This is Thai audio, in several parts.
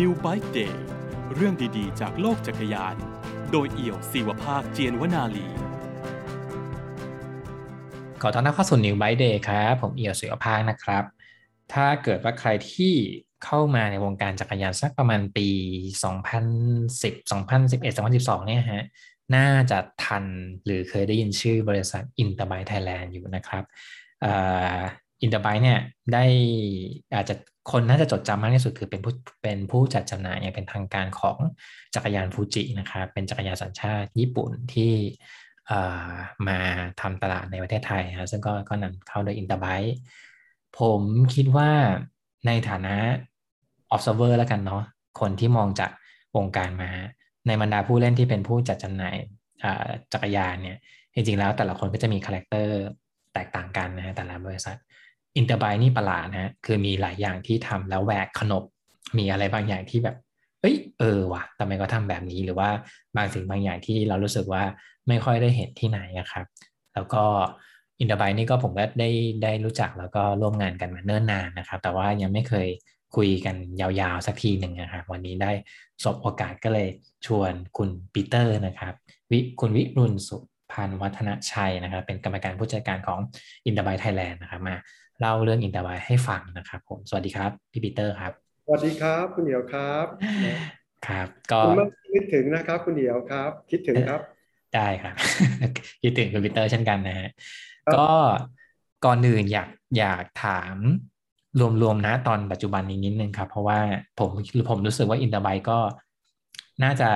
New Bike Day เรื่องดีๆ จากโลกจักรยาน โดยเอี่ยวศิวภาคเจียนวนาลี ขอต้อนรับเข้าสู่ New Bike Day ครับ ผมเอี่ยวศิวภาคนะครับ ถ้าเกิดว่าใครที่เข้ามาในวงการจักรยานสักประมาณปี 2010 2011 2012 เนี่ยฮะน่าจะทันหรือเคยได้ยินชื่อบริษัท Interbike Thailand อยู่นะครับ อินเตอร์ไบค์เนี่ยได้อาจจะคนน่าจะจดจำมากที่สุดคือเป็นผู้เป็นผู้จัดจำหน่ายอย่างเป็นทางการของจักรยานฟูจินะครับเป็นจักรยานสัญชาติญี่ปุ่นที่มาทำตลาดในประเทศไทยนะซึ่งก็ก็นำเข้าโดยอินเตอร์ไบค์ผมคิดว่าในฐานะ observer แล้วกันเนาะคนที่มองจากวงการมา ในบรรดาผู้เล่นที่เป็นผู้จัดจำหน่ายจักรยานเนี่ยจริงๆแล้วแต่ละคนก็จะมี character แตกต่างกันนะฮะแต่ละบริษัท อินเตอร์ไบค์นี่ประหลาดนะฮะคือมีหลายอย่างที่ทำแล้วแหวกขนบ มีอะไรบางอย่างที่แบบ เอ้ยเออว่ะทำไมก็ทำแบบนี้หรือว่าบางสิ่งบางอย่างที่เรารู้สึกว่าไม่ค่อยได้เห็นที่ไหนนะครับ แล้วก็อินเตอร์ไบนี่ก็ผมก็ได้ได้รู้จักแล้วก็ร่วมงานกันมาเนิ่นนานนะครับ แต่ว่ายังไม่เคยคุยกันยาวๆสักทีหนึ่งนะครับวันนี้ได้สบโอกาสก็เลยชวนคุณปีเตอร์นะครับวิคุณวิรุณสุพันวัฒนชัยนะครับ เป็นกรรมการผู้จัดการของอินเตอร์ไบไทยแลนด์นะครับมา เล่าเรื่องอินเตอร์ไบค์ให้ฟังนะครับผมสวัสดีครับพี่ปีเตอร์ครับสวัสดีครับคุณเดียวครับครับ ก็คิดถึงนะครับ คุณเดียวครับ คิดถึงครับ ได้ครับคิดถึงคุณปีเตอร์เช่นกันนะฮะก็ก่อนอื่นอยากอยากถามรวมๆนะตอนปัจจุบันนี้นิดนึงครับ เพราะว่าผมผมรู้สึกว่าอินเตอร์ไบค์ก็น่าจะ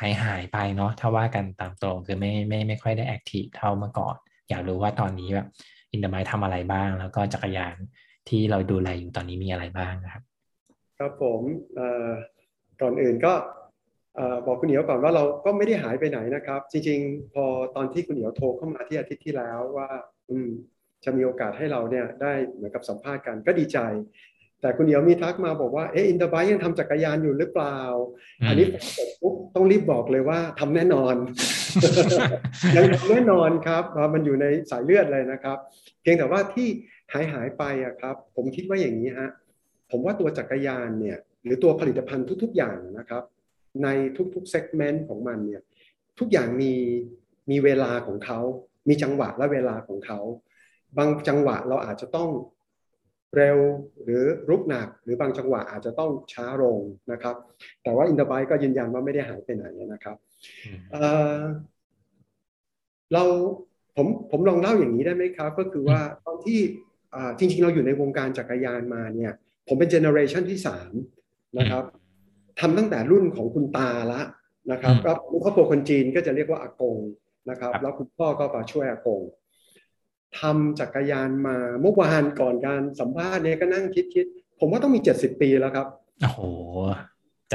หายหายไปเนาะถ้าว่ากันตามตรงคือไม่ไม่ไม่ค่อยได้ active เท่าเมื่อก่อน อยากรู้ว่าตอนนี้แบบ อินเตอร์ไบค์ทำอะไรบ้าง แล้วก็จักรยานที่เราดูแลอยู่ตอนนี้มีอะไรบ้างครับ ครับผมก่อนอื่นก็บอกคุณเหนียวก่อนว่าเราก็ไม่ได้หายไปไหนนะครับ จริง ๆ พอตอนที่คุณเหนียวโทรเข้ามาที่อาทิตย์ที่แล้วว่า อืมจะมีโอกาสให้เราเนี่ยได้เหมือนกับสัมภาษณ์กันก็ดีใจ แต่คุณเหนียวมีทักมาบอกว่าเอออินเตอร์ไบค์ยังทำจักรยานอยู่หรือเปล่า อันนี้ปุ๊บต้องรีบบอกเลยว่าทำแน่นอนยังทำแน่นอนครับ มันอยู่ในสายเลือดเลยนะครับ เพียงแต่ว่าที่หายหายไปอะครับ ผมคิดว่าอย่างนี้ฮะผมว่าตัวจักรยานเนี่ยหรือตัวผลิตภัณฑ์ทุก ๆ อย่างนะครับ ในทุกๆ segment ของมันเนี่ยทุกอย่างมีมีเวลาของเขา มีจังหวะและเวลาของเขา บางจังหวะเราอาจจะต้อง เร็วหรือรุกหนัก หรือบางจังหวะอาจจะต้องช้าลงนะครับ แต่ว่า InterBike ก็ยืนยันว่าไม่ได้หายไปไหนนะครับเราผมผมลองเล่าอย่างนี้ได้ไหมครับ ก็คือว่าตอนที่จริงๆ เราอยู่ในวงการจักรยานมาเนี่ย ผมเป็น generation ที่สามนะครับทำตั้งแต่รุ่นของคุณตาละนะครับก็ครอบครัวคนจีนก็จะเรียกว่าอากงนะครับ แล้วคุณพ่อก็มาช่วยอากง ทำจักรยานมาเมื่อวานก่อนการสัมภาษณ์เนี่ยก็นั่งคิดคิดผมว่าต้องมีเจ็ดสิบปีแล้วครับโอ้โห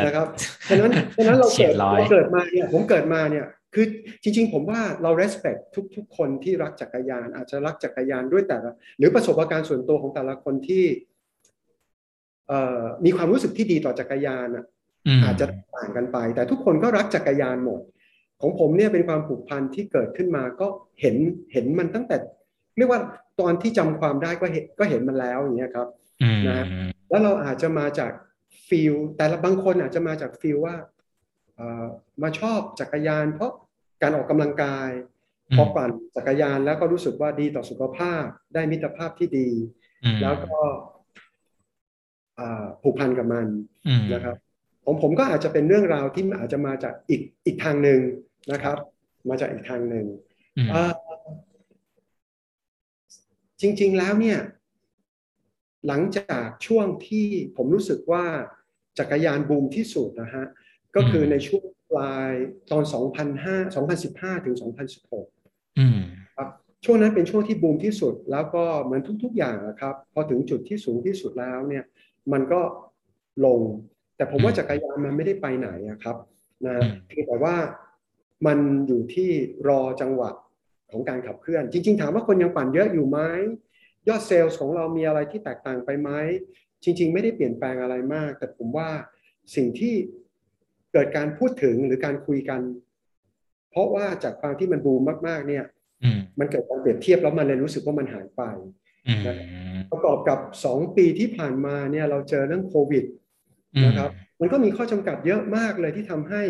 นะครับฉะนั้นฉะนั้นเราเกิดเราเกิดมาเนี่ยผมเกิดมาเนี่ยคือจริง ๆ ผมว่าเรา respect ทุก ๆ คนที่รักจักรยาน อาจจะรักจักรยานด้วยแต่ละหรือประสบการณ์ส่วนตัวของแต่ละคนที่มีความรู้สึกที่ดีต่อจักรยานอะอาจจะต่างกันไป แต่ทุกคนก็รักจักรยานหมด ของผมเนี่ยเป็นความผูกพันที่เกิดขึ้นมาก็เห็นเห็นมันตั้งแต่ เรียกว่าตอนที่จำความได้ก็เห็นก็เห็นมันแล้วอย่างเงี้ยครับนะแล้วเราอาจจะมาจากฟิลแต่ละบางคนอาจจะมาจากฟิลว่ามาชอบจักรยาน เพราะการออกกำลังกายพอปั่นจักรยานแล้วก็รู้สึกว่าดีต่อสุขภาพ ได้มิตรภาพที่ดี แล้วก็ผูกพันกับมันนะครับผมผมก็อาจจะเป็นเรื่องราวที่อาจจะมาจากอีกอีกทางหนึ่งนะครับ มาจากอีกทางหนึ่ง จริง ๆ แล้วเนี่ยหลังจากช่วงที่ผมรู้สึกว่าจักรยานบูมที่สุดนะฮะก็คือในช่วงปลายตอน 2005 2015 ถึง 2016ครับช่วงนั้นเป็นช่วงที่บูมที่สุด แล้วก็เหมือนทุก ๆ อย่างนะครับพอถึงจุดที่สูงที่สุดแล้วเนี่ยมันก็ลง แต่ผมว่าจักรยานมันไม่ได้ไปไหนครับนะเพียงแต่ว่ามันอยู่ที่รอจังหวะ ของการขับเคลื่อน จริง ๆ ถามว่าคนยังปั่นเยอะอยู่ไหมยอดเซลล์ของเรามีอะไรที่แตกต่างไปไหมจริง ๆ ไม่ได้เปลี่ยนแปลงอะไรมาก แต่ผมว่าสิ่งที่เกิดการพูดถึงหรือการคุยกัน เพราะว่าจากความที่มันบูมมากๆ เนี่ยมันเกิดการเปรียบเทียบแล้วมันเลยรู้สึกว่ามันหายไปนะประกอบกับสองปีที่ผ่านมาเนี่ยเราเจอเรื่องโควิดนะครับ มันก็มีข้อจำกัดเยอะมากเลยที่ทำให้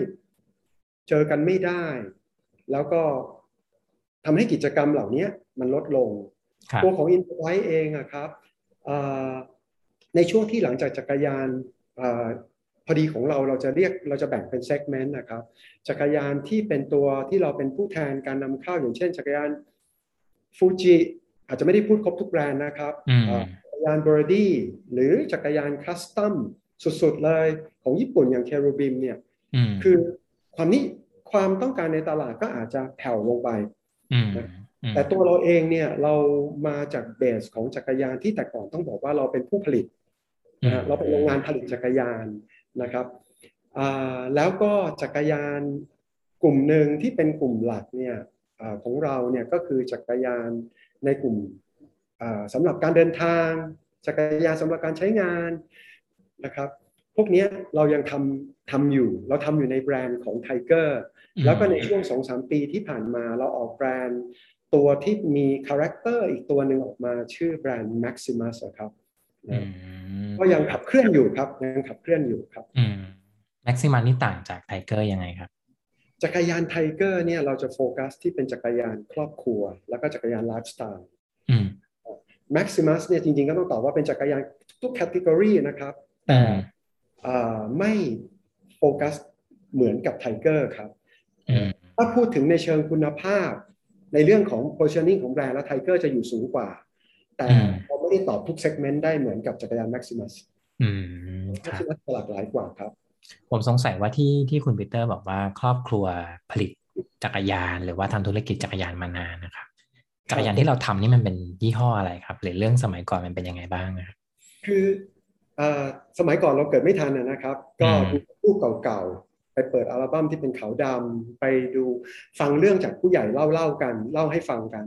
เจอกันไม่ได้ แล้วก็ ทำให้กิจกรรมเหล่านี้มันลดลงครับตัวของ i n v i t e เองอะครับเอ่อในช่วงที่หลังจากจักรยานเอ่อพอดีของเราเราจะเรียกเราจะแบ่งเป็นเซกเมนต์นะครับ จักรยานที่เป็นตัวที่เราเป็นผู้แทนการนำเข้าอย่างเช่น จักรยานฟูจิอาจจะไม่ได้พูดครบทุกแบรนด์นะครับอืมเอ่อจักรยาน Brady หรือจักรยาน custom สุดๆเลยของญี่ปุ่นอย่าง Cherubim เนี่ยอืมคือความนี้ความต้องการในตลาดก็อาจจะแผ่วลงไปอืมอืม แต่ตัวเราเองเนี่ยเรามาจาก base ของจักรยานที่แต่ก่อนต้องบอกว่าเราเป็นผู้ผลิตนะฮะเราเป็นโรงงานผลิตจักรยานนะครับอ่าแล้วก็จักรยานกลุ่มหนึ่งที่เป็นกลุ่มหลักเนี่ยอาของเราเนี่ยก็คือจักรยานในกลุ่มอ่าสำหรับการเดินทาง จักรยานสำหรับการใช้งานนะครับ พวกเนี้ยเรายังทำทำอยู่ เราทำอยู่ในแบรนด์ของ Tiger แล้วก็ในช่วงสองสามปีที่ผ่านมาเราออกแบรนด์ตัวที่มี character อีกตัวหนึ่งออกมาชื่อแบรนด์ Maximus อะครับอืมก็ยังขับเคลื่อนอยู่ครับยังขับเคลื่อนอยู่ครับอืม Maximus นี่ต่างจาก Tiger ยังไงครับ จักรยาน Tiger เนี่ยเราจะโฟกัสที่เป็นจักรยานครอบครัว แล้วก็จักรยานไลฟ์สไตล์อืม Maximus เนี่ยจริงๆก็ต้องตอบว่าเป็นจักรยานทุก category นะครับอืมแต่อ่า ไม่โฟกัสเหมือนกับ Tiger ครับอืมถ้าพูดถึงในเชิงคุณภาพ ในเรื่องของ positioning ของแบรนด์แล้ว Tiger จะอยู่สูงกว่า แต่เราไม่ได้ตอบทุก segment ได้เหมือนกับจักรยาน Maximus อืมครับ Maximus จะหลากหลายกว่าครับ ผมสงสัยว่าที่ที่คุณปีเตอร์บอกว่าครอบครัวผลิตจักรยานหรือว่าทำธุรกิจจักรยานมานานนะครับจักรยานที่เราทำนี่มันเป็นยี่ห้ออะไรครับ หรือเรื่องสมัยก่อนมันเป็นยังไงบ้างนะครับคือเอ่อ สมัยก่อนเราเกิดไม่ทันนะนะครับ ก็อืมดูรูปเก่าๆ ไปเปิดอัลบั้มที่เป็นขาวดำไปดูฟังเรื่องจากผู้ใหญ่เล่าเล่าๆกัน เล่าให้ฟังกัน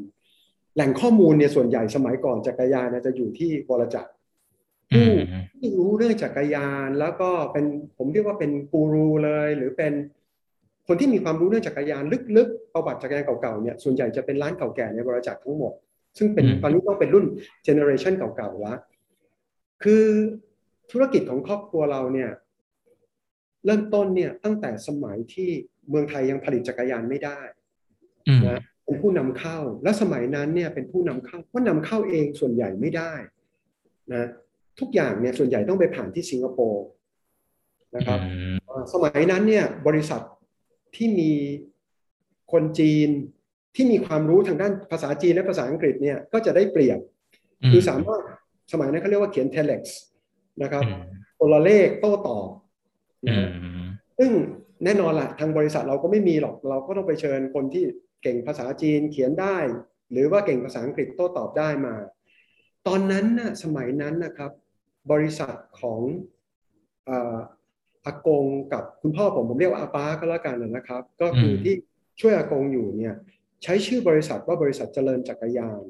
แหล่งข้อมูลเนี่ยส่วนใหญ่สมัยก่อนจักรยานเนี่ยจะอยู่ที่วรจักรอืผู้มที่รู้เรื่องจักรยานแล้วก็เป็นผมเรียกว่าเป็นกูรูเลย หรือเป็นคนที่มีความรู้เรื่องจักรยานลึกๆประวัติจักรยานเก่าๆเนี่ยส่วนใหญ่จะเป็นร้านเก่าแก่ในวรจักรทั้งหมด ซึ่งเป็นอืมตอนนี้ต้องเป็นรุ่นเจเนอเรชันเก่าๆแล้วคือ ธุรกิจของครอบครัวเราเนี่ยเริ่มต้นเนี่ยตั้งแต่สมัยที่เมืองไทยยังผลิตจักรยานไม่ได้อืมนะเป็นผู้นำเข้า และสมัยนั้นเนี่ยเป็นผู้นำเข้าเพราะนำเข้าเองส่วนใหญ่ไม่ได้นะทุกอย่างเนี่ยส่วนใหญ่ต้องไปผ่านที่สิงคโปร์นะครับอืมอ่าสมัยนั้นเนี่ยบริษัทที่มีคนจีนที่มีความรู้ทางด้านภาษาจีนและภาษาอังกฤษเนี่ยก็จะได้เปรียบคือสามารถสมัยนั้นเขาเรียกว่าเขียน telex นะครับอืมตัวเลขโต้ตอบอืนะฮะมซึ่งแน่นอนละทางบริษัทเราก็ไม่มีหรอกเราก็ต้องไปเชิญคนที่เก่งภาษาจีนเขียนได้ หรือว่าเก่งภาษาอังกฤษโต้ตอบได้มา ตอนนั้นน่ะสมัยนั้นนะครับ บริษัทของเอ่ออากงกับคุณพ่อผมผมเรียกว่าอาป้าก็แล้วกันนะครับ ก็คือที่ช่วยอากงอยู่เนี่ย ใช้ชื่อบริษัทว่าบริษัทเจริญจักรยาน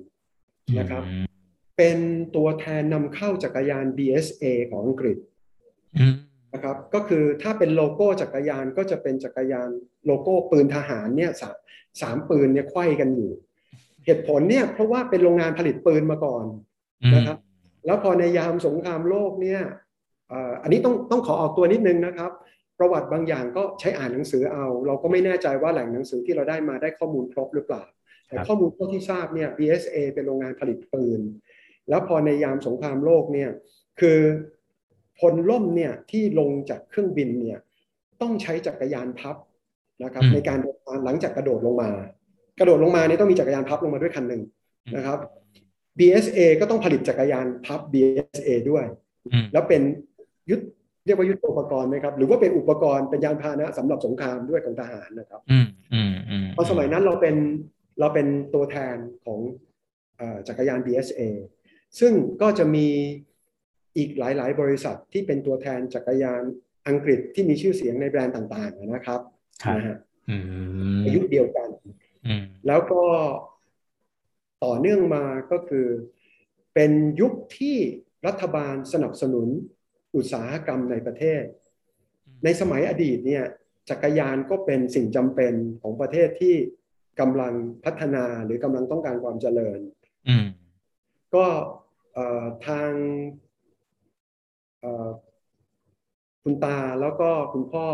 นะครับ เป็นตัวแทนนำเข้าจักรยาน BSA ของอังกฤษอืมนะครับ ก็คือถ้าเป็นโลโก้จักรยานก็จะเป็นจักรยานโลโก้ปืนทหารเนี่ยสามสามปืนเนี่ยไขว้กันอยู่ เหตุผลเนี่ยเพราะว่าเป็นโรงงานผลิตปืนมาก่อนนะครับ แล้วพอในยามสงครามโลกเนี่ยเอ่ออันนี้ต้องต้องขอออกตัวนิดนึงนะครับ ประวัติบางอย่างก็ใช้อ่านหนังสือเอา เราก็ไม่แน่ใจว่าแหล่งหนังสือที่เราได้มาได้ข้อมูลครบหรือเปล่า แต่ข้อมูลเท่าที่ทราบเนี่ย BSA เป็นโรงงานผลิตปืน แล้วพอในยามสงครามโลกเนี่ยคือพลล่มเนี่ยที่ลงจากเครื่องบินเนี่ยต้องใช้จักรยานพับนะครับอืมในการเดินทางหลังจากกระโดดลงมา กระโดดลงมาเนี่ยต้องมีจักรยานพับลงมาด้วยคันหนึ่งนะครับ BSA ก็ต้องผลิตจักรยานพับ BSA ด้วยอืมแล้วเป็นยุทธเรียกว่ายุทธโปกรณ์ไหมครับ หรือว่าเป็นอุปกรณ์เป็นยานพาหนะสำหรับสงครามด้วยของทหารนะครับอืมอืมอืมเพราะสมัยนั้นเราเป็นเราเป็นตัวแทนของเอ่อจักรยาน BSA ซึ่งก็จะมีอีกหลาย ๆ บริษัทที่เป็นตัวแทนจักรยานอังกฤษที่มีชื่อเสียงในแบรนด์ต่างๆนะครับครับนะฮะอืมในยุคเดียวกันอืมแล้วก็ต่อเนื่องมาก็คือ เป็นยุคที่รัฐบาลสนับสนุนอุตสาหกรรมในประเทศ ในสมัยอดีตเนี่ยจักรยานก็เป็นสิ่งจำเป็นของประเทศที่กำลังพัฒนาหรือกำลังต้องการความเจริญอืม ก็เอ่อทางเอ่อคุณตาแล้วก็คุณพ่อ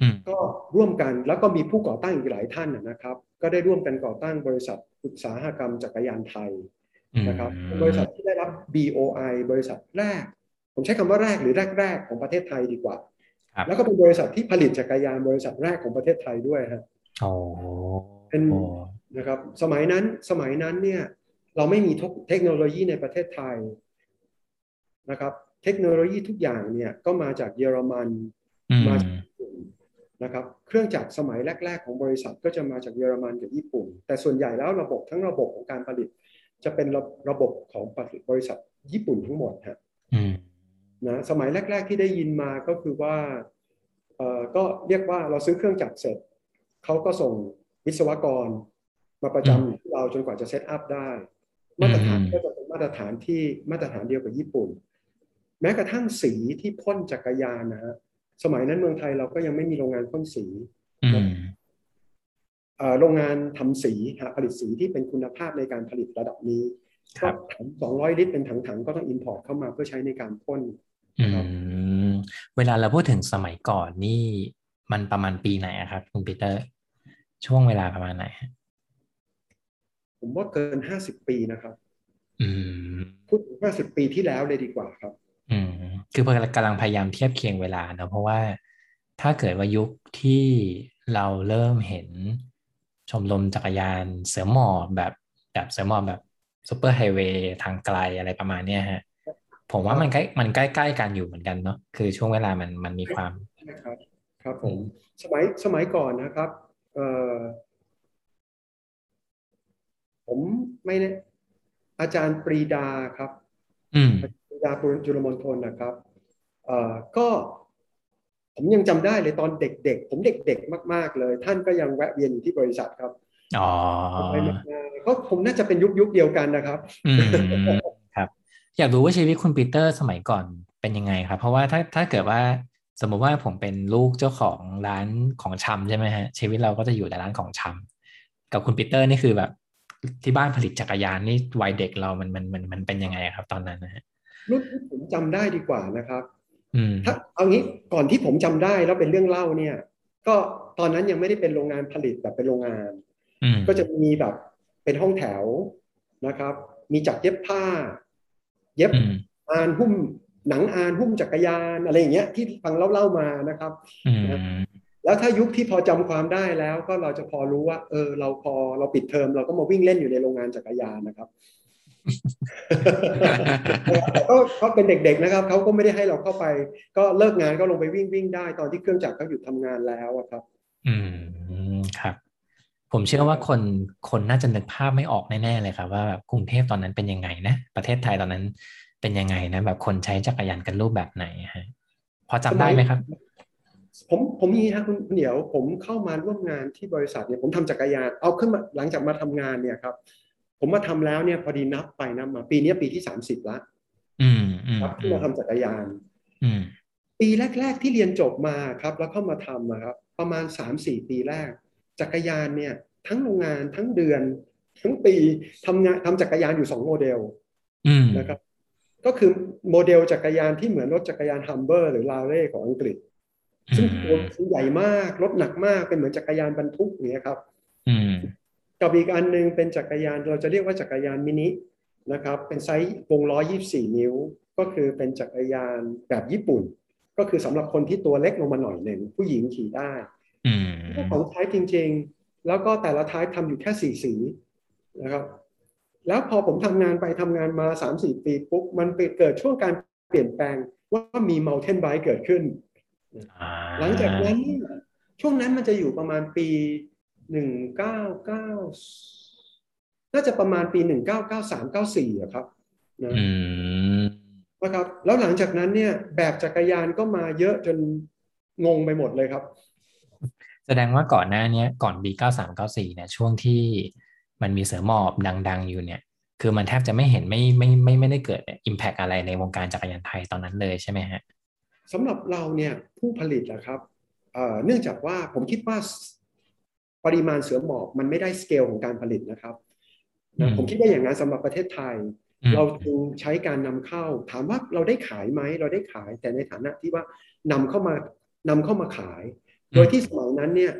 อืมก็ร่วมกันแล้วก็มีผู้ก่อตั้งอีกหลายท่านนะนะครับ ก็ได้ร่วมกันก่อตั้งบริษัทอุตสาหกรรมจักรยานไทยนะครับเป็นบริษัทที่ได้รับ BOI บริษัทแรก ผมใช้คำว่าแรกหรือแรก ๆ ของประเทศไทยดีกว่าครับแล้วก็เป็นบริษัทที่ผลิตจักรยานบริษัทแรกของประเทศไทยด้วยฮะโอ้เป็นโอ้นะครับ สมัยนั้นสมัยนั้นเนี่ย เราไม่มีเทคโนโลยีในประเทศไทยนะครับ เทคโนโลยีทุกอย่างเนี่ยก็มาจากเยอรมันอืมมาจากญี่ปุ่นนะครับ เครื่องจักรสมัยแรก ๆ ของบริษัทก็จะมาจากเยอรมันกับญี่ปุ่น แต่ส่วนใหญ่แล้วระบบทั้งระบบของการผลิต จะเป็นระระบบของบริษัทญี่ปุ่นทั้งหมดฮะอืมนะสมัยแรก ๆ ที่ได้ยินมาก็คือว่าเอ่อก็เรียกว่าเราซื้อเครื่องจักรเสร็จเขาก็ส่งวิศวกรมาประจำอยู่ที่เราจนกว่าจะเซตอัพได้ มาตรฐานก็จะเป็นมาตรฐานที่มาตรฐานเดียวกับญี่ปุ่น แม้กระทั่งสีที่พ่นจักรยานนะฮะสมัยนั้นเมืองไทยเราก็ยังไม่มีโรงงานพ่นสีอืมเอ่อโรงงานทำสีหาผลิตสีที่เป็นคุณภาพในการผลิตระดับนี้ครับก็ถัง200ลิตรเป็นถังๆก็ต้อง import เข้ามาเพื่อใช้ในการพ่นอืมครับเวลาเราพูดถึงสมัยก่อนนี่มันประมาณปีไหนอะครับคุณปีเตอร์ ช่วงเวลาประมาณไหนฮะ ผมว่าเกิน50ปีนะครับอืมพูดถึง50ปีที่แล้วเลยดีกว่าครับ อืมคือเพื่อกำลังพยายามเทียบเคียงเวลาเนอะเพราะว่าถ้าเกิดว่ายุคที่เราเริ่มเห็นชมรมจักรยานเสือหมอบแบบแบบเสือหมอบแบบ superhighway ทางไกลอะไรประมาณเนี้ยฮะ ผมว่ามันใกล้มันใกล้ๆกันอยู่เหมือนกันเนาะคือช่วงเวลามันมันมีความนะครับ ครับอืมผมสมัยสมัยก่อนนะครับ เอ่อ ผมไม่แน่อาจารย์ปรีดาครับอืมปรีดาจุลละมณฑลนะครับเอ่อก็ผมยังจำได้เลยตอนเด็กๆ ผมเด็กๆ มาก ๆ เลย ท่านก็ยังแวะเวียนอยู่ที่บริษัทครับอ๋อไปมาก็ผมน่าจะเป็นยุคยุคเดียวกันนะครับอืมครับ อยากรู้ว่าชีวิตคุณปีเตอร์สมัยก่อนเป็นยังไงครับ เพราะว่าถ้าถ้าเกิดว่าสมมติว่าผมเป็นลูกเจ้าของร้านขายของชำใช่ไหมฮะชีวิตเราก็จะอยู่ในร้านของชำกับคุณปีเตอร์นี่คือแบบ ที่บ้านผลิตจักรยานนี่วัยเด็กเรามันมันมันมันเป็นยังไงครับ ตอนนั้นนะฮะรุ่นที่ผมจำได้ดีกว่านะครับอืมถ้าเอางี้ก่อนที่ผมจำได้แล้วเป็นเรื่องเล่าเนี่ย ก็ตอนนั้นยังไม่ได้เป็นโรงงานผลิตแบบเป็นโรงงานอืมก็จะมีแบบเป็นห้องแถวนะครับ มีจักรเย็บผ้า เย็บอืมอานหุ้มหนังอานหุ้มจักรยานอะไรอย่างเงี้ยที่ฟังเล่าๆมานะครับอืม แล้วถ้ายุคที่พอจำความได้แล้วก็เราจะพอรู้ว่า เออ เราพอเราปิดเทอมเราก็มาวิ่งเล่นอยู่ในโรงงานจักรยานนะครับก็เขาเป็นเด็ก ๆนะครับเขาก็ไม่ได้ให้เราเข้าไป ก็เลิกงานก็ลงไปวิ่งวิ่งได้ตอนที่เครื่องจักรเขาหยุดทำงานแล้วอะครับ อืมครับ ผมเชื่อว่าคนคนน่าจะนึกภาพไม่ออกแน่ๆเลยครับ ว่าแบบกรุงเทพตอนนั้นเป็นยังไงนะประเทศไทยตอนนั้นเป็นยังไงนะแบบคนใช้จักรยานกันรูปแบบไหนฮะพอจำได้ไหมครับ ผมผมมีฮะคุณคุณเดี๋ยว ผมเข้ามาร่วมงานที่บริษัทเนี่ยผมทำจักรยานเอาขึ้นมาหลังจากมาทำงานเนี่ยครับ ผมมาทำแล้วเนี่ยพอดีนับไปนับมา ปีนี้ปีที่สามสิบละอืมอืมครับที่มาทำจักรยานอืมปีแรก ๆ ที่เรียนจบมาครับ แล้วเข้ามาทำอะครับ ประมาณสามสี่ปีแรก จักรยานเนี่ย ทั้งโรงงานทั้งเดือน ทั้งปีทำงานทำจักรยานอยู่สองโมเดลอืมนะครับ ก็คือโมเดลจักรยานที่เหมือนรถจักรยานฮัมเบอร์ หรือลาเร่ของอังกฤษ ซึ่งตัวซึ่งใหญ่มากรถหนักมากเป็นเหมือนจักรยานบรรทุกอย่างเงี้ยครับอืมกับอีกอันหนึงเป็นจักรยานเราจะเรียกว่าจักรยานมินินะครับ เป็นไซส์วงล้อ 24 นิ้ว ก็คือเป็นจักรยานแบบญี่ปุ่น ก็คือสำหรับคนที่ตัวเล็กลงมาหน่อยหนึ่งผู้หญิงขี่ได้อืมของท้ายจริง ๆ แล้วก็แต่ละท้ายทำอยู่แค่สี่สีนะครับ แล้วพอผมทำงานไปทำงานมา3-4ปีปุ๊บมันไปเกิดช่วงการเปลี่ยนแปลงว่ามี mountain bike เกิดขึ้นอ่า หลังจากนั้นเนี่ยช่วงนั้นมันจะอยู่ประมาณปีหนึ่งเก้าเก้าน่าจะประมาณปีหนึ่งเก้าเก้าสามเก้าสี่อะครับนะอืมนะครับ แล้วหลังจากนั้นเนี่ย แบบจักรยานก็มาเยอะจนงงไปหมดเลยครับ แสดงว่าก่อนหน้าเนี้ยก่อน B เก้าสามเก้าสี่เนี่ยช่วงที่มันมีเสือหมอบดัง ๆ อยู่เนี่ย คือมันแทบจะไม่เห็นไม่ไม่ไม่ไม่ได้เกิดอิมแพกอะไรในวงการจักรยานไทยตอนนั้นเลยใช่ไหมฮะ สำหรับเราเนี่ยผู้ผลิตนะครับเอ่อเนื่องจากว่าผมคิดว่าปริมาณเสือหมอบมันไม่ได้สเกลของการผลิตนะครับอืนะมผมคิดว่าอย่างนั้นสำหรับประเทศไทยอืมเราจึงใช้การนำเข้า ถามว่าเราได้ขายไหมเราได้ขาย แต่ในฐานะที่ว่านำเข้ามานำเข้ามาขาย โดยที่สมัยนั้นเนี่ย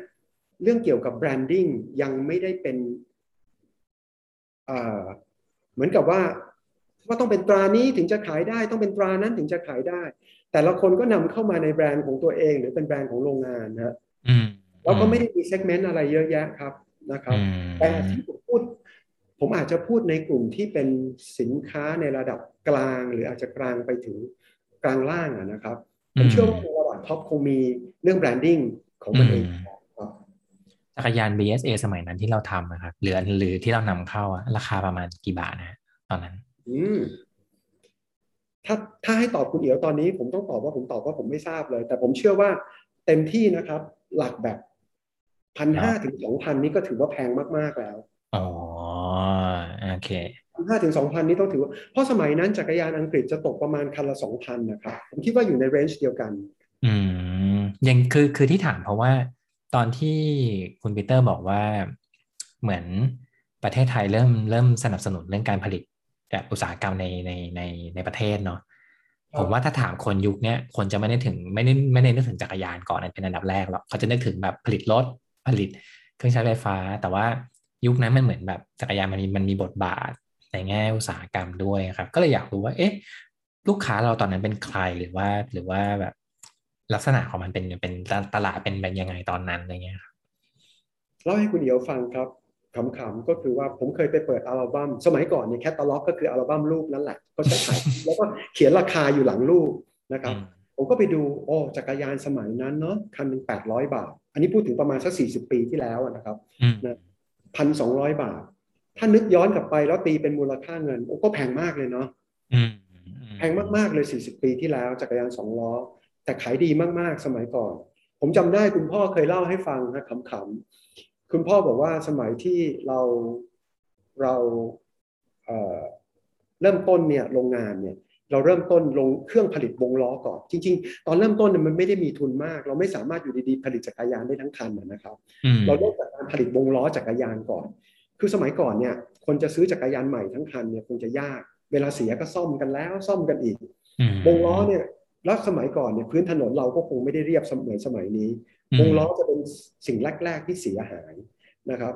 เรื่องเกี่ยวกับแบรนดิ้งยังไม่ได้เป็นเอ่อเหมือนกับว่าว่าต้องเป็นตรานี้ถึงจะขายได้ ต้องเป็นตรานั้นถึงจะขายได้ แต่ละคนก็นำเข้ามาในแบรนด์ของตัวเอง หรือเป็นแบรนด์ของโรงงานนะฮะอืมเราก็ไม่ได้มี segment อะไรเยอะแยะครับนะครับอืมแต่ที่ผมพูด ผมอาจจะพูดในกลุ่มที่เป็นสินค้าในระดับกลาง หรืออาจจะกลางไปถึงกลางล่างอะนะครับผมเชื่อว่าในระดับ top คงมีเรื่อง branding ของมันเองครับจักรยาน BSA สมัยนั้นที่เราทำนะครับหรือหรือที่เรานำเข้าอะราคาประมาณกี่บาทนะฮะตอนนั้น อืม ถ้าถ้าให้ตอบคุณเอียวตอนนี้ ผมต้องตอบว่าผมตอบว่าผมไม่ทราบเลย แต่ผมเชื่อว่าเต็มที่นะครับ หลักแบบพันห้าถึงสองพันนี่ก็ถือว่าแพงมาก ๆ แล้ว อ๋อ โอเคพันห้าถึงสองพันนี่ต้องถือว่า เพราะสมัยนั้นจักรยานอังกฤษจะตกประมาณคันละสองพันนะครับ ผมคิดว่าอยู่ในเรนจ์เดียวกัน อืมยังคือคือที่ถามเพราะว่า ตอนที่คุณปีเตอร์บอกว่าเหมือนประเทศไทยเริ่มเริ่มสนับสนุนเรื่องการผลิต แบบอุตสาหกรรมในในในในประเทศเนาะครับผมว่าถ้าถามคนยุคเนี้ยคนจะไม่ได้ถึงไม่ได้ไม่ได้นึกถึงจักรยานก่อนเป็นอันดับแรกหรอกเขาจะนึกถึงแบบผลิตรถผลิตเครื่องใช้ไฟฟ้า แต่ว่ายุคนั้นมันเหมือนแบบจักรยานมันมีมันมีบทบาทในแง่อุตสาหกรรมด้วยครับ ก็เลยอยากรู้ว่าเอ๊ะลูกค้าเราตอนนั้นเป็นใครหรือว่าหรือว่าแบบลักษณะของมันเป็นเป็นตลาดเป็นเป็นยังไงตอนนั้นอะไรเงี้ยครับเล่าให้คุณเอียวฟังครับ ขำๆก็คือว่าผมเคยไปเปิดอัลบั้มสมัยก่อนเนี่ยแคตตาล็อกก็คืออัลบั้มรูปนั่นแหละ ก็จะขายแล้วก็เขียนราคาอยู่หลังรูปนะครับ ผมก็ไปดูโอ้จักรยานสมัยนั้นเนาะคันหนึ่งแปดร้อยบาท อันนี้พูดถึงประมาณสักสี่สิบปีที่แล้วอะนะครับอืมพันสองร้อยบาท ถ้านึกย้อนกลับไปแล้วตีเป็นมูลค่าเงินโอ้ก็แพงมากเลยเนาะอืมแพงมากๆเลย40ปีที่แล้วจักรยานสองล้อ แต่ขายดีมากๆสมัยก่อน ผมจำได้คุณพ่อเคยเล่าให้ฟังนะขำๆ คุณพ่อบอกว่าสมัยที่เราเราเอ่อเริ่มต้นเนี่ยโรงงานเนี่ยเราเริ่มต้นลงเครื่องผลิตวงล้อก่อน จริง ๆ ตอนเริ่มต้นเนี่ยมันไม่ได้มีทุนมาก เราไม่สามารถอยู่ดีๆผลิตจักรยานได้ทั้งคันนะนะครับอืมเราเริ่มจากการผลิตวงล้อจักรยานก่อน คือสมัยก่อนเนี่ยคนจะซื้อจักรยานใหม่ทั้งคันเนี่ยคงจะยาก เวลาเสียก็ซ่อมกันแล้วซ่อมกันอีกอืมวงล้อเนี่ยแล้วสมัยก่อนเนี่ยพื้นถนนเราก็คงไม่ได้เรียบเสมือนสมัยนี้อืม วงล้อจะเป็นสิ่งแรก ๆ ที่เสียหายนะครับ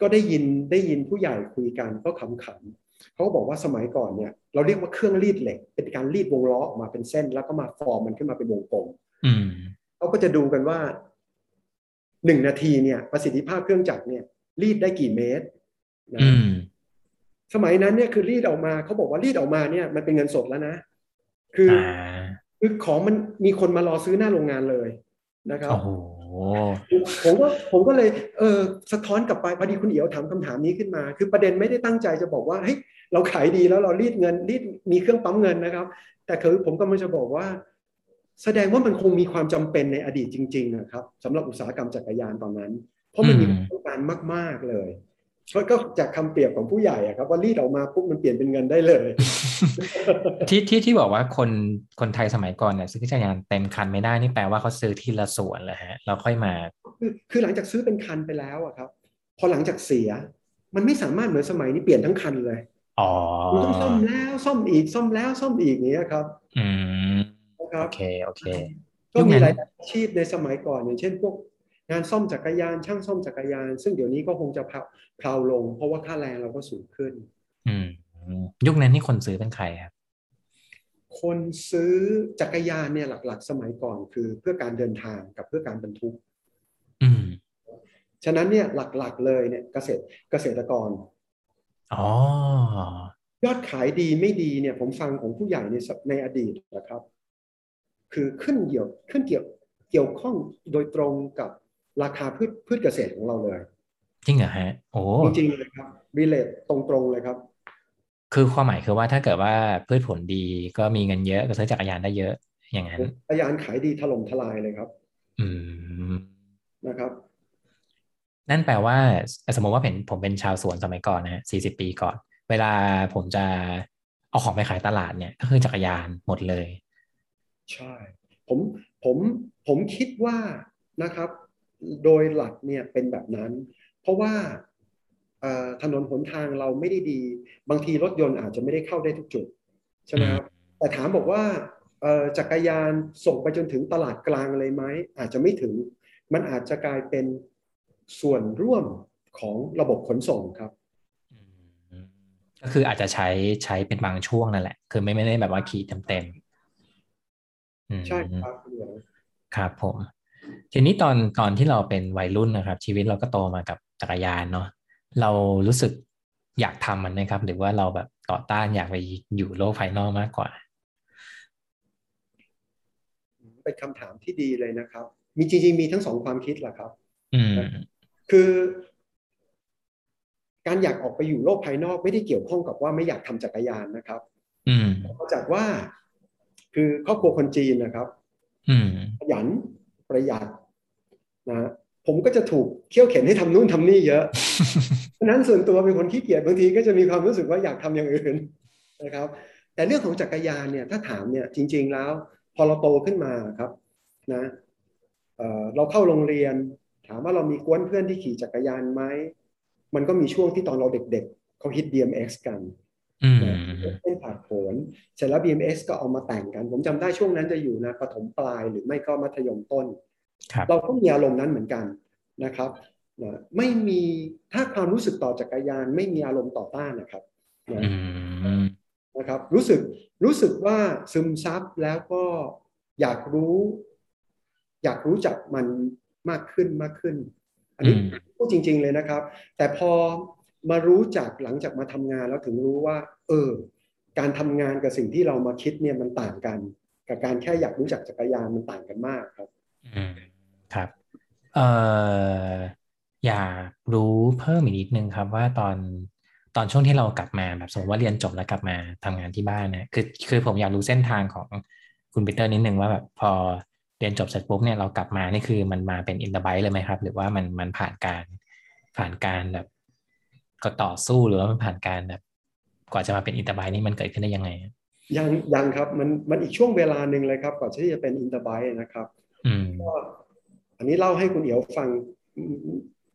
ก็ได้ยินได้ยินผู้ใหญ่คุยกันก็ขำๆเขาก็บอกว่าสมัยก่อนเนี่ย เราเรียกว่าเครื่องรีดเหล็ก เป็นการรีดวงล้อออกมาเป็นเส้น แล้วก็มาฟอร์มมันขึ้นมาเป็นวงกลมอืมเขาก็จะดูกันว่าหนึ่งนาทีเนี่ย ประสิทธิภาพเครื่องจักรเนี่ย รีดได้กี่เมตรนะอืมสมัยนั้นเนี่ยคือรีดออกมาเขาบอกว่ารีดออกมาเนี่ย มันเป็นเงินสดแล้วนะ คือออ่าคือของมันมีคนมารอซื้อหน้าโรงงานเลย นะครับโอ้โหผมก็ผมก็เลยเออสะท้อนกลับไปพอดีคุณเอียวถามคำถามนี้ขึ้นมา คือประเด็นไม่ได้ตั้งใจจะบอกว่าเฮ้ยเราขายดีแล้วเรารีดเงินรีดมีเครื่องปั๊มเงินนะครับ แต่คือผมก็มันจะบอกว่า แสดงว่ามันคงมีความจำเป็นในอดีตจริง ๆ นะครับสำหรับอุตสาหกรรมจักรยานตอนนั้น เพราะมันมีความต้องการมาก ๆเลย ก็ก็จากคำเปรียบของผู้ใหญ่อะครับว่ารีดออกมาปุ๊บมันเปลี่ยนเป็นเงินได้เลย ที่ที่ที่บอกว่าคนคนไทยสมัยก่อนเนี่ยซื้อจักรยานเต็มคันไม่ได้นี่แปลว่าเขาซื้อทีละส่วนเลยฮะแล้วค่อยมา คือคือหลังจากซื้อเป็นคันไปแล้วอะครับ พอหลังจากเสีย มันไม่สามารถเหมือนสมัยนี้เปลี่ยนทั้งคันเลยอ๋อมันต้องซ่อมแล้วซ่อมอีกซ่อมแล้วซ่อมอีกอย่างเนี้ยครับ อืมนะครับโอเคโอเค ก็มียุคนั้นหลายอาชีพในสมัยก่อนอย่างเช่นพวก งานซ่อมจักรยานช่างซ่อมจักรยาน ซึ่งเดี๋ยวนี้ก็คงจะเพลาเพลาลง เพราะว่าค่าแรงเราก็สูงขึ้น อืมยุคนั้นนี่คนซื้อเป็นใครครับคนซื้อจักรยานเนี่ยหลัก ๆ สมัยก่อนคือเพื่อการเดินทางกับเพื่อการบรรทุก อืมฉะนั้นเนี่ยหลักๆเลยเนี่ยเกษตรเกษตรกรอ๋อยอดขายดีไม่ดีเนี่ยผมฟังของผู้ใหญ่ในสในอดีตนะครับ คือขึ้นเกี่ยวขึ้นเกี่ยวเกี่ยวข้องโดยตรงกับ ราคาพืชพืชเกษตรของเราเลย จริงเหรอฮะ โอ้จริงๆเลยครับรีเลทตรงๆเลยครับ คือความหมายคือว่าถ้าเกิดว่าพืชผลดีก็มีเงินเยอะก็ซื้อจักรยานได้เยอะอย่างนั้นจักรยานขายดีถล่มทลายเลยครับ อืมนะครับ นั่นแปลว่า สมมติว่าเป็นผมเป็นชาวสวนสมัยก่อนนะฮะสี่สิบปีก่อน เวลาผมจะเอาของไปขายตลาดเนี่ย ก็คือจักรยานหมดเลย ใช่ ผมผมผมคิดว่านะครับ โดยหลักเนี่ยเป็นแบบนั้น เพราะว่าถนนหนทางเราไม่ได้ดี บางทีรถยนต์อาจจะไม่ได้เข้าได้ทุกจุดใช่ไหมครับแต่ถามบอกว่าจักรยานส่งไปจนถึงตลาดกลางเลยไหมอาจจะไม่ถึง มันอาจจะกลายเป็นส่วนร่วมของระบบขนส่งครับก็คืออาจจะใช้ใช้เป็นบางช่วงนั่นแหละ คือไม่ไม่ได้แบบว่าขี่เต็มๆใช่ครับครับผม ทีนี้ตอนตอนที่เราเป็นวัยรุ่นนะครับ ชีวิตเราก็โตมากับจักรยานเนาะเรารู้สึกอยากทำมันไหมครับ หรือว่าเราแบบต่อต้านอยากไปอยู่โลกภายนอกมากกว่าเป็นคำถามที่ดีเลยนะครับ มีจริงๆมีทั้งสองความคิดแหละครับอืมคือ การอยากออกไปอยู่โลกภายนอกไม่ได้เกี่ยวข้องกับว่าไม่อยากทำจักรยานนะครับ อืมมาจากว่า คือครอบครัวคนจีนนะครับอืมขยันประหยัด นะผมก็จะถูกเขี่ยวเข็นให้ทำนู่นทำนี่เยอะเพราะนั้นส่วนตัวเป็นคนขี้เกียจบางทีก็จะมีความรู้สึกว่าอยากทำอย่างอื่นนะครับ แต่เรื่องของจักรยานเนี่ยถ้าถามเนี่ยจริง ๆแล้ว พอเราโตขึ้นมาครับนะเเราเข้าโรงเรียน ถามว่าเรามีกวนเพื่อนที่ขี่จักรยานไหมมันก็มีช่วงที่ตอนเราเด็กๆเขาฮิต BMX กันเส้นผ่าโผนเสร็จแล้ว BMX ก็เอามาแต่งกัน ผมจำได้ช่วงนั้นจะอยู่นะประถมปลายหรือไม่ก็มัธยมต้น เราก็มีอารมณ์นั้นเหมือนกันนะครับนะไม่มีถ้าความรู้สึกต่อจักรยาน ไม่มีอารมณ์ต่อต้านนะครับนะนะครับ รู้สึกรู้สึกว่าซึมซับแล้วก็อยากรู้ อยากรู้จักมันมากขึ้นมากขึ้น อันนี้พูดจริง ๆเลยนะครับ แต่พอมารู้จักหลังจากมาทำงานแล้วถึงรู้ว่า เออ การทำงานกับสิ่งที่เรามาคิดเนี่ยมันต่างกัน กับการแค่อยากรู้จักจักรยานมันต่างกันมากครับอืม ครับเอ่ออยากรู้เพิ่มอีกนิดนึงครับว่าตอนตอนช่วงที่เรากลับมาแบบสมมติว่าเรียนจบแล้วกลับมาทำงานที่บ้านเนี่ยคือคือผมอยากรู้เส้นทางของคุณปีเตอร์นิดนึงว่าแบบพอเรียนจบเสร็จปุ๊บเนี่ยเรากลับมานี่คือมันมาเป็น InterBike เลยไหมครับ หรือว่ามันมันผ่านการผ่านการแบบก็ต่อสู้หรือว่ามันผ่านการแบบกว่าจะมาเป็น InterBike นี่มันเกิดขึ้นได้ยังไงยังยังครับมันมันอีกช่วงเวลาหนึ่งเลยครับก่อนที่จะเป็น InterBike นะครับอืม อันนี้เล่าให้คุณเอียวฟัง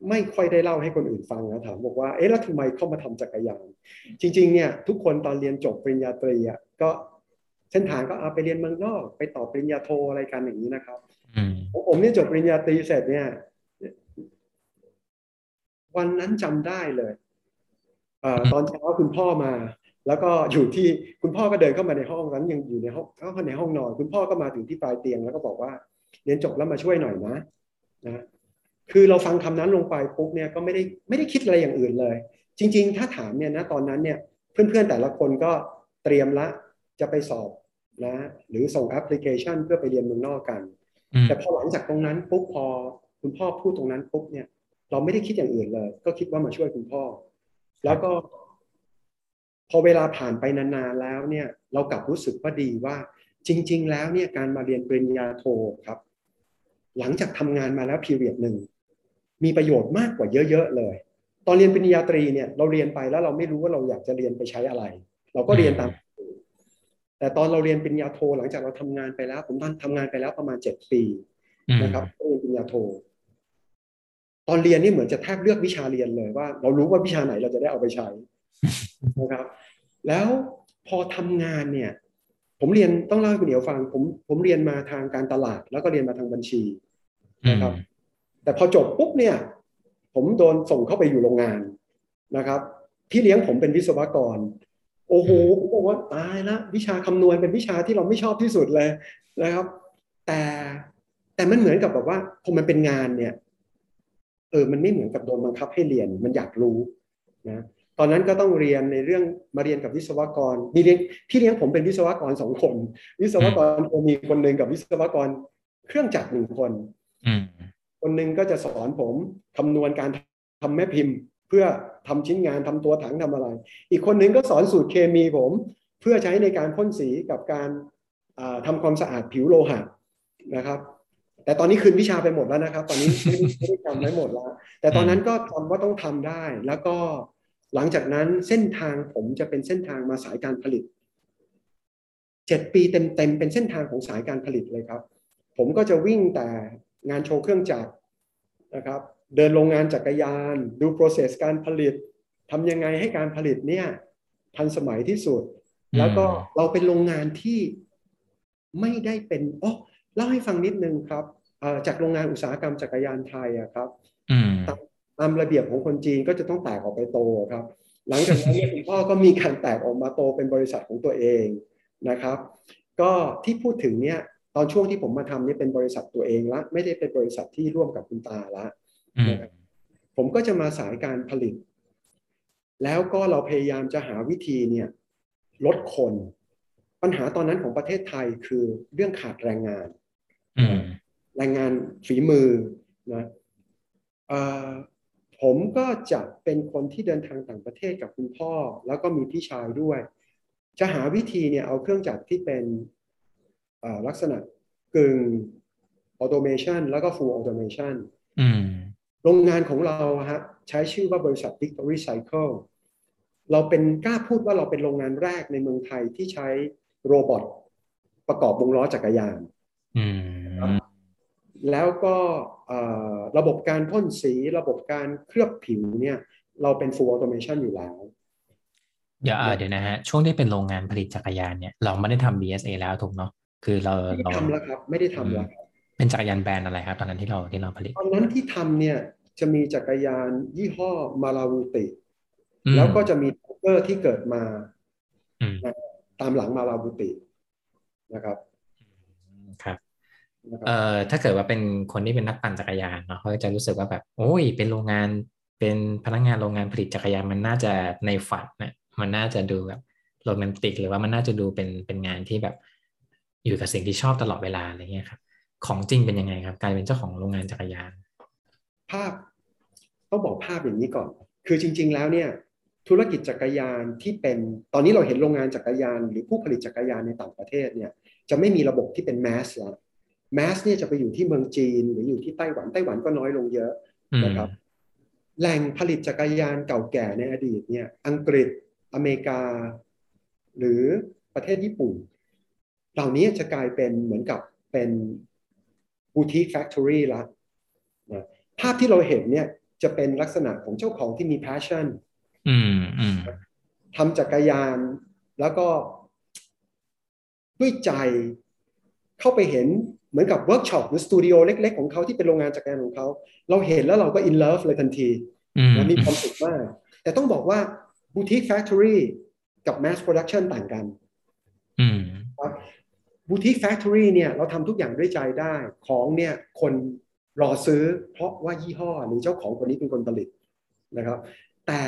ไม่ค่อยได้เล่าให้คนอื่นฟังนะถามบอกว่าเอ๊ะแล้วทำไมเข้ามาทำจักรยาน จริงๆเนี่ยทุกคนตอนเรียนจบปริญญาตรีอะก็เส้นทางก็เอาไปเรียนเมืองนอกไปต่อปริญญาโทอะไรกันอย่างนี้นะครับของผมเนี่ยจบปริญญาตรีเสร็จเนี่ย วันนั้นจำได้เลยอตอนเช้าคุณพ่อมา แล้วก็อยู่ที่คุณพ่อก็เดินเข้ามาในห้องนั้นยังอยู่ในห้องเข้าในห้องนอน คุณพ่อก็มาถึงที่ปลายเตียงแล้วก็บอกว่า เรียนจบแล้วมาช่วยหน่อยนะนะคือเราฟังคำนั้นลงไปปุ๊บเนี่ยก็ไม่ได้ไม่ได้คิดอะไรอย่างอื่นเลย จริง ๆ ถ้าถามเนี่ยนะตอนนั้นเนี่ยเพื่อนๆแต่ละคนก็เตรียมละจะไปสอบนะหรือส่งแอปพลิเคชันเพื่อไปเรียนเมืองนอกกัน แต่พอหลังจากตรงนั้นปุ๊บพอคุณพ่อพูดตรงนั้นปุ๊บเนี่ย เราไม่ได้คิดอย่างอื่นเลย ก็คิดว่ามาช่วยคุณพ่อ แล้วก็ พอเวลาผ่านไปนานๆแล้วเนี่ย เรากลับรู้สึกว่าดีว่า จริง ๆ แล้วเนี่ยการมาเรียนปริญญาโทครับ หลังจากทำงานมาแล้วพีเรียดหนึ่งมีประโยชน์มากกว่าเยอะ ๆ เลย ตอนเรียนปริญญาตรีเนี่ยเราเรียนไปแล้วเราไม่รู้ว่าเราอยากจะเรียนไปใช้อะไร เราก็เรียนตาม แต่ตอนเราเรียนปริญญาโทหลังจากเราทำงานไปแล้ว ผมตอนทำงานไปแล้วประมาณเจ็ดปีนะครับเรียนปริญญาโท ตอนเรียนนี่เหมือนจะแทบเลือกวิชาเรียนเลยว่า เรารู้ว่าวิชาไหนเราจะได้เอาไปใช้นะครับ แล้วพอทำงานเนี่ย ผมเรียนต้องเล่าให้คุณเหนียวฟัง ผมผมเรียนมาทางการตลาด แล้วก็เรียนมาทางบัญชีนะครับ แต่พอจบปุ๊บเนี่ย ผมโดนส่งเข้าไปอยู่โรงงานนะครับพี่เลี้ยงผมเป็นวิศวกร โอ้โหผมบอกว่าตายละวิชาคำนวณเป็นวิชาที่เราไม่ชอบที่สุดเลยนะครับ แต่แต่มันเหมือนกับแบบว่าพอมันเป็นงานเนี่ย เออ มันไม่เหมือนกับโดนบังคับให้เรียน มันอยากรู้นะ ตอนนั้นก็ต้องเรียนในเรื่องมาเรียนกับวิศวกรมีเรียนพี่เลี้ยงผมเป็นวิศวกรสองคน วิศวกรมีคนหนึ่งกับวิศวกรเครื่องจักรหนึ่งคนคนหนึ่งก็จะสอนผมคำนวณการทำแม่พิมพ์ เพื่อทำชิ้นงานทำตัวถังทำอะไร อีกคนหนึ่งก็สอนสูตรเคมีผม เพื่อใช้ในการพ่นสีกับการทำความสะอาดผิวโลหะนะครับ แต่ตอนนี้คืนวิชาไปหมดแล้วนะครับ ตอนนี้ไม่ได้จำไม่หมดแล้ว แต่ตอนนั้นก็ทำว่าต้องทำได้แล้วก็ หลังจากนั้นเส้นทางผมจะเป็นเส้นทางมาสายการผลิตเจ็ดปีเต็มๆเป็นเส้นทางของสายการผลิตเลยครับ ผมก็จะวิ่งแต่งานโชว์เครื่องจักรนะครับ เดินโรงงานจักรยาน ดู process การผลิตทำยังไงให้การผลิตเนี่ยทันสมัยที่สุด แล้วก็เราเป็นโรงงานที่ไม่ได้เป็นอ๋อเล่าให้ฟังนิดนึงครับจากโรงงานอุตสาหกรรมจักรยานไทยอะครับ ตามระเบียบของคนจีนก็จะต้องแตกออกไปโตครับ หลังจากนั้นคุณพ่อก็มีการแตกออกมาโตเป็นบริษัทของตัวเองนะครับ ก็ที่พูดถึงเนี่ยตอนช่วงที่ผมมาทำนี่เป็นบริษัทตัวเองละไม่ได้เป็นบริษัทที่ร่วมกับคุณตาละผมก็จะมาสายการผลิต แล้วก็เราพยายามจะหาวิธีเนี่ยลดคน ปัญหาตอนนั้นของประเทศไทยคือเรื่องขาดแรงงานแรงงานฝีมือนะ ผมก็จะเป็นคนที่เดินทางต่างประเทศกับคุณพ่อ แล้วก็มีพี่ชายด้วย จะหาวิธีเนี่ยเอาเครื่องจักรที่เป็นลักษณะกึ่งออโตเมชันแล้วก็ full automation โรงงานของเราฮะใช้ชื่อว่าบริษัท Victory Cycle เราเป็นกล้าพูดว่าเราเป็นโรงงานแรกในเมืองไทยที่ใช้โรบอทประกอบวงล้อจักรยาน แล้วก็ระบบการพ่นสี ระบบการเคลือบผิวเนี่ย เราเป็น full automation อยู่แล้ว เดี๋ยวเดี๋ยวนะฮะ ช่วงที่เป็นโรงงานผลิตจักรยานเนี่ย เราไม่ได้ทำ BSA แล้วถูกเนาะคือเราไม่ได้ทำแล้วครับ ไม่ได้ทำแล้วเป็นจักรยานแบรนด์อะไรครับ ตอนนั้นที่เราที่เราผลิต ตอนนั้นที่ทำเนี่ยจะมีจักรยานยี่ห้อมาลาวูติ แล้วก็จะมี Tiger ที่เกิดมาตามหลังมาลาวูตินะครับ ครับ เอ่อถ้าเกิดว่าเป็นคนที่เป็นนักปั่นจักรยานเนาะเขาจะรู้สึกว่าแบบ โอ้ย เป็นโรงงานเป็นพนักงานโรงงานผลิตจักรยานมันน่าจะในฝันเนี่ยมันน่าจะดูแบบโรแมนติก หรือว่ามันน่าจะดูเป็นเป็นงานที่แบบ อยู่กับสิ่งที่ชอบตลอดเวลาอะไรเงี้ยครับของจริงเป็นยังไงครับกลายเป็นเจ้าของโรงงานจักรยาน ภาพต้องบอกภาพอย่างนี้ก่อน คือจริง ๆ แล้วเนี่ย ธุรกิจจักรยานที่เป็นตอนนี้เราเห็นโรงงานจักรยาน หรือผู้ผลิตจักรยานในต่างประเทศเนี่ยจะไม่มีระบบที่เป็นแมสแล้ว แมสเนี่ยจะไปอยู่ที่เมืองจีน หรืออยู่ที่ไต้หวันไต้หวันก็น้อยลงเยอะนะครับแหล่งผลิตจักรยานเก่าแก่ในอดีตเนี่ยอังกฤษอเมริกา หรือประเทศญี่ปุ่น เหล่านี้จะกลายเป็นเหมือนกับเป็นบูติกแฟคทอรี่ละนะภาพที่เราเห็นเนี่ยจะเป็นลักษณะของเจ้าของที่มี passion ทำจักรยานแล้วก็ด้วยใจเข้าไปเห็น เหมือนกับเวิร์กช็อปหรือสตูดิโอเล็ก ๆ ของเขาที่เป็นโรงงานจักรยานของเขา เราเห็นแล้วเราก็ in love เลยทันทีนะมีความสุขมาก แต่ต้องบอกว่า boutique factory กับ mass production ต่างกันครับ boutique factory เนี่ยเราทำทุกอย่างด้วยใจได้ ของเนี่ยคนรอซื้อ เพราะว่ายี่ห้อหรือเจ้าของคนนี้เป็นคนผลิตนะครับ แต่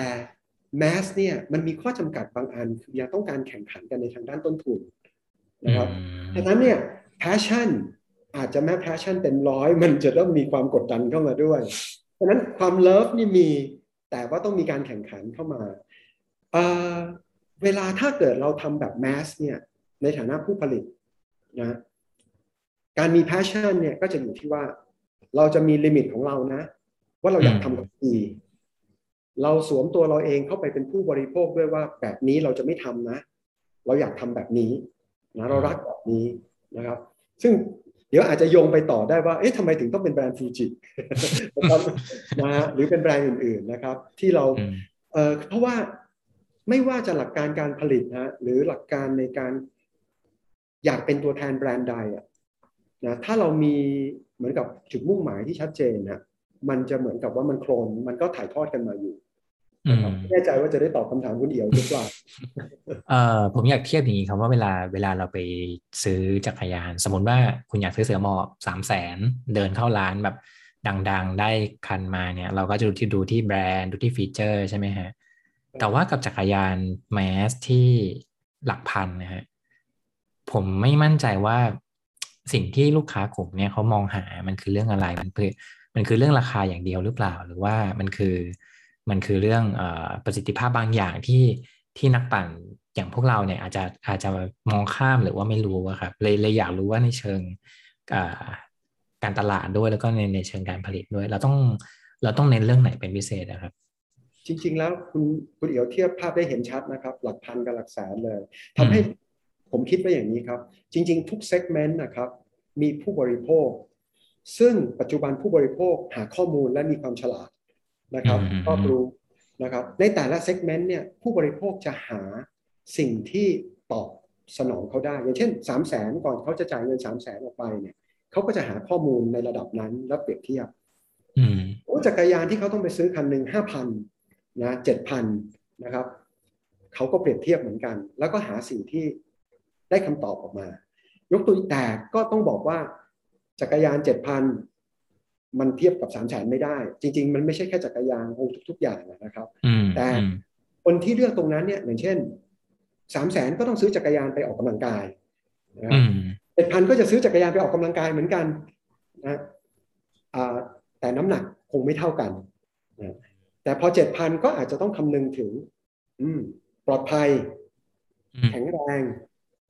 แมสเนี่ยมันมีข้อจำกัดบางอันคือยังต้องการแข่งขันกันในทางด้านต้นทุนนะครับดังนั้นเนี่ย passion อาจจะแม้ passion เต็มร้อยมันจะต้องมีความกดดันเข้ามาด้วย เพราะนั้นความเลิฟนี่มีแต่ว่าต้องมีการแข่งขันเข้ามาเเวลาถ้าเกิดเราทำแบบแมสเนี่ยในฐานะผู้ผลิตนะการมี passion เนี่ยก็จะอยู่ที่ว่าเราจะมีลิมิตของเรานะ ว่าเราอยากทำกับดีเราสวมตัวเราเองเข้าไปเป็นผู้บริโภคด้วยว่าแบบนี้เราจะไม่ทำนะ เราอยากทำแบบนี้นะเรารักแบบนี้นะครับ ซึ่ง เดี๋ยวอาจจะโยงไปต่อได้ว่า เอ๊ะทำไมถึงต้องเป็นแบรนด์ฟูจินะหรือเป็นแบรนด์อื่น ๆนะครับ ที่เราเอ่อเพราะว่าไม่ว่าจะหลักการการผลิตนะหรือหลักการในการอยากเป็นตัวแทนแบรนด์ใดอะนะถ้าเรามีเหมือนกับจุดมุ่งหมายที่ชัดเจนนะมันจะเหมือนกับว่ามันโครนมันก็ถ่ายทอดกันมาอยู่ นะครับแน่ใจว่าจะได้ตอบคำถามคุณเอี่ยวหรือเปล่าเอ่อผมอยากเทียบอย่างนี้ครับว่าเวลาเวลาเราไปซื้อจักรยาน สมมติว่าคุณอยากซื้อเสือหมอบสามแสนเดินเข้าร้านแบบดังๆ ได้คันมาเนี่ย เราก็จะดูที่ดูที่แบรนด์ดูที่ฟีเจอร์ใช่ไหมฮะ แต่ว่ากับจักรยานแมสที่หลักพันนะฮะผมไม่มั่นใจว่าสิ่งที่ลูกค้ากลุ่มเนี่ยเขามองหามันคือเรื่องอะไรมันคือมันคือเรื่องราคาอย่างเดียวหรือเปล่า หรือว่ามันคือ มันคือเรื่องอประสิทธิภาพบางอย่างที่ที่นักปั่นอย่างพวกเราเนี่ยอาจจะอาจจะมองข้ามหรือว่าไม่รู้ครับเลยเลยอยากรู้ว่าในเชิงการตลาดด้วยแล้วก็ในในเชิงการผลิตด้วย เราต้องเราต้องเน้นเรื่องไหนเป็นพิเศษนะครับ จริง ๆ แล้วคุณคุณเอียวเทียบภาพได้เห็นชัดนะครับ หลักพันกับหลักแสนเลยทำให้ผมคิดว่าอย่างนี้ครับ จริง ๆ ทุกเซกเมนต์นะครับ มีผู้บริโภค ซึ่งปัจจุบันผู้บริโภคหาข้อมูลและมีความฉลาด นะครับรอบรู้นะครับ ในแต่ละเซกเมนต์เนี่ยผู้บริโภคจะหาสิ่งที่ตอบสนองเขาได้ อย่างเช่น 3 0 0แสนก่อนเขาจะจ่ายเงิน 3 0 0แสนออกไปเนี่ยเขาก็จะหาข้อมูลในระดับนั้นแล้วเปรียบเทียบอืมโอ้จักรยานที่เขาต้องไปซื้อคันหนึ่งห้าพันนะเจ็ดพันนะครับเขาก็เปรียบเทียบเหมือนกัน แล้วก็หาสิ่งที่ได้คำตอบออกมา ยกตัวแต่ก็ต้องบอกว่าจักรยานเจ็ดพัน มันเทียบกับสามแสนไม่ได้ จริง ๆ มันไม่ใช่แค่จักรยานโอ้ทุก ๆ อย่างนะครับอืมแต่อืมคนที่เลือกตรงนั้นเนี่ยอย่างเช่นสามแสนก็ต้องซื้อจักรยานไปออกกำลังกายนะครัอืบมเจ็ดพันก็จะซื้อจักรยานไปออกกำลังกายเหมือนกันนะอ่าแต่น้ำหนักคงไม่เท่ากันนะแต่พอเจ็ดพันก็อาจจะต้องคำนึงถึง อืมปลอดภัยอืมแข็งแรง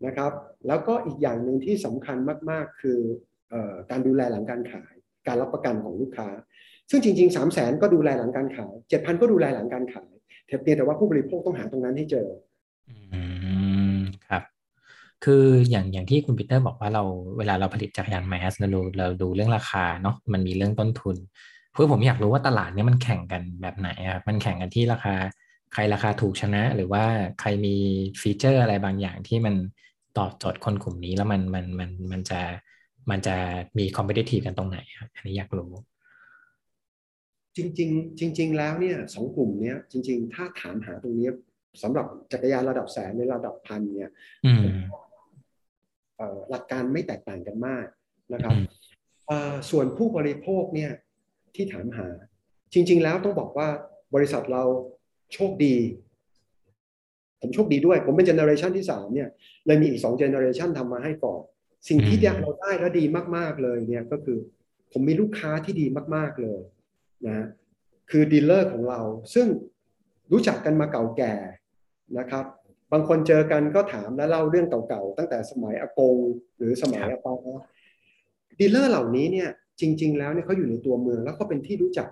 นะครับ แล้วก็อีกอย่างหนึ่งที่สำคัญมาก ๆ คือเออการดูแลหลังการขาย การรับประกันของลูกค้า ซึ่งจริง ๆ 3 0 0แสนก็ดูแลหลังการขาย 7,000 ก็ดูแลหลังการขายแต่เพียงแต่ว่าผู้บริโภคต้องหาตรงนั้นให้เจออืมครับ คืออย่างอย่างที่คุณปีเตอร์บอกว่าเราเวลาเราผลิตจักรยาน mass เราดูเราดูเรื่องราคาเนาะมันมีเรื่องต้นทุนเพื่อผมอยากรู้ว่าตลาดนี้มันแข่งกันแบบไหนอะครับมันแข่งกันที่ราคาใครราคาถูกชนะ หรือว่าใครมี feature อะไรบางอย่างที่มันตอบโจทย์คนกลุ่มนี้แล้วมันมันมันมันจะ มันจะมี competitive กันตรงไหนครับอันนี้อยากรู้ จริง ๆ จริง ๆ แล้วเนี่ยสองกลุ่มเนี้ยจริง ๆ ถ้าถามหาตรงเนี้ยสำหรับจักรยานระดับแสนในระดับพันเนี่ยอืมเอ่อหลักการไม่แตกต่างกันมากนะครับอืมเอ่อส่วนผู้บริโภคเนี่ยที่ถามหา จริง ๆ แล้วต้องบอกว่าบริษัทเราโชคดี ผมโชคดีด้วย ผมเป็น generation ที่สามเนี่ยเลยมีอีกสอง generation ทำมาให้ก่อน สิ่งที่อืมเราได้และดีมาก ๆเลยเนี่ยก็คือ ผมมีลูกค้าที่ดีมาก ๆเลยนะคือ dealer ของเรา ซึ่งรู้จักกันมาเก่าแก่นะครับ บางคนเจอกันก็ถามและเล่าเรื่องเก่าๆ ตั้งแต่สมัยอากง หรือสมัยอาปา dealer เหล่านี้เนี่ย จริง ๆ แล้วเนี่ยเขาอยู่ในตัวเมือง แล้วก็เป็นที่รู้จัก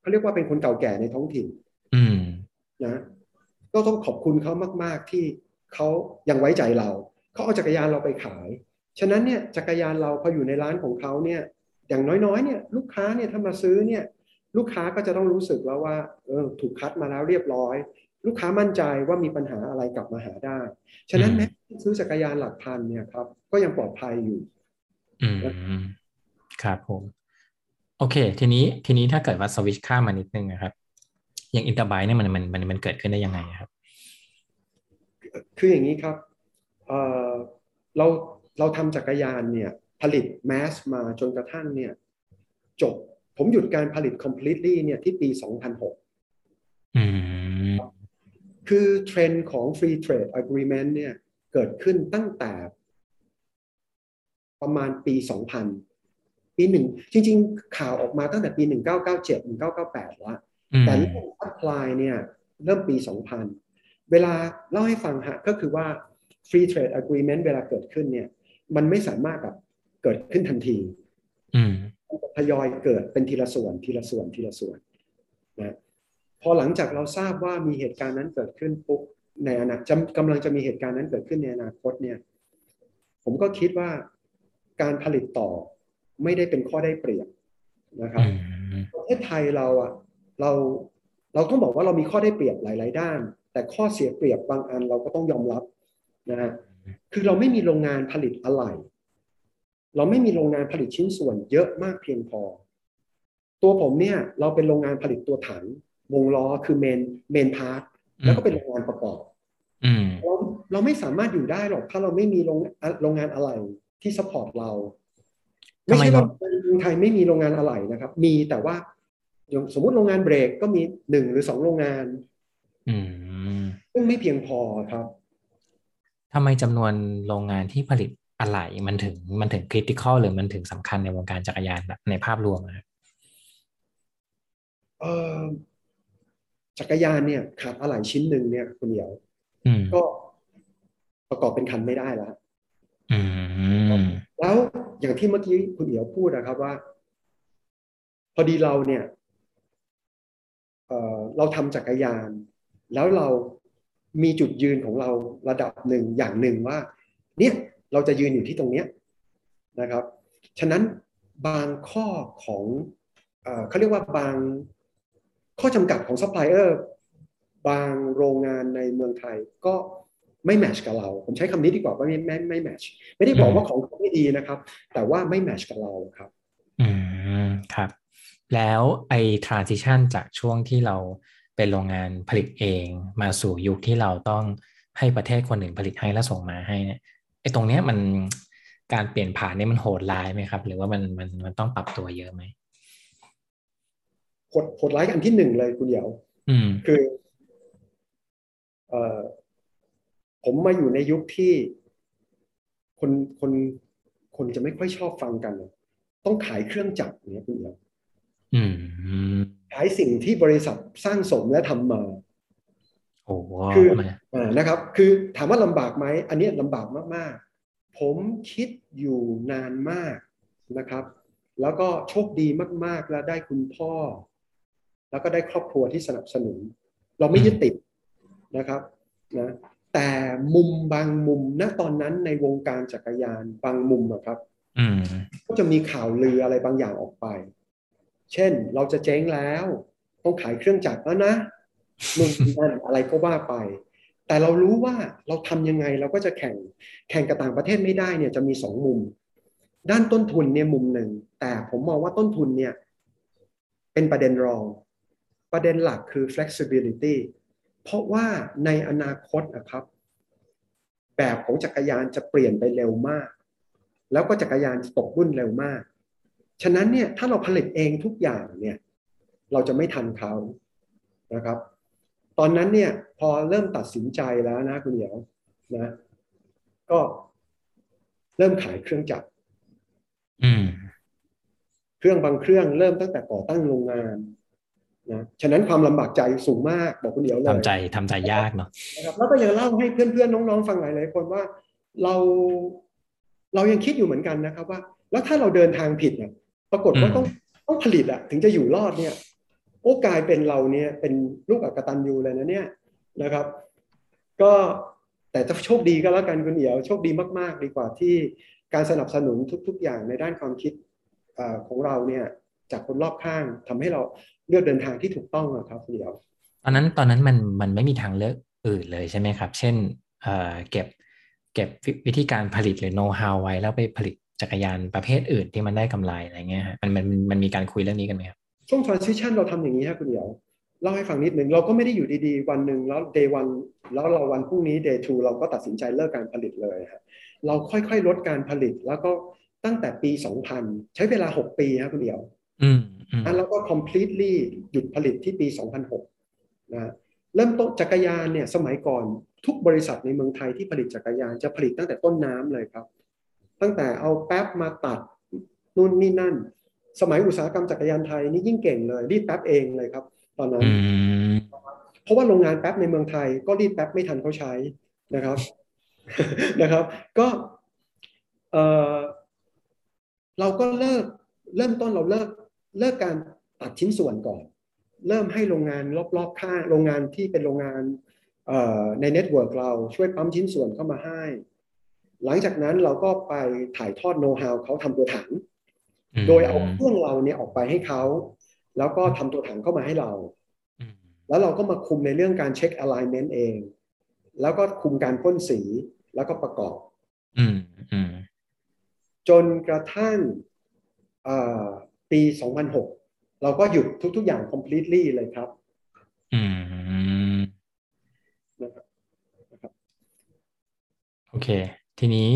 เขาเรียกว่าเป็นคนเก่าแก่ในท้องถิ่น อืมนะก็ต้องขอบคุณเขามาก ๆที่เขายังไว้ใจเรา เขาเอาจักรยานเราไปขาย ฉะนั้นเนี่ยจักรยานเราพออยู่ในร้านของเขาเนี่ยอย่างน้อยๆเนี่ยลูกค้าเนี่ยถ้ามาซื้อเนี่ยลูกค้าก็จะต้องรู้สึกแล้วว่าเออถูกคัดมาแล้วเรียบร้อย ลูกค้ามั่นใจว่ามีปัญหาอะไรกลับมาหาได้ ฉะนั้นอืมแม้ซื้อจักรยานหลักพันเนี่ยครับ ก็ยังปลอดภัยอยู่ อืมครับผมโอเค ทีนี้ทีนี้ถ้าเกิดว่าสวิตช์ข้ามมานิดนึงนะครับ อย่างอินเตอร์ไบเนี่ยมันมันมันมันเกิดขึ้นได้ยังไงครับ คืออย่างนี้ครับ เอ่อเราเราทำจักรยานเนี่ยผลิตแมสมาจนกระทั่งเนี่ยจบ ผมหยุดการผลิต completely เนี่ยที่ปี 2006อืมคือเทรนด์ของ free trade agreement เนี่ยเกิดขึ้นตั้งแต่ประมาณปี 2000 ปีหนึ่งจริง ๆ ข่าวออกมาตั้งแต่ปี 1997 1998 แล้วอืมแต่เรื่อง apply เนี่ยเริ่มปี 2000 เวลาเล่าให้ฟังฮะก็คือว่า free trade agreement เวลาเกิดขึ้นเนี่ย มันไม่สามารถแบบเกิดขึ้นทันทีอืมมันจะทยอยเกิดเป็นทีละส่วนทีละส่วนทีละส่วนนะพอหลังจากเราทราบว่ามีเหตุการณ์นั้นเกิดขึ้นปุ๊บในอนาคตกำลังจะมีเหตุการณ์นั้นเกิดขึ้นในอนาคตเนี่ย ผมก็คิดว่าการผลิตต่อไม่ได้เป็นข้อได้เปรียบนะครับอืมประเทศไทยเราอะเราเราต้องบอกว่าเรามีข้อได้เปรียบหลาย ๆ ด้าน แต่ข้อเสียเปรียบบางอันเราก็ต้องยอมรับ นะฮะคือเราไม่มีโรงงานผลิตอะไหล่เราไม่มีโรงงานผลิตชิ้นส่วนเยอะมากเพียงพอ ตัวผมเนี่ย เราเป็นโรงงานผลิตตัวถัง วงล้อคือ main main part แล้วก็เป็นโรงงานประกอบอืมเราเราไม่สามารถอยู่ได้หรอก ถ้าเราไม่มีโรงโรงงานอะไหล่ที่สปอร์ตเราไม่ใช่ว่าเมืองไทยไม่มีโรงงานอะไหล่นะครับ มีแต่ว่าอย่างสมมติโรงงานเบรกก็มีหนึ่งหรือสองโรงงานอืมซึ่งไม่เพียงพอครับ ทำไมจำนวนโรงงานที่ผลิตอะไหล่มันถึงมันถึงคริติคอลหรือมันถึงสำคัญในวงการจักรยานแบบในภาพรวมอะครับเอ่อจักรยานเนี่ยขาดอะไหล่ชิ้นหนึ่งเนี่ยคุณเดียวอืมก็ประกอบเป็นคันไม่ได้แล้วอืมแล้วอย่างที่เมื่อกี้คุณเอียวพูดนะครับว่า พอดีเราเนี่ยเอ่อเราทำจักรยาน แล้วเรา มีจุดยืนของเราระดับหนึ่งอย่างหนึ่งว่า เนี่ยเราจะยืนอยู่ที่ตรงเนี้ยนะครับ ฉะนั้นบางข้อของเอเขาเรียกว่าบางข้อจำกัดของซัพพลายเออร์บางโรงงานในเมืองไทยก็ไม่ match กับเรา ผมใช้คำนี้ดีกว่าว่าไม่ไม่ไม่ match ไม่ได้บอกว่าของเขาไม่ดีนะครับ แต่ว่าไม่ match กับเราครับ อืมครับ แล้วไอ้ transition จากช่วงที่เรา เป็นโรงงานผลิตเองมาสู่ยุคที่เราต้องให้ประเทศคนอื่นผลิตให้แล้วส่งมาให้เนี่ยไอ้ตรงเนี้ยมันการเปลี่ยนผ่านนี่มันโหดร้ายไหมครับ หรือว่ามันมันมันต้องปรับตัวเยอะไหมโหดโหดร้ายอันที่หนึ่งเลยคุณเหยาอืมคือเอ่อผมมาอยู่ในยุคที่คนคนคนจะไม่ค่อยชอบฟังกัน ต้องขายเครื่องจักรเนี่ยคุณเหยาอืม ขายสิ่งที่บริษัทสร้างสมและทำมาโอ้โหคือมันอ่านะครับ คือถามว่าลำบากไหมอันนี้ลำบากมากๆ ผมคิดอยู่นานมากนะครับ แล้วก็โชคดีมากๆ แล้วได้คุณพ่อ แล้วก็ได้ครอบครัวที่สนับสนุน เราไม่ยึดติดนะครับนะแต่มุมบางมุมณตอนนั้นในวงการจักรยานบางมุมอะครับอืมก็จะมีข่าวลืออะไรบางอย่างออกไป เช่นเราจะเจ๊งแล้ว ต้องขายเครื่องจักรแล้วนะนู่นนั่นอะไรก็ว่าไป แต่เรารู้ว่าเราทำยังไงเราก็จะแข่งแข่งกับต่างประเทศไม่ได้เนี่ยจะมีสองมุม ด้านต้นทุนเนี่ยมุมหนึ่ง แต่ผมมองว่าต้นทุนเนี่ยเป็นประเด็นรอง ประเด็นหลักคือ flexibility เพราะว่าในอนาคตนะครับ แบบของจักรยานจะเปลี่ยนไปเร็วมาก แล้วก็จักรยานจะตกรุ่นเร็วมาก ฉะนั้นเนี่ยถ้าเราผลิตเองทุกอย่างเนี่ยเราจะไม่ทันเขานะครับ ตอนนั้นเนี่ยพอเริ่มตัดสินใจแล้วนะคุณเหยียวนะก็เริ่มขายเครื่องจักรอืมเครื่องบางเครื่องเริ่มตั้งแต่ก่อตั้งโรงงานนะฉะนั้นความลำบากใจสูงมากบอกคุณเดียวเลยทำใจทำใจยากเนาะนะครับแล้วก็ยังเล่าให้เพื่อนๆน้องๆฟังหลายๆคนว่าเราเรายังคิดอยู่เหมือนกันนะครับว่า แล้วถ้าเราเดินทางผิดเนี่ย ปรากฏว่าต้องต้องผลิตอะถึงจะอยู่รอดเนี่ยโอ้กลายเป็นเราเนี่ยเป็นลูกอักตันยูเลยนะเนี่ยนะครับ ก็แต่จะโชคดีก็แล้วกันคุณเหียวโชคดีมากๆ ดีกว่าที่การสนับสนุนทุก ๆ อย่างในด้านความคิดเอของเราเนี่ยจากคนรอบข้างทำให้เราเลือกเดินทางที่ถูกต้องนะครับคุณเหียวตอนนั้นตอนนั้นมันมันไม่มีทางเลือกอื่นเลยใช่ไหมครับ เช่นเอ่อเก็บเก็บวิธีการผลิตหรือโน้ตฮาวไว้แล้วไปผลิต จักรยานประเภทอื่นที่มันได้กำไรอะไรเงี้ยฮะมันมันมันมีการคุยเรื่องนี้กันไหมครับช่วง transition เราทำอย่างนี้ครับคุณเหียวเล่าให้ฟังนิดหนึ่งเราก็ไม่ได้อยู่ดีๆ วันหนึ่งแล้ว day one แล้วเราวันพรุ่งนี้ day two เราก็ตัดสินใจเลิกการผลิตเลยครับเราค่อยๆลดการผลิตแล้วก็ตั้งแต่ปี 2000 ใช้เวลา 6 ปีครับคุณเหียว อืมอืมแล้วก็ completely หยุดผลิตที่ปี 2006นะเริ่มต้นจักรยานเนี่ยสมัยก่อนทุกบริษัทในเมืองไทยที่ผลิตจักรยานจะผลิตตั้งแต่ต้นน้ำเลยครับ ตั้งแต่เอาแป๊บมาตัดนู่นนี่นั่น สมัยอุตสาหกรรมจักรยานไทยนี่ยิ่งเก่งเลยรีดแป๊บเองเลยครับ ตอนนั้นอืมเพราะว่าโรงงานแป๊บในเมืองไทย ก็รีดแป๊บไม่ทันเขาใช้นะครับนะครับ ก็เออเราก็เลิกเริ่มต้นเราเลิกเลิกการตัดชิ้นส่วนก่อน เริ่มให้โรงงานรอบๆข้างโรงงานที่เป็นโรงงานเอ่อใน network เราช่วยปั๊มชิ้นส่วนเข้ามาให้ หลังจากนั้นเราก็ไปถ่ายทอดโน้ตฮาวเขาทำตัวถัง โดยเอาเครื่องเราเนี่ยออกไปให้เขาแล้วก็ทำตัวถังเข้ามาให้เราอืมแล้วเราก็มาคุมในเรื่องการเช็ค alignment เอง แล้วก็คุมการพ่นสีแล้วก็ประกอบอืมอืมจนกระทั่งเอ่อปี 2006 เราก็หยุดทุก ๆ อย่าง completely เลยครับอืมนะครับ โอเค ทีนี้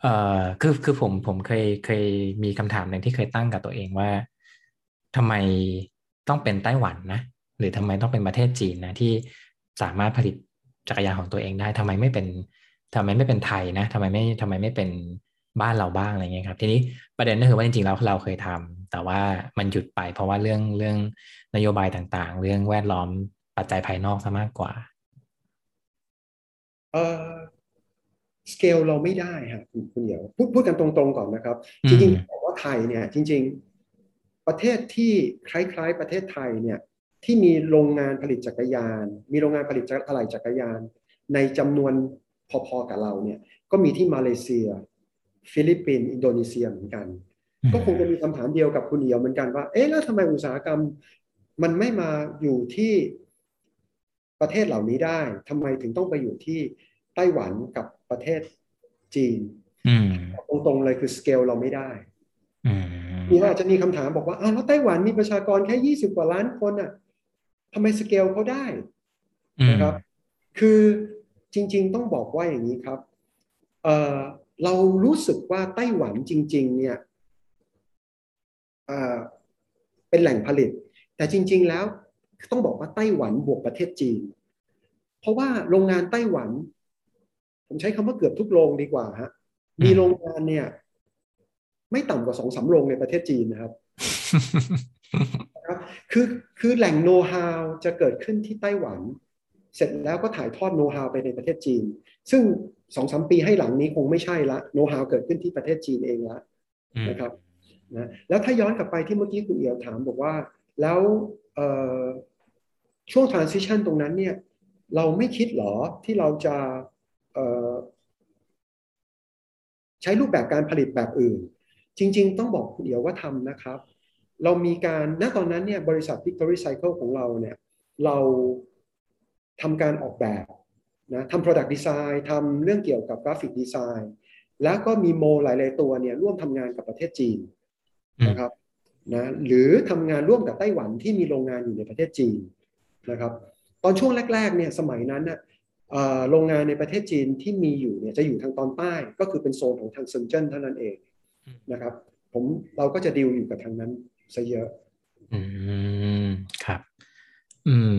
เอ่อคือคือผมผมเคยเคยมีคำถามหนึ่งที่เคยตั้งกับตัวเองว่าทำไมต้องเป็นไต้หวันนะ หรือทำไมต้องเป็นประเทศจีนนะที่สามารถผลิตจักรยานของตัวเองได้ทำไมไม่เป็นทำไมไม่เป็นไทยนะทำไมไม่ทำไมไม่เป็นบ้านเราบ้างอะไรเงี้ยครับ ทีนี้ประเด็นก็คือว่าจริงๆแล้วเราเคยทำแต่ว่ามันหยุดไปเพราะว่าเรื่องเรื่องนโยบายต่างๆ เรื่องแวดล้อมปัจจัยภายนอกซะมากกว่า เอ่อ สเกลเราไม่ได้ครับคุณคุณเดียวพูดพูดกันตรงๆก่อนนะครับอืจมริงๆบอกว่าไทยเนี่ย จริง ๆ ประเทศที่คล้าย ๆ ประเทศไทยเนี่ย ที่มีโรงงานผลิตจักรยาน มีโรงงานผลิตอะไหล่จักรยาน ในจำนวนพอๆกับเราเนี่ย ก็มีที่มาเลเซีย ฟิลิปปินส์อินโดนีเซียเหมือนกัน ก็คงจะมีคำถามเดียวกับคุณเอียวเหมือนกันว่าเอ๊ะแล้วทำไมอุตสาหกรรม มันไม่มาอยู่ที่ประเทศเหล่านี้ได้ทำไมถึงต้องไปอยู่ที่ไต้หวันกับ ประเทศจีนอืมตรงๆเลยคือสเกลเราไม่ได้อืมมีว่าอาจจะมีคำถามบอกว่าอ้าวแล้วไต้หวันมีประชากรแค่ยี่สิบกว่าล้านคนอะทำไมสเกลเขาได้อืมนะครับ คือจริง ๆ ต้องบอกว่าอย่างนี้ครับเอ่อเรารู้สึกว่าไต้หวันจริง ๆ เนี่ยเอ่อเป็นแหล่งผลิต แต่จริง ๆ แล้วต้องบอกว่าไต้หวันบวกประเทศจีน เพราะว่าโรงงานไต้หวัน ผมใช้คำว่าเกือบทุกโรงดีกว่าฮะมีโรงงานเนี่ย ไม่ต่ำกว่าสองสามโรงในประเทศจีนนะครับนะครับคือคือแหล่งโน้ตฮาวจะเกิดขึ้นที่ไต้หวัน เสร็จแล้วก็ถ่ายทอดโน้ตฮาวไปในประเทศจีน ซึ่งสองสามปีให้หลังนี้คงไม่ใช่ละโน้ตฮาวเกิดขึ้นที่ประเทศจีนเองละนะครับนะแล้วถ้าย้อนกลับไปที่เมื่อกี้คุณเอียวถามบอกว่า แล้วเอ่อช่วง transition ตรงนั้นเนี่ย เราไม่คิดหรอที่เราจะเอ่อ ใช้รูปแบบการผลิตแบบอื่น จริง ๆ ต้องบอกคุณเอียวว่าทำนะครับ เรามีการณตอนนั้นเนี่ยบริษัท Victory Cycle ของเราเนี่ยเราทำการออกแบบนะทำ product design ทำเรื่องเกี่ยวกับกราฟิกดีไซน์แล้วก็มีโมหลาย ๆ ตัวเนี่ยร่วมทำงานกับประเทศจีนนะครับนะหรือทำงานร่วมกับไต้หวันที่มีโรงงานอยู่ในประเทศจีนนะครับ ตอนช่วงแรก ๆ เนี่ยสมัยนั้นน่ะเอ่อ โรงงานในประเทศจีนที่มีอยู่เนี่ยจะอยู่ทางตอนใต้ก็คือเป็นโซนของทางเซินเจิ้นเท่านั้นเองนะครับ ผมเราก็จะดีลอยู่กับทางนั้นซะเยอะ อืมครับ อืม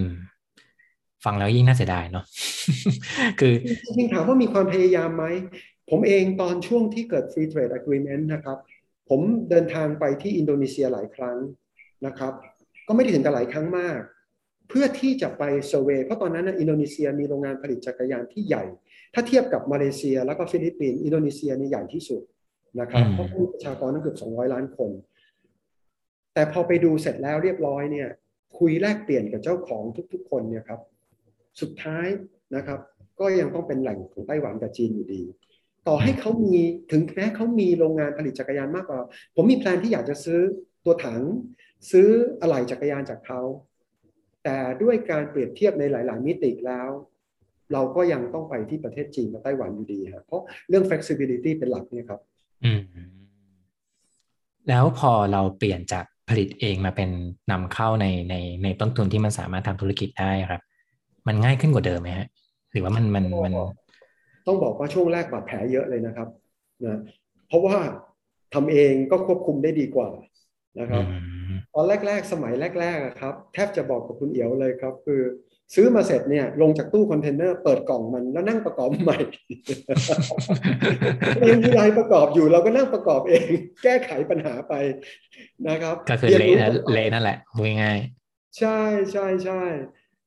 ฟังแล้วยิ่งน่าเสียดายเนาะคือจริงๆถามว่ามีความพยายามไหม ผมเองตอนช่วงที่เกิด Free Trade Agreement นะครับ ผมเดินทางไปที่อินโดนีเซียหลายครั้งนะครับ ก็ไม่ได้ถึงกับหลายครั้งมาก เพื่อที่จะไป survey เพราะตอนนั้นนะอินโดนีเซียมีโรงงานผลิตจักรยานที่ใหญ่ ถ้าเทียบกับมาเลเซียแล้วก็ฟิลิปปินส์อินโดนีเซียนี่ใหญ่ที่สุดนะครับอืมเพราะมีประชากรตั้งเกือบ200 ล้านคน แต่พอไปดูเสร็จแล้วเรียบร้อยเนี่ยคุยแลกเปลี่ยนกับเจ้าของทุกๆ คนเนี่ยครับสุดท้ายนะครับ ก็ยังต้องเป็นแหล่งของไต้หวันกับจีนอยู่ดี ต่อให้เขามีถึงแม้เขามีโรงงานผลิตจักรยานมากกว่า ผมมี plan ที่อยากจะซื้อตัวถัง ซื้ออะไหล่จักรยานจากเขา แต่ด้วยการเปรียบเทียบในหลาย ๆ มิติแล้ว เราก็ยังต้องไปที่ประเทศจีนกับไต้หวันอยู่ดีครับเพราะเรื่อง flexibility เป็นหลักเนี่ยครับอืมแล้วพอเราเปลี่ยนจากผลิตเองมาเป็นนำเข้าในในในต้นทุนที่มันสามารถทำธุรกิจได้ครับ มันง่ายขึ้นกว่าเดิมไหมฮะ หรือว่ามันมันมัน ต้องบอกว่าช่วงแรกบาดแผลเยอะเลยนะครับนะเพราะว่าทำเองก็ควบคุมได้ดีกว่า นะครับอืมตอนแรก ๆ สมัยแรกๆอะครับ แทบจะบอกกับคุณเอียวเลยครับ คือซื้อมาเสร็จเนี่ยลงจากตู้คอนเทนเนอร์เปิดกล่องมันแล้วนั่งประกอบใหม่ยังมีลายประกอบอยู่เราก็นั่งประกอบเอง แก้ไขปัญหาไปนะครับก็คือรียนเละรู้นะกันไปเละนั่นแหละพูดง่ายใช่ใช่ใช่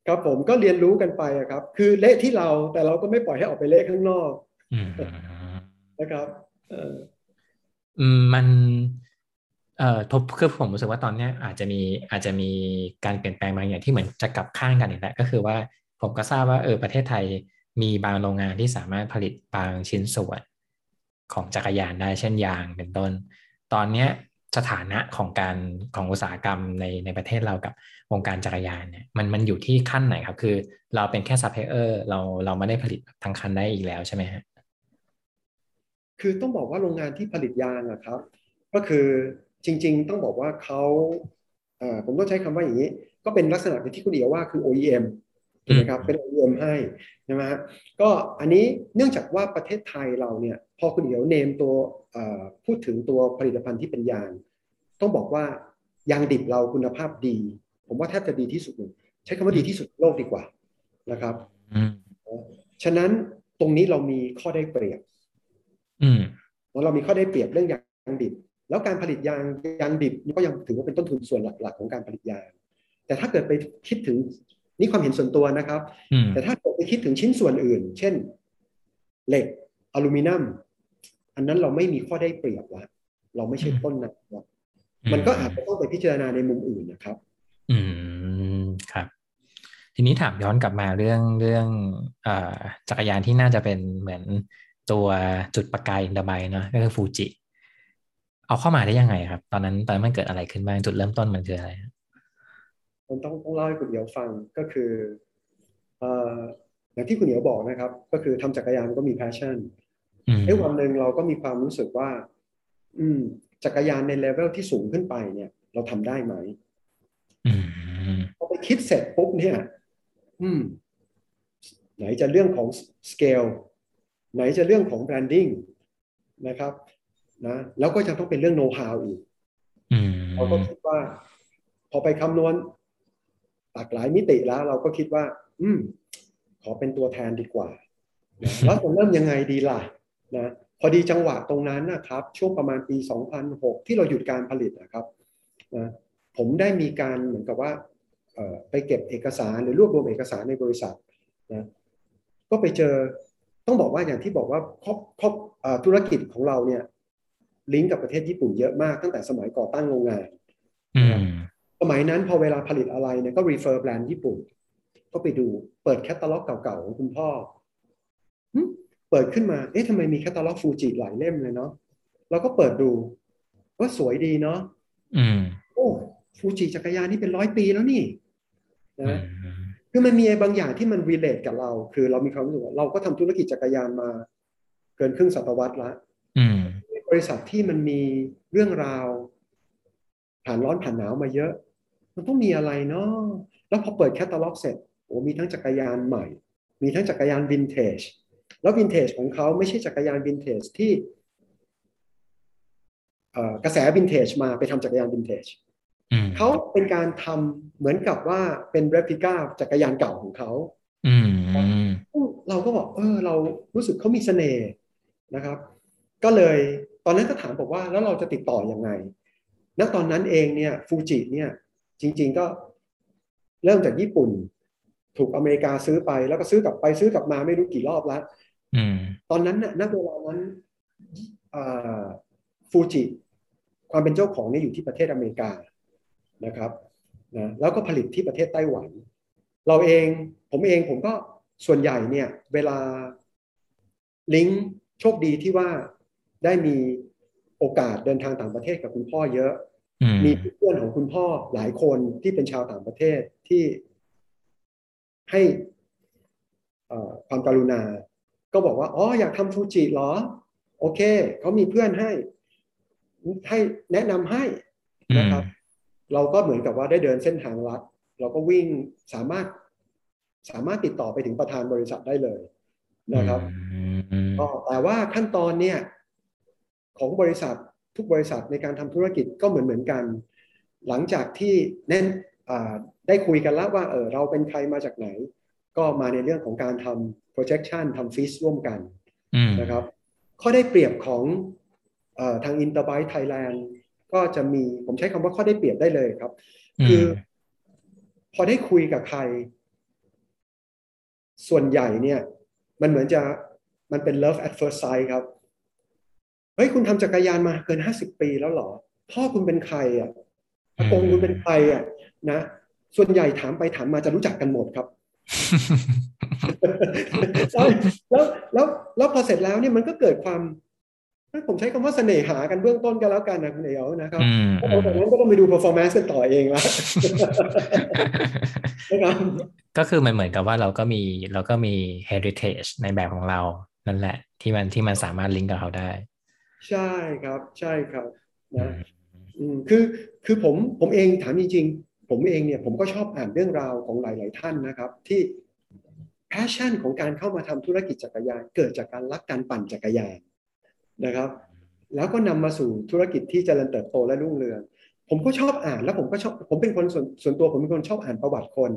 ครับผมก็เรียนรู้กันไปอะครับ คือเละที่เราแต่เราก็ไม่ปล่อยให้ออกไปเละข้างนอกๆอืมนะครับเอออืมมัน เอ่อทบคือผมรู้สึกว่าตอนนี้อาจจะมีอาจจะมีการเปลี่ยนแปลงบางอย่างที่เหมือนจะกลับข้างกันอีกแล้วก็คือว่าผมก็ทราบว่าเออประเทศไทยมีบางโรงงานที่สามารถผลิตบางชิ้นส่วนของจักรยานได้เช่นยางเป็นต้น ตอนนี้สถานะของการของอุตสาหกรรมในในประเทศเรากับวงการจักรยานเนี่ยมันมันอยู่ที่ขั้นไหนครับ คือเราเป็นแค่ซัพพลายเออร์เราเราไม่ได้ผลิตทั้งคันได้อีกแล้วใช่ไหมฮะคือต้องบอกว่าโรงงานที่ผลิตยางอะครับ ก็คือ จริง ๆ ต้องบอกว่าเขาเอ่อผมต้องใช้คำว่าอย่างนี้ ก็เป็นลักษณะที่คุณเอียวว่าคือ OEM ถูกไหมครับเป็น OEM ให้ใช่ไหมฮะก็อันนี้เนื่องจากว่าประเทศไทยเราเนี่ยพอคุณเอียวเนมตัวเอ่อพูดถึงตัวผลิตภัณฑ์ที่เป็นยาง ต้องบอกว่ายางดิบเราคุณภาพดี ผมว่าแทบจะดีที่สุดเลยใช้คำว่าดีที่สุดในโลกดีกว่านะครับอืมฉะนั้นตรงนี้เรามีข้อได้เปรียบอืมเรามีข้อได้เปรียบเรื่องยางดิบ แล้วการผลิตยางยางดิบก็ยังถือว่าเป็นต้นทุนส่วนหลัก ๆ ของการผลิตยาง แต่ถ้าเกิดไปคิดถึงนี่ความเห็นส่วนตัวนะครับอืมแต่ถ้าเกิดไปคิดถึงชิ้นส่วนอื่น เช่น เหล็กอลูมิเนียมอันนั้นเราไม่มีข้อได้เปรียบละเราไม่ใช่ต้นนะมันก็อาจจะต้องไปพิจารณาในมุมอื่นนะครับ อืมครับ ทีนี้ถามย้อนกลับมาเรื่องเรื่องเอ่อจักรยานที่น่าจะเป็นเหมือนตัวจุดประกายอินเดบายเนาะก็คือฟูจิ เอาเข้ามาได้ยังไงครับ ตอนนั้นตอนนั้นมันเกิดอะไรขึ้นบ้างจุดเริ่มต้นมันคืออะไรผมต้องต้องเล่าให้คุณเหียวฟังก็คือเอ่ออย่างที่คุณเหียวบอกนะครับ ก็คือทำจักรยานก็มี passion อืมไอ้วันหนึ่งเราก็มีความรู้สึกว่า อืม จักรยานในเลเวลที่สูงขึ้นไปเนี่ย เราทำได้ไหมอืมพอไปคิดเสร็จปุ๊บเนี่ย อืม ไหนจะเรื่องของ scale ไหนจะเรื่องของ branding นะครับ นะแล้วก็จะต้องเป็นเรื่อง know how อีกอืมเราก็คิดว่า พอไปคำนวณหลากหลายมิติแล้ว เราก็คิดว่า อืม ขอเป็นตัวแทนดีกว่านะแล้วจะเริ่มยังไงดีล่ะนะพอดีจังหวะตรงนั้นนะครับ ช่วงประมาณปี 2006 ที่เราหยุดการผลิตนะครับนะผมได้มีการเหมือนกับว่าเอ่อไปเก็บเอกสารหรือรวบรวมเอกสารในบริษัทนะก็ไปเจอต้องบอกว่าอย่างที่บอกว่าครอบครอบเอ่อธุรกิจของเราเนี่ย ลิงก์กับประเทศญี่ปุ่นเยอะมากตั้งแต่สมัยก่อตั้งโรงงานอืมสมัยนั้นพอเวลาผลิตอะไรเนี่ยก็ refer แบรนด์ญี่ปุ่น ก็ไปดูเปิดแคตตาล็อกเก่าๆของคุณพ่อหึเปิดขึ้นมา เอ๊ะทำไมมีแคตตาล็อกฟูจิหลายเล่มเลยเนาะเราก็เปิดดูว่าสวยดีเนาะอืมโอ้ฟูจิจักรยานนี่เป็นร้อยปีแล้วนี่อืนะมคือมันมีบางอย่างที่มัน relate กับเรา คือเรามีความรู้สึกว่าเราก็ทำธุรกิจจักรยานมา เกินครึ่งศตวรรษละอืม บริษัทที่มันมีเรื่องราว ผ่านร้อนผ่านหนาวมาเยอะ มันต้องมีอะไรเนาะแล้วพอเปิดแคตตาล็อกเสร็จโอ้มีทั้งจักรยานใหม่ มีทั้งจักรยานวินเทจแล้ววินเทจของเขาไม่ใช่จักรยานวินเทจที่เอ่อกระแสวินเทจมาไปทำจักรยานวินเทจอืมเขาเป็นการทำเหมือนกับว่าเป็น replica จักรยานเก่าของเขาอืมเราก็บอกเออเรารู้สึกเขามีเสน่ห์นะครับ ก็เลย ตอนนั้นก็ถามบอกว่าแล้วเราจะติดต่ออยังไง ณ ตอนนั้นเองเนี่ยฟูจิเนี่ยจริง ๆก็เริ่มจากญี่ปุ่น ถูกอเมริกาซื้อไปแล้วก็ซื้อกลับไปซื้อกลับมาไม่รู้กี่รอบแล้วอืมตอนนั้นน่ะณเวลานั้นฟูจิความเป็นเจ้าของเนี่ยอยู่ที่ประเทศอเมริกานะครับนะแล้วก็ผลิตที่ประเทศไต้หวัน เราเองผมเองผมก็ส่วนใหญ่เนี่ยเวลาลิงก์โชคดีที่ว่า ได้มีโอกาสเดินทางต่างประเทศกับคุณพ่อเยอะอืมมีเพื่อนของคุณพ่อหลายคนที่เป็นชาวต่างประเทศที่ให้เอ่อความกรุณา ก็บอกว่า อ๋อ อยากทำฟูจิเหรอ โอเค เขามีเพื่อนให้ ให้แนะนำให้อืมนะครับ เราก็เหมือนกับว่าได้เดินเส้นทางลัด เราก็วิ่งสามารถสามารถติดต่อไปถึงประธานบริษัทได้เลยนะครับอืมก็แต่ว่าขั้นตอนเนี่ย ของบริษัททุกบริษัทในการทำธุรกิจก็เหมือนเหมือนกัน หลังจากที่แน่นอ่าได้คุยกันแล้วว่าเออเราเป็นใครมาจากไหน ก็มาในเรื่องของการทำ projection ทำ fees ร่วมกันอืมนะครับ ข้อได้เปรียบของเออทาง Interbyte Thailand ก็จะมีผมใช้คำว่าข้อได้เปรียบได้เลยครับ คือพอได้คุยกับใคร ส่วนใหญ่เนี่ย มันเหมือนจะมันเป็น love at first sight ครับ เฮ้ยคุณทำจักรยานมาเกินห้าสิบปีแล้วเหรอ พ่อคุณเป็นใครอะอากงคุณเป็นใครอะนะส่วนใหญ่ถามไปถามมาจะรู้จักกันหมดครับแล้วแล้วแล้วแล้วพอเสร็จแล้วเนี่ยมันก็เกิดความผมใช้คำว่าเสน่หากันเบื้องต้นกันแล้วกันนะคุณเอ๋วนะครับอืมแล้วจากนั้นก็ต้องไปดู performance กันต่อเองละนะครับก็คือมันเหมือนกับว่าเราก็มีเราก็มี heritage ในแบบของเรานั่นแหละ ที่มันที่มันสามารถลิงก์กับเขาได้ ใช่ครับใช่ครับอืนะมอืมคือคือผมผมเองถามจริงๆ ผมเองเนี่ยผมก็ชอบอ่านเรื่องราวของหลาย ๆ ท่านนะครับ ที่ passion ของการเข้ามาทำธุรกิจจักรยานเกิดจากการรักการปั่นจักรยานนะครับ แล้วก็นำมาสู่ธุรกิจที่เจริญเติบโตและรุ่งเรืองผมก็ชอบอ่านแล้วผมก็ชอบผมเป็นคนส่วนส่วนตัวผมเป็นคนชอบอ่านประวัติคน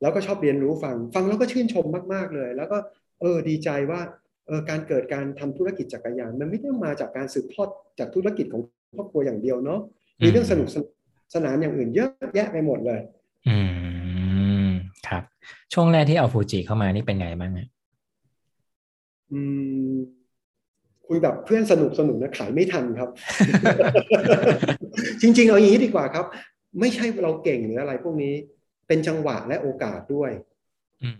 แล้วก็ชอบเรียนรู้ฟัง ฟังแล้วก็ชื่นชมมาก ๆเลย แล้วก็เออดีใจว่าเออ การเกิดการทำธุรกิจจักรยาน มันไม่ได้มาจากการสืบทอดจากธุรกิจของครอบครัวอย่างเดียวเนาะมีเรื่องสนุกสนานอย่างอื่นเยอะแยะไปหมดเลย อืมครับ ช่วงแรกที่เอาฟูจิเข้ามานี่เป็นไงบ้างอะอืมคุยแบบเพื่อนสนุกสนุกนะขายไม่ทันครับ จริง ๆ เอาอย่างนี้ดีกว่าครับ ไม่ใช่เราเก่งหรืออะไรพวกนี้ เป็นจังหวะและโอกาสด้วยอืม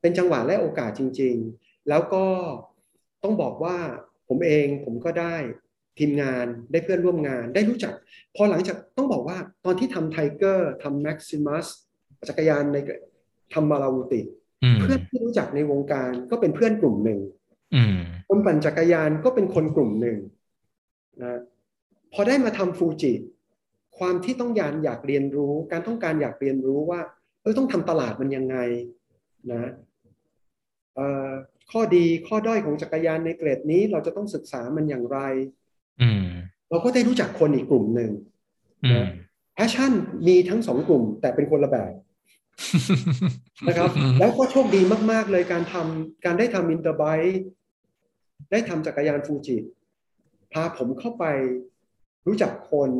เป็นจังหวะและโอกาสจริง ๆ แล้วก็ต้องบอกว่าผมเองผมก็ได้ทีมงานได้เพื่อนร่วมงานได้รู้จัก พอหลังจากต้องบอกว่าตอนที่ทำไทเกอร์ทำแม็กซิมัสจักรยานในธรรมาราวุติอืมเพื่อนที่รู้จักในวงการก็เป็นเพื่อนกลุ่มหนึ่งอืมคนปั่นจักรยานก็เป็นคนกลุ่มหนึ่งนะพอได้มาทำฟูจิ ความที่ต้องการอยากเรียนรู้ การต้องการอยากเรียนรู้ว่าเออต้องทำตลาดมันยังไงนะเอ่อ ข้อดีข้อด้อยของจักรยานในเกรดนี้เราจะต้องศึกษามันอย่างไรอืมเราก็ได้รู้จักคนอีกกลุ่มหนึ่งอืม passion มีทั้งสองกลุ่ม แต่เป็นคนละแบบนะครับ แล้วก็โชคดีมาก ๆ เลยการทำการได้ทำ InterBike ได้ทำจักรยานฟูจิพาผมเข้าไปรู้จักคน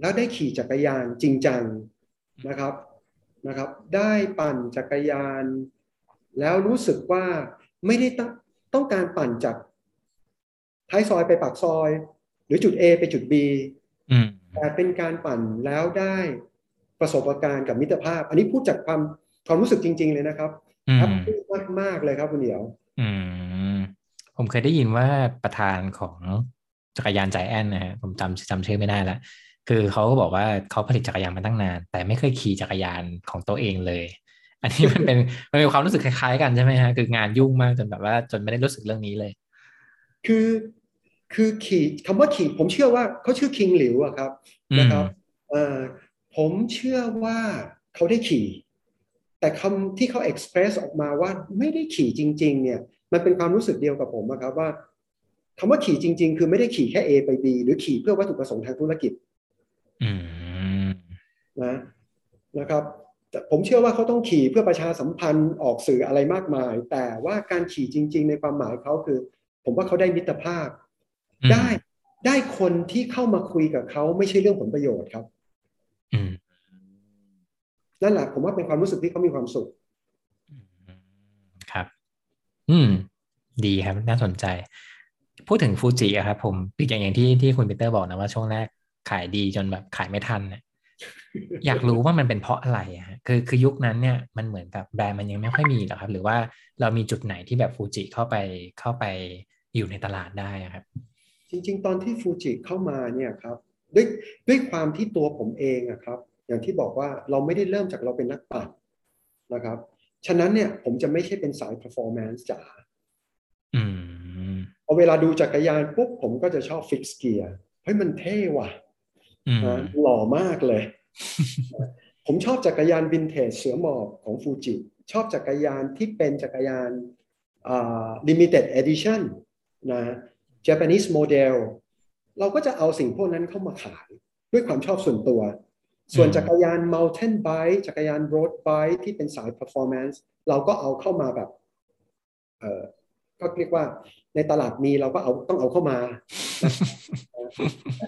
แล้วได้ขี่จักรยานจริงจังนะครับนะครับ ได้ปั่นจักรยาน แล้วรู้สึกว่า ไม่ได้ต้องต้องการปั่นจากท้ายซอยไปปากซอย หรือจุด A ไปจุด B อืมแต่เป็นการปั่นแล้วได้ประสบการณ์กับมิตรภาพ อันนี้พูดจากความความรู้สึกจริง ๆ เลยนะครับอืแฮมปปี้มากๆเลยครับคุณเหนียว อืม ผมเคยได้ยินว่าประธานของจักรยานใจแอนนะฮะผมจำจำชื่อไม่ได้แล้วคือเขาก็บอกว่าเขาผลิตจักรยานมาตั้งนาน แต่ไม่เคยขี่จักรยานของตัวเองเลย อันนี้มันเป็นมันเป็นความรู้สึกคล้ายๆกันใช่ไหมฮะคืองานยุ่งมากจนแบบว่าจนไม่ได้รู้สึกเรื่องนี้เลย คือคือขี่คำว่าขี่ผมเชื่อว่าเขาชื่อคิงหลิวอะครับอืมนะครับเอ่อผมเชื่อว่าเขาได้ขี่ แต่คำที่เขาเอ็กซ์เพรสออกมาว่าไม่ได้ขี่จริง ๆ เนี่ย มันเป็นความรู้สึกเดียวกับผมอะครับว่าคำว่าขี่จริง ๆ คือไม่ได้ขี่แค่ A ไป B หรือขี่เพื่อวัตถุประสงค์ทางธุรกิจอืมนะนะครับแต่ ผมเชื่อว่าเขาต้องขี่เพื่อประชาสัมพันธ์ออกสื่ออะไรมากมาย แต่ว่าการขี่จริง ๆ ในความหมายเขาคือ ผมว่าเขาได้มิตรภาพอืมได้ได้คนที่เข้ามาคุยกับเขาไม่ใช่เรื่องผลประโยชน์ครับอืมนั่นแหละผมว่าเป็นความรู้สึกที่เขามีความสุขครับ อืม ดีครับ น่าสนใจ พูดถึงฟูจิอะครับผมอย่างอย่างที่ที่คุณปีเตอร์บอกนะว่าช่วงแรกขายดีจนแบบขายไม่ทันเนี่ย อยากรู้ว่ามันเป็นเพราะอะไรอะฮะคือคือยุคนั้นเนี่ยมันเหมือนกับแบรนด์มันยังไม่ค่อยมีหรอครับ หรือว่าเรามีจุดไหนที่แบบฟูจิเข้าไปเข้าไปอยู่ในตลาดได้อะครับ จริง ๆ ตอนที่ฟูจิเข้ามาเนี่ยครับด้วยด้วยความที่ตัวผมเองอะครับ อย่างที่บอกว่าเราไม่ได้เริ่มจากเราเป็นนักปั่นนะครับ ฉะนั้นเนี่ยผมจะไม่ใช่เป็นสาย performance จ๋าอืมพอเวลาดูจักรยานปุ๊บผมก็จะชอบฟิกเกียร์เฮ้ยมันเท่ว่ะอืมนะ หล่อมากเลย ผมชอบจักรยานวินเทจเสือหมอบของฟูจิ ชอบจักรยานที่เป็นจักรยานอ่า limited edition นะ Japanese model เราก็จะเอาสิ่งพวกนั้นเข้ามาขายด้วยความชอบส่วนตัว ส่วนอืมจักรยาน mountain bike จักรยาน road bike ที่เป็นสาย performance เราก็เอาเข้ามาแบบเออก็เรียกว่าในตลาดมีเราก็เอาต้องเอาเข้ามา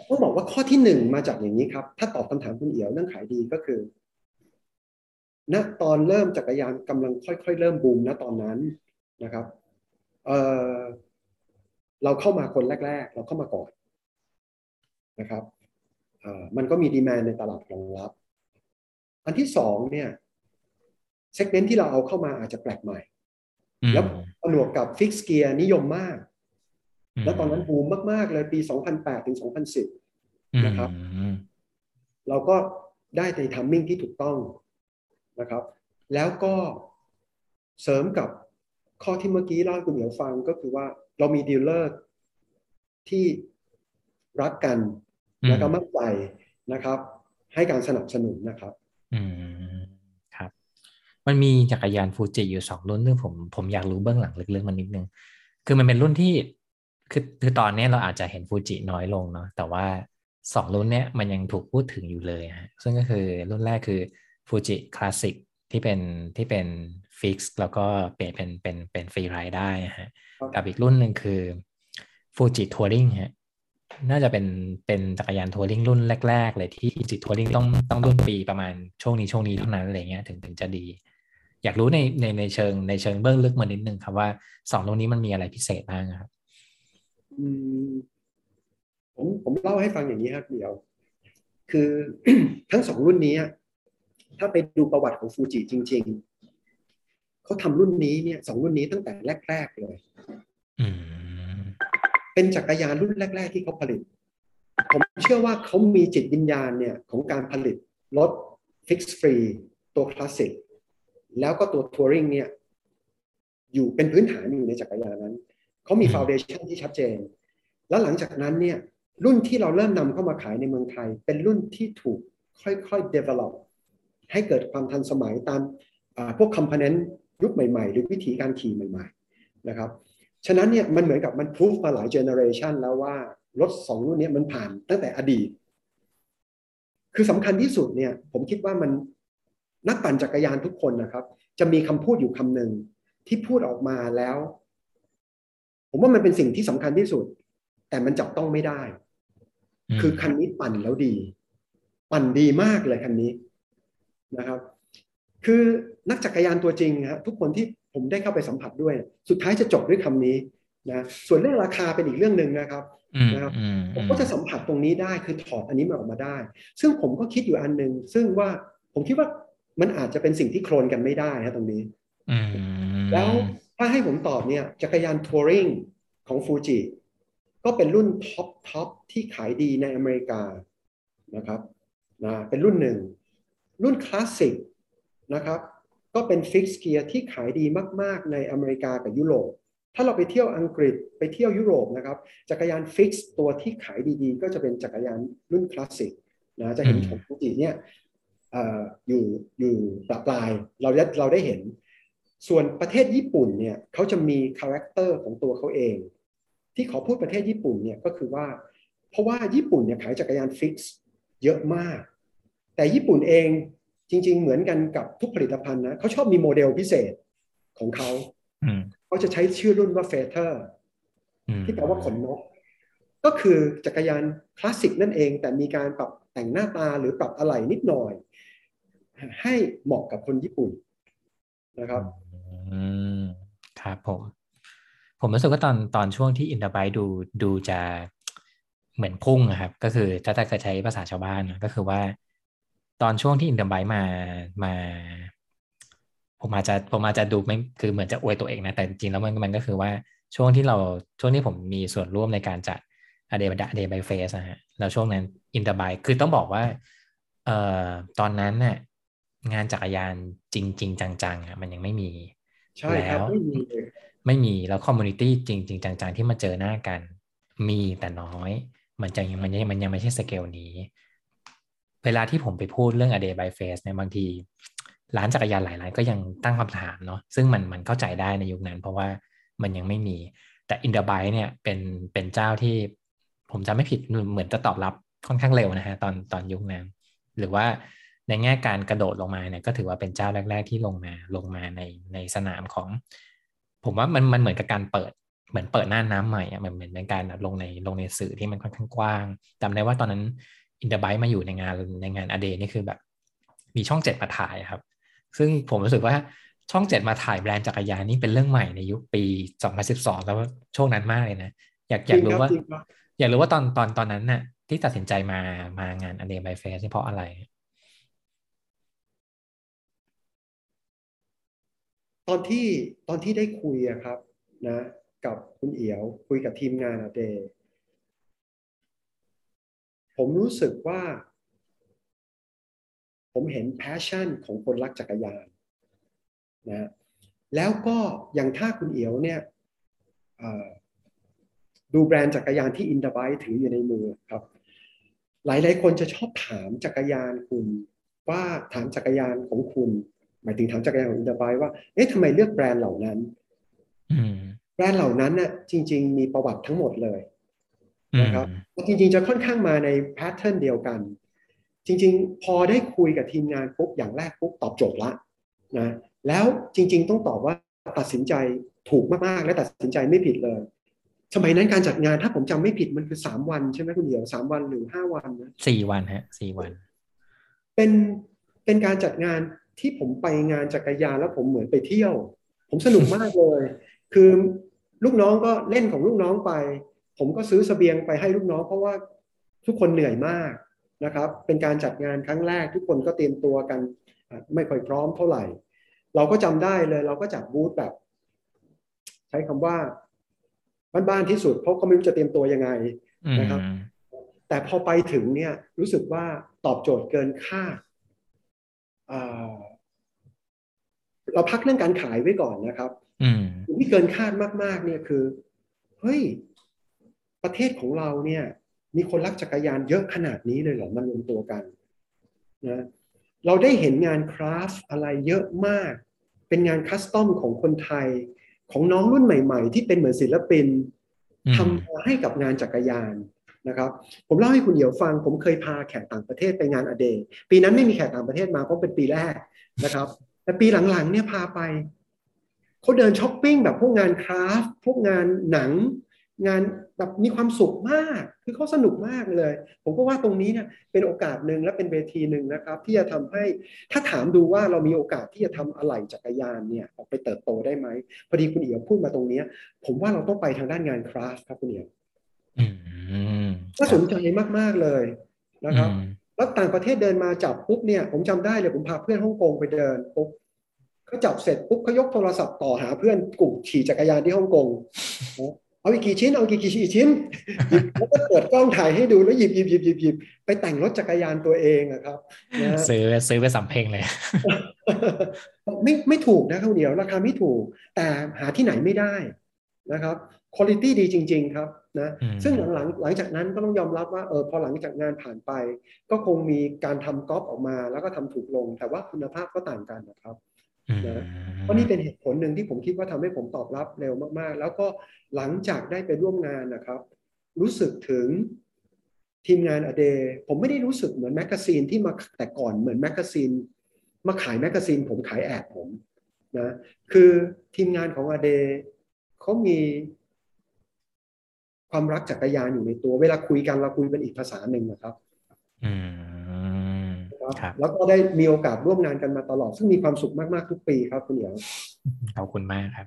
ต้องบอกว่าข้อที่หนึ่งมาจากอย่างนี้ครับ ถ้าตอบคำถามคุณเอี่ยวเรื่องขายดีก็คือณตอนเริ่มจักรยานกำลังค่อย ๆ เริ่มบูมณตอนนั้นนะครับเออเราเข้ามาคนแรก ๆ เราเข้ามาก่อนนะครับเอ่อมันก็มีดีมานในตลาดรองรับ อันที่สองเนี่ย segment ที่เราเอาเข้ามาอาจจะแปลกใหม่อืมแล้วผนวกกับ fixed gear นิยมมากม แล้วตอนนั้นบูมมาก ๆ เลยปี 2008 ถึง 2010 นะครับอืมเราก็ได้ใน timing ที่ถูกต้องนะครับ แล้วก็เสริมกับข้อที่เมื่อกี้เล่าให้คุณเหมียวฟังก็คือว่าเรามี dealer ที่รักกันแล้วก็มั่นใจนะครับ ให้การสนับสนุนนะครับ อืมครับ มันมีจักรยานฟูจิอยู่สองรุ่นซึ่งผมผมอยากรู้เบื้องหลังลึกๆมันนิดนึง คือมันเป็นรุ่นที่ คือคือตอนนี้เราอาจจะเห็นฟูจิน้อยลงเนาะแต่ว่าสองรุ่นเนี้ยมันยังถูกพูดถึงอยู่เลยฮะซึ่งก็คือรุ่นแรกคือฟูจิคลาสสิกที่เป็นที่เป็น fix แล้วก็เปลี่ยนเป็นเป็นเป็น free ride ได้ฮะครับกับอีกรุ่นหนึ่งคือฟูจิทัวริงฮะน่าจะเป็นเป็นจักรยานทัวริงรุ่นแรก ๆ เลยที่ฟูจิทัวริงต้องต้องรุ่นปีประมาณช่วงนี้ช่วงนี้เท่านั้นอะไรเงี้ยถึงถึงจะดี อยากรู้ในในในเชิงในเชิงเบื้องลึกมานิดนึงครับว่าสองรุ่นนี้มันมีอะไรพิเศษบ้างครับอืม ผมผมเล่าให้ฟังอย่างนี้ครับเดียว คือทั้งสองรุ่นนี้อะถ้าไปดูประวัติของฟูจิจริง ๆเขาทำรุ่นนี้เนี่ยสองรุ่นนี้ตั้งแต่แรก ๆ เลยอืมเป็นจักรยานรุ่นแรก ๆ ที่เขาผลิต ผมเชื่อว่าเขามีจิตวิญญาณเนี่ย ของการผลิตรถ fix free ตัวคลาสสิกแล้วก็ตัว touring เนี่ย อยู่เป็นพื้นฐานอยู่ในจักรยานนั้น เขามี foundation ที่ชัดเจน แล้วหลังจากนั้นเนี่ยรุ่นที่เราเริ่มนำเข้ามาขายในเมืองไทย เป็นรุ่นที่ถูกค่อยๆ develop ให้เกิดความทันสมัยตามพวก component ยุคใหม่ๆ หรือวิธีการขี่ใหม่ๆนะครับฉะนั้นเนี่ยมันเหมือนกับมันพิสูจมาหลายเจเนอเรชันแล้วว่ารถสองรุ่นนี้มันผ่านตั้งแต่อดีต คือสำคัญที่สุดเนี่ยผมคิดว่ามันนักปั่นจักรยานทุกคนนะครับ จะมีคำพูดอยู่คำหนึ่งที่พูดออกมาแล้ว ผมว่ามันเป็นสิ่งที่สำคัญที่สุด แต่มันจับต้องไม่ได้ คือคันนี้ปั่นแล้วดี ปั่นดีมากเลยคันนี้นะครับ คือนักจักรยานตัวจริงฮะทุกคนที่ผมได้เข้าไปสัมผัสด้วย สุดท้ายจะจบด้วยคำนี้นะส่วนเรื่องราคาเป็นอีกเรื่องหนึ่งนะครับนะครับผมก็จะสัมผัสตรงนี้ได้คือถอดอันนี้มาออกมาได้ ซึ่งผมก็คิดอยู่อันหนึ่งซึ่งว่าผมคิดว่ามันอาจจะเป็นสิ่งที่โคลนกันไม่ได้ฮะตรงนี้แล้ว ถ้าให้ผมตอบเนี่ยจักรยาน touring ของฟูจิก็เป็นรุ่น top top ที่ขายดีในอเมริกานะครับนะเป็นรุ่นหนึ่ง รุ่นคลาสสิกนะครับก็เป็น fixed gear ที่ขายดีมาก ๆ ในอเมริกากับยุโรป ถ้าเราไปเที่ยวอังกฤษไปเที่ยวยุโรปนะครับจักรยาน fix ตัวที่ขายดีๆ ก็จะเป็นจักรยานรุ่นคลาสสิกนะจะเห็นของฟูจิเนี่ยอยู่อยู่ปลาปลายเราได้เราได้เห็น ส่วนประเทศญี่ปุ่นเนี่ยเขาจะมี character ของตัวเขาเอง ที่ขอพูดประเทศญี่ปุ่นเนี่ยก็คือว่า เพราะว่าญี่ปุ่นเนี่ยขายจักรยาน fix เยอะมาก แต่ญี่ปุ่นเองจริง ๆ เหมือนกันกับทุกผลิตภัณฑ์นะเขาชอบมีโมเดลพิเศษของเขาเขาจะใช้ชื่อรุ่นว่า Feather ที่แปลว่าขนนก ก็คือจักรยานคลาสสิกนั่นเอง แต่มีการปรับแต่งหน้าตาหรือปรับอะไหล่นิดหน่อย ให้เหมาะกับคนญี่ปุ่น นะครับ อืมครับผม ผมรู้สึกว่าตอนตอนช่วงที่ InterBike ดูดูจะเหมือนพุ่งนะครับ ก็คือถ้าถ้าใช้ภาษาชาวบ้านก็คือว่าตอนช่วงที่ InterBike มามา ผมอาจจะผมอาจจะดูไม่คือเหมือนจะอวยตัวเองนะ แต่จริงแล้วมันมันก็คือว่าช่วงที่เราช่วงที่ผมมีส่วนร่วมในการจัด a day a day Bike Fest นะฮะแล้วช่วงนั้น InterBike คือต้องบอกว่าเอ่อตอนนั้นเนี่ย งานจักรยานจริงจริงจังๆอะมันยังไม่มีใช่ครับไม่มีไม่มีแล้ว community จริงจริงจังๆที่มาเจอหน้ากัน มีแต่น้อย มันจะยังมันยังมันยังไม่ใช่สเกลนี้ เวลาที่ผมไปพูดเรื่อง a day Bike Fest เนี่ยบางทีร้านจักรยานหลายร้านก็ยังตั้งคำถามเนาะซึ่งมันมันเข้าใจได้ในยุคนั้น เพราะว่ามันยังไม่มีแต่ i n อ e r b y เนี่ยเป็นเป็นเจ้าที่ผมจำไม่ผิดเหมือนจะตอบรับค่อนข้างเร็วนะฮะตอนตอนยุคนั้นหรือว่า ในแง่การกระโดดลงมาเนี่ยก็ถือว่าเป็นเจ้าแรก ๆ ที่ลงมาลงมาในในสนามของ ผมว่ามันมันเหมือนกับการเปิดเหมือนเปิดหน้าน้ำใหม่อะเหมือนเหมือนเป็นการลงในลงในสื่อที่มันค่อนข้างกว้างจำได้ว่าตอนนั้นอินเตอร์ไบต์มาอยู่ในงานในงานอเดนี่คือแบบ มีช่องเจ็ดมาถ่ายครับ ซึ่งผมรู้สึกว่าช่องเจ็ดมาถ่ายแบรนด์จักรยานนี่เป็นเรื่องใหม่ในยุคปีสองพันสิบสองแล้วช่วงนั้นมากเลยนะ อยากอยากรู้ว่า อยากรู้ว่าตอนตอนตอนนั้นน่ะที่ตัดสินใจมามางานอเดย์ไบเฟสเพราะอะไร ตอนที่ตอนที่ได้คุยอะครับนะกับคุณเอียวคุยกับทีมงานอเดย์ผมรู้สึกว่า ผมเห็น passion ของคนรักจักรยานนะแล้วก็อย่างถ้าคุณเอียวเนี่ยดูแบรนด์จักรยานที่ InterBike ถืออยู่ในมือครับ หลายหลายคนจะชอบถามจักรยานคุณว่าถามจักรยานของคุณ หมายถึงถามจักรยานของ InterBike ว่าเอ๊ะทำไมเลือกแบรนด์เหล่านั้นแบรนด์เหล่านั้นน่ะจริง ๆ มีประวัติทั้งหมดเลยนะครับจริง ๆ จะค่อนข้างมาในแพทเทิร์นเดียวกัน จริง ๆ พอได้คุยกับทีมงานปุ๊บอย่างแรกปุ๊บตอบโจทย์ละนะแล้วจริง ๆ ต้องตอบว่าตัดสินใจถูกมากๆ และตัดสินใจไม่ผิดเลย สมัยนั้นการจัดงานถ้าผมจำไม่ผิดมันคือสามวันใช่ไหมคุณเดียวสามวันหรือห้าวันนะสี่วันฮะสี่วัน เป็นเป็นการจัดงาน ที่ผมไปงานจักรยานแล้วผมเหมือนไปเที่ยว ผมสนุกมากเลย คือลูกน้องก็เล่นของลูกน้องไป ผมก็ซื้อสเสบียงไปให้ลูกน้อง เพราะว่าทุกคนเหนื่อยมากนะครับ เป็นการจัดงานครั้งแรก ทุกคนก็เตรียมตัวกัน ไม่ค่อยพร้อมเท่าไหร่ เราก็จำได้เลย เราก็จัดบูธแบบ ใช้คำว่าบ้านๆที่สุด เพราะเขาไม่รู้จะเตรียมตัวยังไงนะครับ แต่พอไปถึงเนี่ยรู้สึกว่าตอบโจทย์เกินคาด เราพักเรื่องการขายไว้ก่อนนะครับอืมสิ่งที่เกินคาดมาก ๆ เนี่ยคือ เฮ้ย ประเทศของเราเนี่ย มีคนรักจักรยานเยอะขนาดนี้เลยเหรอมันรวมตัวกันนะเราได้เห็นงานคราฟต์อะไรเยอะมาก เป็นงานคัสตอมของคนไทย ของน้องรุ่นใหม่ ๆ ที่เป็นเหมือนศิลปินอืมทำมาให้กับงานจักรยานนะครับผมเล่าให้คุณเหี่ยวฟัง ผมเคยพาแขกต่างประเทศไปงานอเดย์ปีนั้นไม่มีแขกต่างประเทศมาเพราะเป็นปีแรกนะครับ แต่ปีหลังๆเนี่ยพาไปเขาเดินช้อปปิ้งแบบพวกงานคราฟต์พวกงานหนัง งานแบบมีความสุขมาก คือเขาสนุกมากเลย ผมก็ว่าตรงนี้เนี่ยเป็นโอกาสหนึ่งและเป็นเวทีหนึ่งนะครับ ที่จะทำให้ถ้าถามดูว่าเรามีโอกาสที่จะทำอะไหล่จักรยานเนี่ยออกไปเติบโตได้ไหมพอดีคุณเอี่ยวพูดมาตรงเนี้ย ผมว่าเราต้องไปทางด้านงานคราฟต์ครับคุณเอี่ยวอืมน่าสนใจมากๆเลยนะครับอืม แล้วต่างประเทศเดินมาจับปุ๊บเนี่ยผมจำได้เลยผมพาเพื่อนฮ่องกงไปเดินปุ๊บเขาจับเสร็จปุ๊บเขายกโทรศัพท์ต่อหาเพื่อนกลุ่มขี่จักรยานที่ฮ่องกงเอาอีกกี่ชิ้นเอาอีกกี่ชิ้นหยิบแล้วก็เปิดกล้องถ่ายให้ดูแล้วหยิบหยิบหยิบหยิบหยิบไปแต่งรถจักรยานตัวเองอะครับนะฮะซื้อซื้อไปสำเพ็งเลย ไม่ไม่ถูกนะข้าวเหนียวราคาไม่ถูก แต่หาที่ไหนไม่ได้นะครับคุณภาพดีจริง ๆ ครับ นะอืมซึ่งหลังๆหลังจากนั้นก็ต้องยอมรับว่าเออพอหลังจากงานผ่านไป ก็คงมีการทำก๊อปออกมา แล้วก็ทำถูกลง แต่ว่าคุณภาพก็ต่างกันนะครับอืมเพราะนี่เป็นเหตุผลหนึ่งที่ผมคิดว่าทำให้ผมตอบรับเร็วมากๆ แล้วก็หลังจากได้ไปร่วมงานนะครับ รู้สึกถึงทีมงาน a day ผมไม่ได้รู้สึกเหมือน magazine ที่มาแต่ก่อนเหมือน magazineมาขาย magazine ผมขาย ad ผมนะคือทีมงานของ a day เขามี ความรักจักรยานอยู่ในตัว เวลาคุยกันเราคุยเป็นอีกภาษาหนึ่งนะครับอืมนะครับครับ แล้วก็ได้มีโอกาสร่วมงานกันมาตลอด ซึ่งมีความสุขมาก ๆ ทุกปีครับคุณเหนียวขอบคุณมากครับ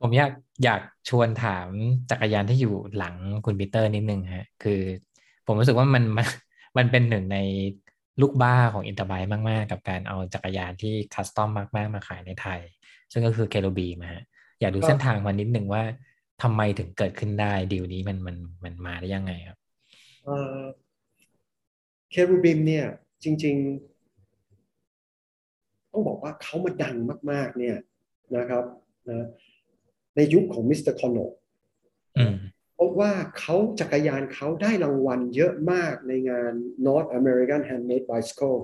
ผมอยากอยากชวนถามจักรยานที่อยู่หลังคุณปีเตอร์นิดนึงฮะ คือ ผมรู้สึกว่ามันมันมันเป็นหนึ่งในลูกบ้าของ InterBike มาก ๆ กับการเอาจักรยานที่ custom มาก ๆ มาขายในไทย ซึ่งก็คือ Cherubim อะฮะอยากดูครับเส้นทางมานิดนึงว่า ทำไมถึงเกิดขึ้นได้ดีลนี้มันมันมันมาได้ยังไงครับ Cherubim เนี่ย จริง ๆ ต้องบอกว่าเขามาดังมาก ๆ เนี่ยนะครับนะในยุคของมิสเตอร์ Konnoอืมเพราะว่าเขาจักรยานเขาได้รางวัลเยอะมากในงาน North American Handmade Bicycle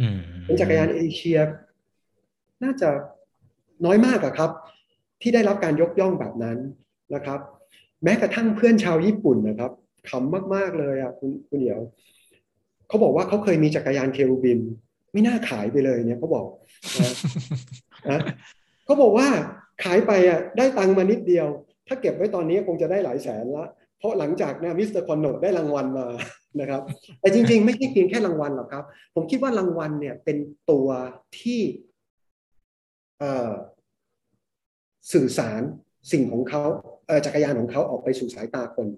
อืมเป็นจักรยานเอเชีย น่าจะน้อยมากอะครับ ที่ได้รับการยกย่องแบบนั้น นะครับ แม้กระทั่งเพื่อนชาวญี่ปุ่นนะครับขำมาก ๆ เลยอะคุณคุณเหียวเขาบอกว่าเขาเคยมีจักรยานเครูบิมไม่น่าขายไปเลยเนี่ยเขาบอกนะเขาบอกว่าขายไปอะได้ตังค์มานิดเดียว ถ้าเก็บไว้ตอนนี้คงจะได้หลายแสนละเพราะหลังจากเนี่ยมิสเตอร์ Konno ได้รางวัลมานะครับ แต่จริง ๆ ไม่ใช่เพียงแค่รางวัลหรอกครับ ผมคิดว่ารางวัลเนี่ยเป็นตัวที่สื่อสารสิ่งของเขา จักรยานของเขาออกไปสู่สายตาคน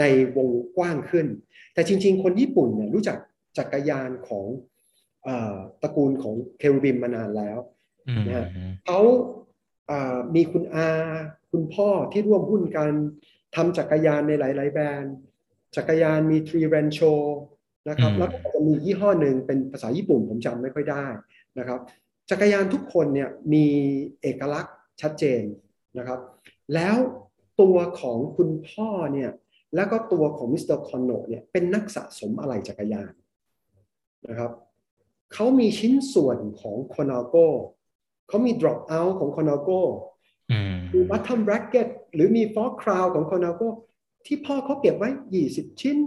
ในวงกว้างขึ้น แต่จริง ๆ คนญี่ปุ่นเนี่ยรู้จักจักรยานของเอ่อตระกูลของเครูบิมมานานแล้วอืมนะฮะเขาอ่ามีคุณอา คุณพ่อที่ร่วมหุ้นกันทำจักรยานในหลาย ๆ แบรนด์ จักรยานมีทรีแรนโชนะครับอืมแล้วก็จะมียี่ห้อหนึ่งเป็นภาษาญี่ปุ่นผมจำไม่ค่อยได้นะครับ จักรยานทุกคนเนี่ยมีเอกลักษณ์ชัดเจนนะครับ แล้ว ตัวของคุณพ่อเนี่ยแล้วก็ตัวของมิสเตอร์คอนโนเนี่ยเป็นนักสะสมอะไหล่จักรยานนะครับเขามีชิ้นส่วนของ Colnago เขามี drop out ของ Colnago อืมมี bottom bracket หรือมี fork crown ของ Colnago ที่พ่อเขาเก็บไว้20ชิ้น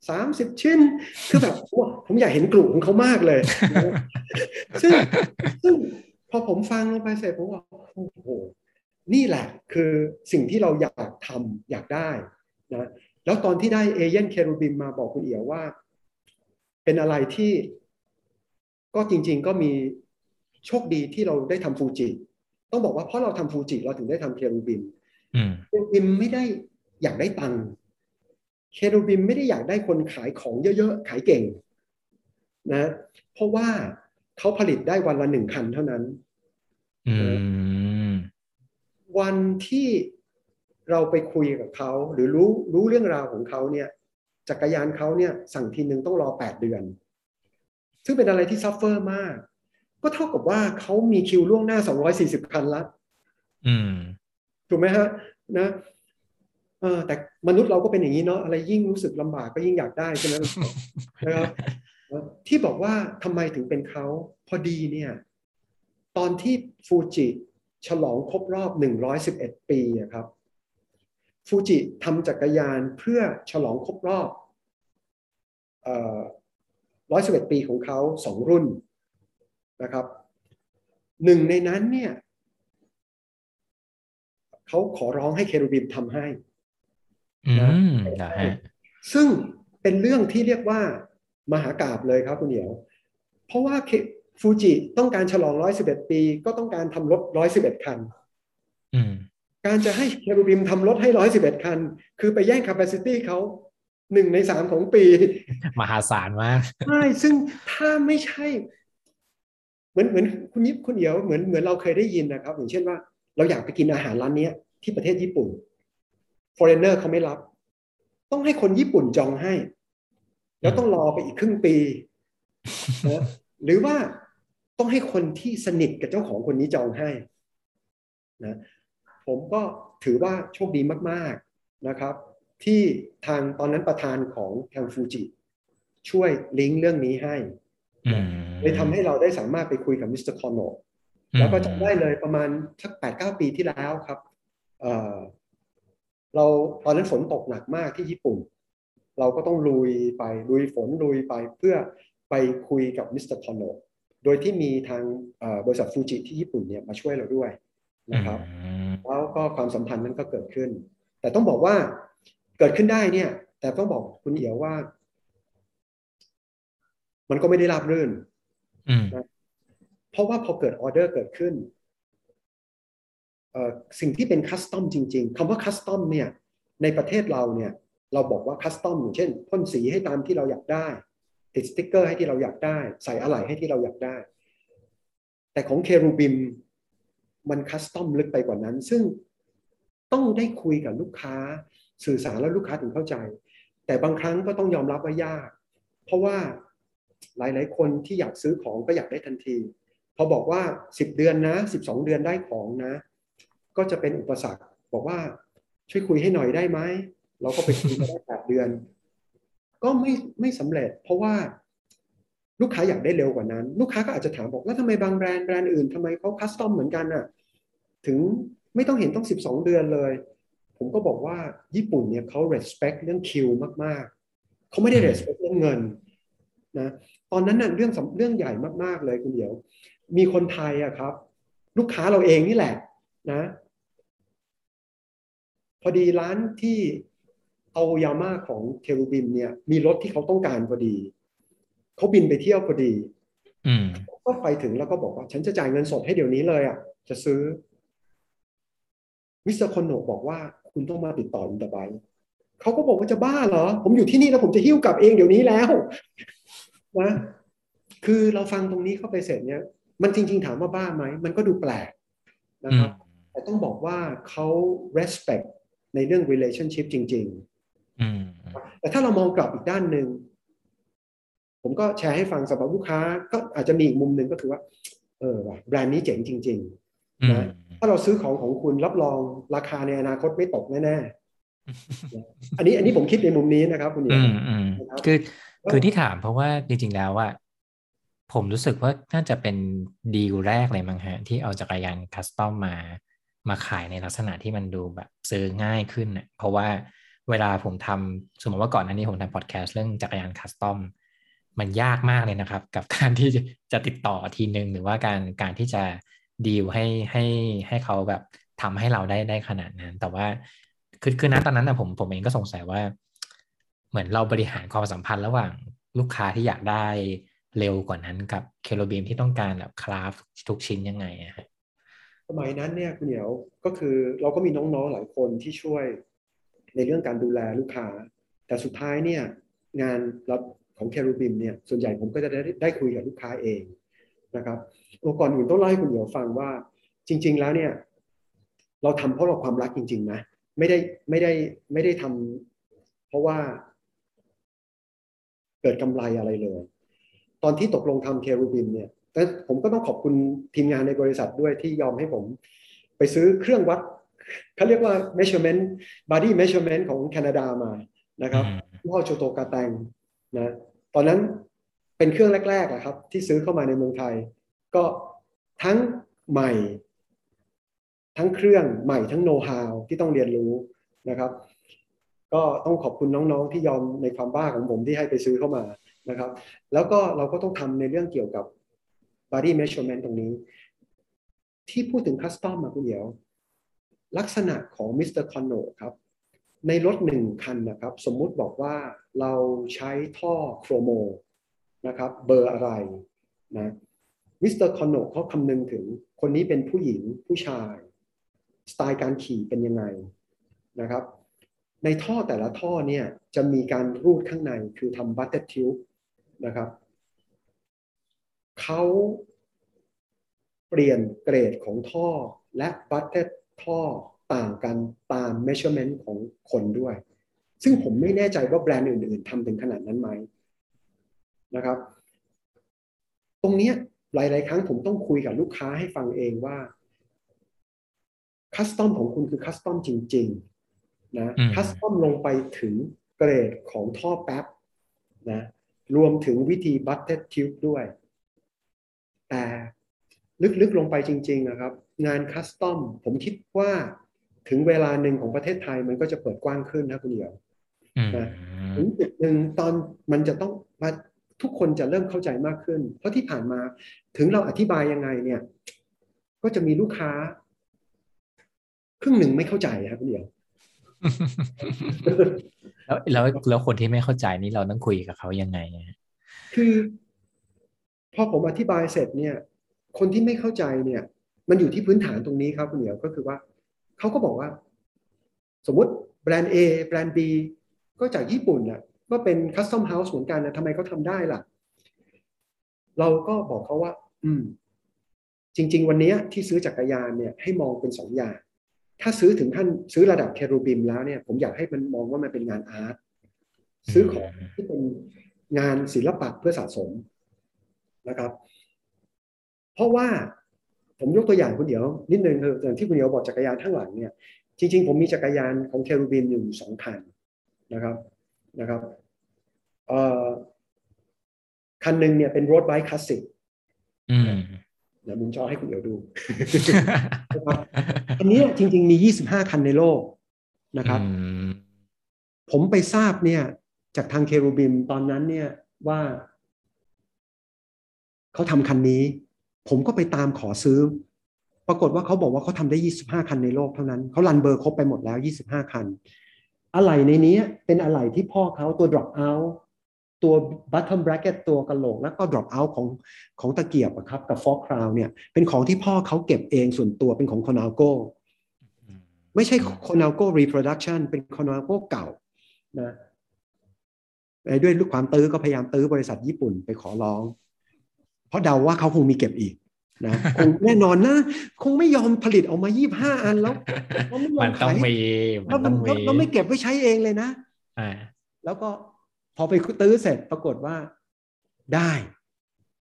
30ชิ้น คือแบบว่าผมอยากเห็นกลุ่มของเขามากเลย ซึ่งซึ่งพอผมฟังลงไปเสร็จผมว่าโอ้โห นี่แหละคือสิ่งที่เราอยากทำอยากได้นะแล้วตอนที่ได้เอเย่นเครูบิมมาบอกคุณเอี่ยวว่า เป็นอะไรที่ก็จริง ๆก็มีโชคดีที่เราได้ทำฟูจิ ต้องบอกว่าเพราะเราทำฟูจิเราถึงได้ทำเครูบิมอืมเครูบิมไม่ได้อยากได้ตังค์เครูบิมไม่ได้อยากได้คนขายของเยอะๆ ขายเก่งนะเพราะว่าเขาผลิตได้วันละหนึ่งคันเท่านั้นอืม วันที่เราไปคุยกับเขา หรือรู้รู้เรื่องราวของเขาเนี่ยจักรยานเขาเนี่ยสั่งทีหนึ่งต้องรอแปดเดือน ซึ่งเป็นอะไรที่ suffer มาก ก็เท่ากับว่าเขามีคิวล่วงหน้า 240 คันละอืมถูกไหมฮะนะเออแต่มนุษย์เราก็เป็นอย่างนี้เนาะอะไรยิ่งรู้สึกลำบากก็ยิ่งอยากได้ใช่ไหมนะครับที่บอกว่าทำไมถึงเป็นเขาพอดีเนี่ย ตอนที่ฟูจิ ฉลองครบรอบ 111 ปีอะครับฟูจิทำจักรยานเพื่อฉลองครบรอบเอ่อ111 ปีของเขาสองรุ่นนะครับหนึ่งในนั้นเนี่ยเขาขอร้องให้เครูบิมทำให้อืมนะฮะซึ่งเป็นเรื่องที่เรียกว่ามหากราบเลยครับคุณเหนียว เพราะว่า ฟูจิต้องการฉลอง111ปี ก็ต้องการทำรถ111คันอืมการจะให้เครูบิมทำรถให้111คัน คือไปแย่ง capacity เขาหนึ่งในสามของปี มหาศาลมากใช่ซึ่งถ้าไม่ใช่ เหมือนเหมือนคุณยิบคุณเหียวเหมือนเหมือนเราเคยได้ยินนะครับ อย่างเช่นว่า เราอยากไปกินอาหารร้านนี้ที่ประเทศญี่ปุ่น foreigner เขาไม่รับ ต้องให้คนญี่ปุ่นจองให้ แล้วต้องรอไปอีกครึ่งปีนะหรือว่า ต้องให้คนที่สนิทกับเจ้าของคนนี้จองให้นะผมก็ถือว่าโชคดีมาก ๆนะครับ ที่ทางตอนนั้นประธานของทางฟูจิช่วยลิงก์เรื่องนี้ให้อืมเลยทำให้เราได้สามารถไปคุยกับมิสเตอร์คอนโนแล้วก็จำได้เลยประมาณสักแปดเก้าปีที่แล้วครับเอ่อเราตอนนั้นฝนตกหนักมากที่ญี่ปุ่น เราก็ต้องลุยไปลุยฝนลุยไปเพื่อไปคุยกับมิสเตอร์คอนโน โดยที่มีทางเอ่อบริษัทฟูจิที่ญี่ปุ่นเนี่ยมาช่วยเราด้วยนะครับอืมแล้วก็ความสัมพันธ์นั้นก็เกิดขึ้น แต่ต้องบอกว่าเกิดขึ้นได้เนี่ย แต่ต้องบอกคุณเอียวว่า มันก็ไม่ได้ราบรื่นอืมเพราะว่าพอเกิดออเดอร์เกิดขึ้นเอ่อสิ่งที่เป็น custom จริง ๆคำว่า custom เนี่ย ในประเทศเราเนี่ย เราบอกว่า custom อย่างเช่นพ่นสีให้ตามที่เราอยากได้ ติดสติ๊กเกอร์ให้ที่เราอยากได้ ใส่อะไหล่ให้ที่เราอยากได้ แต่ของ Cherubim มัน custom ลึกไปกว่านั้น ซึ่งต้องได้คุยกับลูกค้าสื่อสารแล้วลูกค้าถึงเข้าใจ แต่บางครั้งก็ต้องยอมรับว่ายาก เพราะว่าหลาย ๆ คนที่อยากซื้อของก็อยากได้ทันที พอบอกว่า 10 เดือนนะ 12 เดือนได้ของนะ ก็จะเป็นอุปสรรค บอกว่าช่วยคุยให้หน่อยได้ไหม เราก็ไปคุยกันได้แปดเดือน ก็ไม่ไม่สำเร็จ เพราะว่าลูกค้าอยากได้เร็วกว่านั้น ลูกค้าก็อาจจะถามบอกแล้วทำไมบางแบรนด์แบรนด์อื่นทำไมเขาคัสตอมเหมือนกันน่ะถึงไม่ต้องเห็นต้อง 12 เดือนเลย ผมก็บอกว่าญี่ปุ่นเนี่ยเขา respect เรื่องคิวมากๆเขาไม่ได้ respect เรื่องเงินนะตอนนั้นน่ะเรื่องสำเรื่องใหญ่มากๆเลยคุณเดียว มีคนไทยอะครับ ลูกค้าเราเองนี่แหละนะ พอดีร้านที่ เอายาม่าของเครูบิมเนี่ยมีรถที่เขาต้องการพอดี เขาบินไปเที่ยวพอดีอืมก็ไปถึงแล้วก็บอกว่า ฉันจะจ่ายเงินสดให้เดี๋ยวนี้เลยอะ จะซื้อ มิสเตอร์คอนโนบอกว่า คุณต้องมาติดต่ออินเตอร์ไบค์เขาก็บอกว่าจะบ้าเหรอ ผมอยู่ที่นี่แล้วผมจะหิ้วกลับเองเดี๋ยวนี้แล้วนะคือเราฟังตรงนี้เข้าไปเสร็จเนี่ย มันจริง ๆ ถามว่าบ้าไหม มันก็ดูแปลกนะครับ แต่ต้องบอกว่าเขา respect ในเรื่อง relationship จริงๆอืม แต่ถ้าเรามองกลับอีกด้านหนึ่งผมก็แชร์ให้ฟังสำหรับลูกค้า ก็อาจจะมีอีกมุมหนึ่งก็คือว่า เออว่ะแบรนด์นี้เจ๋งจริงอืมนะๆถ้าเราซื้อของของคุณรับรองราคาในอนาคตไม่ตกแน่ๆอันนี้อันนี้ผมคิดในมุมนี้นะครับ คุณเดียวอืมอืมนะครับคือคือที่ถามเพราะว่าจริง ๆ แล้วว่าผมรู้สึกว่าน่าจะเป็นดีลแรกเลยมั้งฮะ ที่เอาจักรยาน custom มามาขายในลักษณะที่มันดูแบบซื้อง่ายขึ้นเน่ะเพราะว่า เวลาผมทำสมมติว่าก่อนหน้านี้ผมทำพอดแคสต์เรื่องจักรยาน customมันยากมากเลยนะครับ กับการที่จะจะติดต่อทีนึง หรือว่าการการที่จะดีลให้ให้ให้เขาแบบทำให้เราได้ได้ขนาดนั้น แต่ว่าคือคือณตอนนั้นนะผมผมเองก็สงสัยว่า เหมือนเราบริหารความสัมพันธ์ระหว่างลูกค้าที่อยากได้เร็วกว่านั้นกับเคโลบีมที่ต้องการแบบคราฟทุกชิ้นยังไงอะฮะสมัยนั้นเนี่ยคุณเหนียวก็คือเราก็มีน้องๆหลายคนที่ช่วย ในเรื่องการดูแลลูกค้า แต่สุดท้ายเนี่ยงานรับของ Cherubim เนี่ยส่วนใหญ่ผมก็จะได้ได้คุยกับลูกค้าเองนะครับตัวก่อนอื่นต้องเล่าให้คุณเหนียวฟังว่า จริง ๆ แล้วเนี่ยเราทำเพราะเราความรักจริง ๆ นะ ไม่ได้ไม่ได้ไม่ได้ทำเพราะว่า เกิดกำไรอะไรเลย ตอนที่ตกลงทำ Cherubim เนี่ยแต่ผมก็ต้องขอบคุณทีมงานในบริษัทด้วยที่ยอมให้ผม ไปซื้อเครื่องวัด เขาเรียกว่า measurement body measurement ของแคนาดามานะครับอืมยี่ห้อโจโตกาแตงนะตอนนั้นเป็นเครื่องแรกๆอะครับ ที่ซื้อเข้ามาในเมืองไทย ก็ทั้งใหม่ ทั้งเครื่องใหม่ทั้งโน้ตฮาวที่ต้องเรียนรู้นะครับ ก็ต้องขอบคุณน้องๆที่ยอมในความบ้าของผมที่ให้ไปซื้อเข้ามานะครับ แล้วก็เราก็ต้องทำในเรื่องเกี่ยวกับ body measurement ตรงนี้ ที่พูดถึง custom มาคุณเดียว ลักษณะของมิสเตอร์คอนโนครับในรถหนึ่งคันนะครับ สมมุติบอกว่าเราใช้ท่อ chromo นะครับเบอร์อะไรนะมิสเตอร์คอนโนเขาคำนึงถึงคนนี้เป็นผู้หญิงผู้ชาย สไตล์การขี่เป็นยังไงนะครับ ในท่อแต่ละท่อเนี่ยจะมีการรูดข้างในคือทำ butted tube นะครับเขาเปลี่ยนเกรดของท่อและ butted ท่อต่างกันตาม measurement ของคนด้วย ซึ่งผมไม่แน่ใจว่าแบรนด์อื่น ๆทำถึงขนาดนั้นไหมนะครับ ตรงเนี้ยหลาย ๆ ครั้งผมต้องคุยกับลูกค้าให้ฟังเองว่า custom ของคุณคือ custom จริง ๆ นะอืม custom ลงไปถึงเกรดของท่อแป๊บนะรวมถึงวิธี butted tube ด้วย แต่ลึก ๆ ลงไปจริง ๆ นะครับ งาน custom ผมคิดว่าถึงเวลาหนึ่งของประเทศไทยมันก็จะเปิดกว้างขึ้นนะคุณเดียวอืมถึงจุดหนึ่งตอนมันจะต้องมาทุกคนจะเริ่มเข้าใจมากขึ้น เพราะที่ผ่านมาถึงเราอธิบายยังไงเนี่ย ก็จะมีลูกค้า ครึ่งหนึ่งไม่เข้าใจครับคุณเดียวแล้วแล้วแล้วคนที่ไม่เข้าใจนี่เราต้องคุยกับเขายังไงอะคือพอผมอธิบายเสร็จเนี่ย คนที่ไม่เข้าใจเนี่ย มันอยู่ที่พื้นฐานตรงนี้ครับคุณเหนียวก็คือว่าเขาก็บอกว่า สมมติแบรนด์ A แบรนด์ B ก็จากญี่ปุ่นน่ะก็เป็นคัสตอมเฮาส์เหมือนกันนะทำไมเขาทำได้ล่ะ เราก็บอกเขาว่า อืม จริง ๆ วันนี้ที่ซื้อจักรยานเนี่ย ให้มองเป็นสองอย่าง ถ้าซื้อถึงขั้นซื้อระดับเครูบิมแล้วเนี่ย ผมอยากให้มันมองว่ามันเป็นงานอาร์ตซื้อของที่เป็นงานศิลปะเพื่อสะสมนะครับ เพราะว่า ผมยกตัวอย่างคุณเดียวนิดนึงคืออย่างที่คุณเดียวบอกจักรยานข้างหลังเนี่ยจริง ๆ ผมมีจักรยานของเครูบิมอยู่สองคันนะครับนะครับเอ่อคันหนึ่งเนี่ยเป็นรถไบค์คลาสสิกอืมเดี๋ยวมุนจอให้คุณเดียวดูนะครับอันเนี้ยจริง ๆ มี 25 คันในโลกนะครับอืมผมไปทราบเนี่ย จากทางเครูบิมตอนนั้นเนี่ยว่า เขาทำคันนี้ ผมก็ไปตามขอซื้อ ปรากฏว่าเขาบอกว่าเขาทำได้ 25 คันในโลกเท่านั้นเขารันเบอร์ครบไปหมดแล้ว 25 คัน อะไหล่ในนี้เป็นอะไหล่ที่พ่อเขาตัว drop out ตัว bottom bracket ตัวกระโหลก แล้วก็ drop out ของของตะเกียบครับกับ fork crown เนี่ยเป็นของที่พ่อเขาเก็บเองส่วนตัวเป็นของ Conago ไม่ใช่ Conago reproduction เป็น Conago เก่านะด้วยความตื้อก็พยายามตื้อบริษัทญี่ปุ่นไปขอร้อง เพราะเดาว่าเขาคงมีเก็บอีกนะคงแน่นอนนะ คงไม่ยอมผลิตออกมายี่ห้าอันแล้วแล้วไม่ยอมันมต้องขายมีแล้มัวนต้องมีแล้วไม่เก็บไว้ใช้เองเลยนะอ่าแล้วก็พอไปตื้อเสร็จปรากฏว่าได้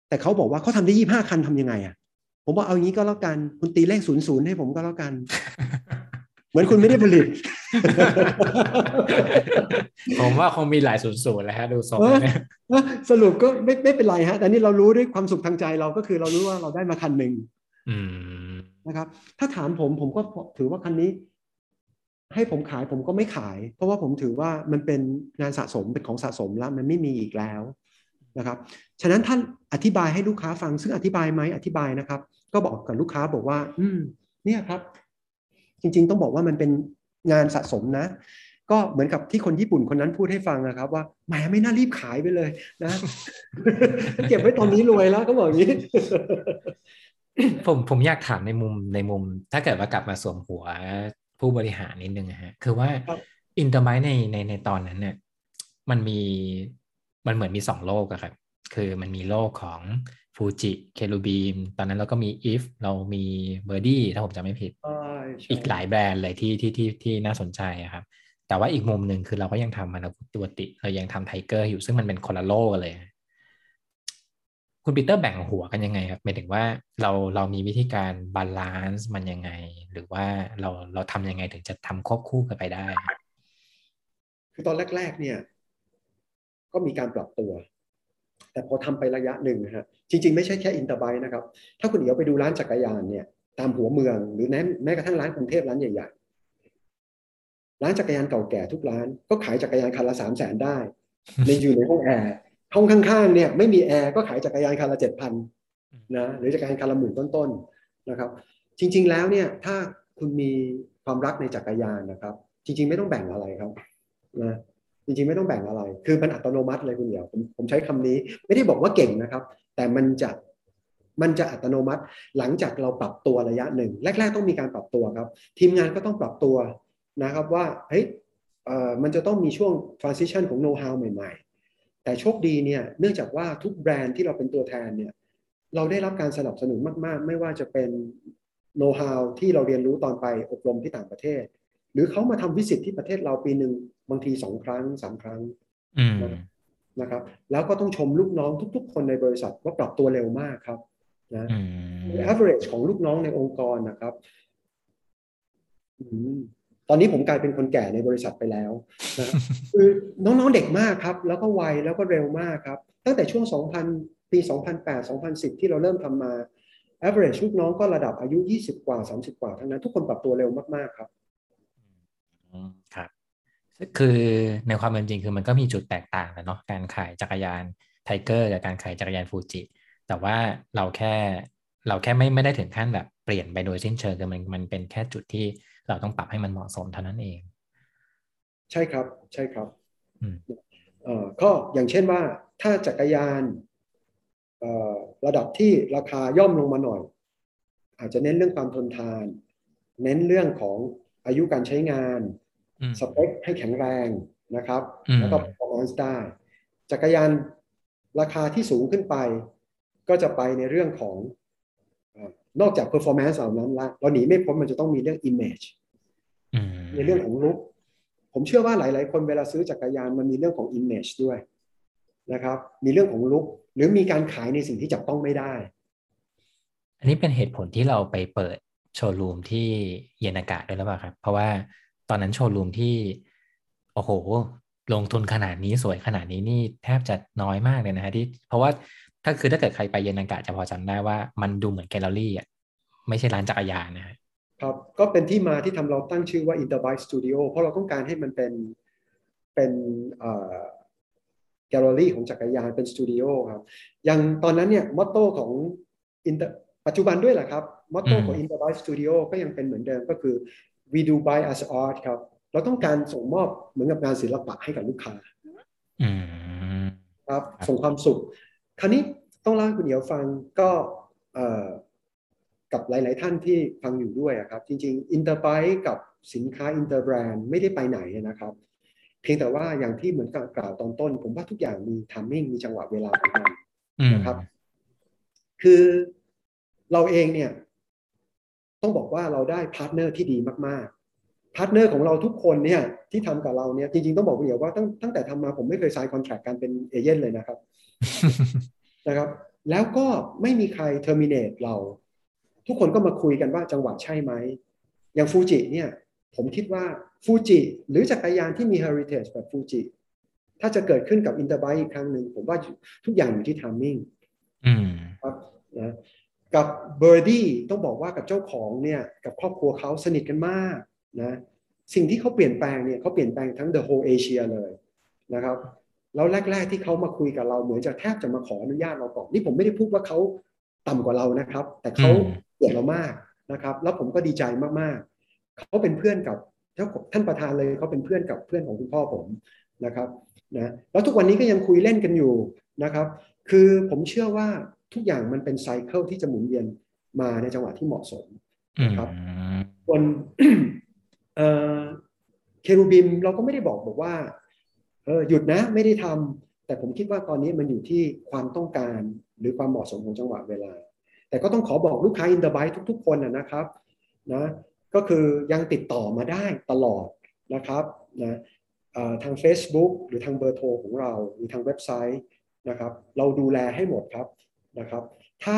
แต่เขาบอกว่าเขาทำได้ยี่ห้าคันทำยังไงอะ ผมบอกเอางี้ก็แล้วกัน คุณตีเลขศูนย์ศูนย์ให้ผมก็แล้วกัน เหมือนคุณไม่ได้ผลิต ผมว่าคงมีหลายศูนย์ศูนย์แล้วฮะดูทรงเออเนี่ยนะสรุปก็ไม่ไม่เป็นไรฮะแต่นี่เรารู้ด้วยความสุขทางใจเราก็คือเรารู้ว่าเราได้มาคันหนึ่งอืมนะครับ ถ้าถามผมผมก็ถือว่าคันนี้ ให้ผมขายผมก็ไม่ขาย เพราะว่าผมถือว่ามันเป็นงานสะสมเป็นของสะสมแล้ว มันไม่มีอีกแล้วนะครับ ฉะนั้นท่านอธิบายให้ลูกค้าฟัง ซึ่งอธิบายไหมอธิบายนะครับ ก็บอกกับลูกค้าบอกว่า อืม เนี่ยครับ จริง ๆ ต้องบอกว่ามันเป็น งานสะสมนะ ก็เหมือนกับที่คนญี่ปุ่นคนนั้นพูดให้ฟังนะครับว่าแหมไม่น่ารีบขายไปเลยนะ เก็บไว้ตอนนี้รวยแล้วก็บอกอย่างนี้ผมผมอยากถามในมุมในมุม ถ้าเกิดว่ากลับมาสวมหัวผู้บริหารนิดนึงนะฮะคือว่าครับอินเตอร์ไมในในในตอนนั้นเนี่ยมันมีมันเหมือนมีสองโลกอะครับ คือมันมีโลกของ ฟูจิเคลูบีมตอนนั้นเราก็มีอีฟเรามีเบอร์ดี้ถ้าผมจำไม่ผิดใช่ใช่อีกหลายแบรนด์เลยที่ที่ที่ที่น่าสนใจอะครับ แต่ว่าอีกมุมหนึ่งคือเราก็ยังทำมานากุตัวติ เรายังทำไทเกอร์อยู่ซึ่งมันเป็นคนละโลกกันเลย คุณปีเตอร์แบ่งหัวกันยังไงครับหมายถึงว่าเราเรามีวิธีการ balance มันยังไง หรือว่าเราเราทำยังไงถึงจะทำควบคู่กันไปได้ คือตอนแรก ๆ เนี่ย ก็มีการปรับตัว แต่พอทำไประยะหนึ่งนะฮะจริง ๆ ไม่ใช่แค่อินเตอร์ไบค์นะครับ ถ้าคุณเอียวไปดูร้านจักรยานเนี่ยตามหัวเมืองหรือแม้แม้กระทั่งร้านกรุงเทพร้านใหญ่ๆร้านจักรยานเก่าแก่ทุกร้าน ก็ขายจักรยานคันละสามแสนได้ในอยู่ในห้องแอร์ห้องข้างๆเนี่ยไม่มีแอร์ก็ขายจักรยานคันละเจ็ดพันนะหรือจักรยานคันละหมื่นต้นๆนะครับ จริง ๆแล้วเนี่ยถ้าคุณมีความรักในจักรยานนะครับ จริง ๆ ไม่ต้องแบ่งอะไรครับนะ จริงๆ ไม่ต้องแบ่งอะไร คือมันอัตโนมัติเลยคุณเดียวผมผมใช้คำนี้ ไม่ได้บอกว่าเก่งนะครับ แต่มันจะมันจะอัตโนมัติ หลังจากเราปรับตัวระยะหนึ่ง แรก ๆ ต้องมีการปรับตัวครับ ทีมงานก็ต้องปรับตัวนะครับว่าเฮ้ยมันจะต้องมีช่วง transition ของ know how ใหม่ ๆ แต่โชคดีเนี่ย เนื่องจากว่าทุกแบรนด์ที่เราเป็นตัวแทนเนี่ย เราได้รับการสนับสนุนมากๆ ไม่ว่าจะเป็น know how ที่เราเรียนรู้ตอนไปอบรมที่ต่างประเทศ หรือเขามาทำวิสิตที่ประเทศเราปีหนึ่ง บางทีสองครั้งสามครั้งนะครับ แล้วก็ต้องชมลูกน้องทุก ๆ คนในบริษัทว่าปรับตัวเร็วมากครับนะ average ของลูกน้องในองค์กรนะครับตอนนี้ผมกลายเป็นคนแก่ในบริษัทไปแล้วนะคือน้องๆเด็กมากครับ แล้วก็ไวแล้วก็เร็วมากครับ ตั้งแต่ช่วง 2000 ปี 2008 2010 ที่เราเริ่มทำมา average ลูกน้องก็ระดับอายุ 20 กว่า 30 กว่าทั้งนั้น ทุกคนปรับตัวเร็วมากๆครับครับ คือในความเป็นจริงคือมันก็มีจุดแตกต่างนะเนาะการขายจักรยานTiger กับการขายจักรยานฟูจิแต่ว่าเราแค่เราแค่ไม่ไม่ได้ถึงขั้นแบบเปลี่ยนไปโดยสิ้นเชิงคือมันมันเป็นแค่จุดที่เราต้องปรับให้มันเหมาะสมเท่านั้นเอง ใช่ครับใช่ครับเอ่อก็อย่างเช่นว่าถ้าจักรยานระดับที่ราคาย่อมลงมาหน่อย อาจจะเน้นเรื่องความทนทาน เน้นเรื่องของอายุการใช้งาน สเปคให้แข็งแรงนะครับ แล้วก็ performance ได้ จักรยานราคาที่สูงขึ้นไป ก็จะไปในเรื่องของนอกจาก performance เหล่านั้นละเราหนีไม่พ้นมันจะต้องมีเรื่อง image ในเรื่องของลุกผมเชื่อว่าหลาย ๆ คนเวลาซื้อจักรยานมันมีเรื่องของ image ด้วยนะครับ มีเรื่องของลุกหรือมีการขายในสิ่งที่จับต้องไม่ได้ อันนี้เป็นเหตุผลที่เราไปเปิดโชว์รูมที่เย็นอากาศด้วยหรือเปล่าครับ เพราะว่า ตอนนั้นโชว์รูมที่ โอ้โห ลงทุนขนาดนี้สวยขนาดนี้นี่แทบจะน้อยมากเลยนะฮะที่ เพราะว่าถ้าคือถ้าเกิดใครไปเย็นอากาศจะพอจำได้ว่ามันดูเหมือนแกลเลอรี่อะไม่ใช่ร้านจักรยานนะครับก็เป็นที่มาที่ทำเราตั้งชื่อว่า Interbike Studio เพราะเราต้องการให้มันเป็นเป็นแกลเลอรี่ของจักรยานเป็นสตูดิโอครับอย่างตอนนั้นเนี่ย motto ของปัจจุบันด้วยแหละครับ motto ของ Interbike Studio ก็ยังเป็นเหมือนเดิมก็คือ we do bike as art ครับ เราต้องการส่งมอบเหมือนกับงานศิลปะให้กับลูกค้าครับ ส่งความสุข คราวนี้ต้องเล่าให้คุณเหียวฟังก็กับหลาย ๆ ท่านที่ฟังอยู่ด้วยครับ จริง ๆ Interbike กับสินค้า inter brand ไม่ได้ไปไหนนะครับ เพียงแต่ว่าอย่างที่เหมือนกับกล่าวตอนต้น ผมว่าทุกอย่างมี timing มีจังหวะเวลาของมันนะครับ คือเราเองเนี่ย ต้องบอกว่าเราได้ partner ที่ดีมากๆ partner ของเราทุกคนเนี่ยที่ทำกับเราเนี่ยจริงๆต้องบอกคุณเหียวว่าตั้งตั้งแต่ทำมาผมไม่เคย sign contract การเป็น agent เลยนะครับนะครับแล้วก็ไม่มีใคร terminate เรา ทุกคนก็มาคุยกันว่าจังหวะใช่ไหม อย่างฟูจิเนี่ย ผมคิดว่าฟูจิหรือจักรยานที่มี heritage แบบฟูจิถ้าจะเกิดขึ้นกับ Interbike อีกครั้งหนึ่งผมว่าทุกอย่างอยู่ที่ timing ครับนะ กับ Birdy ต้องบอกว่ากับเจ้าของเนี่ยกับครอบครัวเขาสนิทกันมากนะสิ่งที่เขาเปลี่ยนแปลงเนี่ยเขาเปลี่ยนแปลงทั้ง the whole Asia เลยนะครับแล้วแรก ๆ ที่เขามาคุยกับเราเหมือนจะแทบจะมาขออนุญาตเราก่อนนี่ผมไม่ได้พูดว่าเขาต่ำกว่าเรานะครับ แต่เขาให้เกียรติเรามากนะครับ แล้วผมก็ดีใจมากๆเขาเป็นเพื่อนกับท่านประธานเลยเขาเป็นเพื่อนกับเพื่อนของคุณพ่อผมนะครับนะแล้วทุกวันนี้ก็ยังคุยเล่นกันอยู่นะครับ คือผมเชื่อว่า ทุกอย่างมันเป็น cycle ที่จะหมุนเวียนมาในจังหวะที่เหมาะสมนะครับส่วน Cherubim เราก็ไม่ได้บอกบอกว่าเออหยุดนะไม่ได้ทำแต่ผมคิดว่าตอนนี้มันอยู่ที่ความต้องการหรือความเหมาะสมของจังหวะเวลา แต่ก็ต้องขอบอกลูกค้า Interbikeทุก ๆ คนนะครับนะก็คือยังติดต่อมาได้ตลอดนะครับนะทาง Facebook หรือทางเบอร์โทรของเรา หรือทางเว็บไซต์นะครับ เราดูแลให้หมดครับ นะครับ ถ้า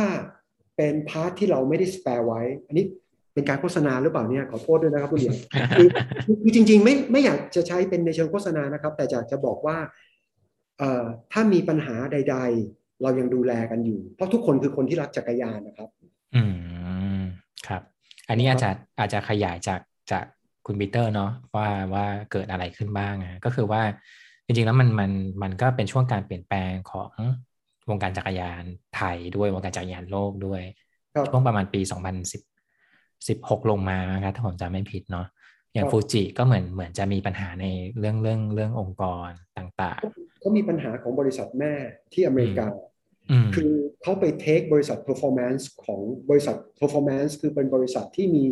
เป็น part ที่เราไม่ได้ spare ไว้ อันนี้เป็นการโฆษณาหรือเปล่าเนี่ยขอโทษด้วยนะครับคุณเดียวคือจริง ๆ ไม่ไม่อยากจะใช้เป็นในเชิงโฆษณานะครับ แต่อยากจะบอกว่าเอ่อถ้ามีปัญหาใด ๆ เรายังดูแลกันอยู่ เพราะทุกคนคือคนที่รักจักรยานนะครับ อืมครับ อันนี้อาจจะอาจจะขยายจากจากคุณปีเตอร์เนาะว่าว่าเกิดอะไรขึ้นบ้างอะก็คือว่าจริงๆแล้วมันมันมันก็เป็นช่วงการเปลี่ยนแปลงของ วงการจักรยานไทยด้วยวงการจักรยานโลกด้วยครับช่วงประมาณปี2010 16ลงมานะครับถ้าผมจำไม่ผิดเนาะอย่างครับฟูจิก็เหมือนเหมือนจะมีปัญหาในเรื่องเรื่องเรื่ององค์กรต่างเขามีปัญหาของบริษัทแม่ที่อเมริกาๆอืมคือเขาไป takeบริษัท Performance ของบริษัท Performance คือเป็นบริษัทที่มี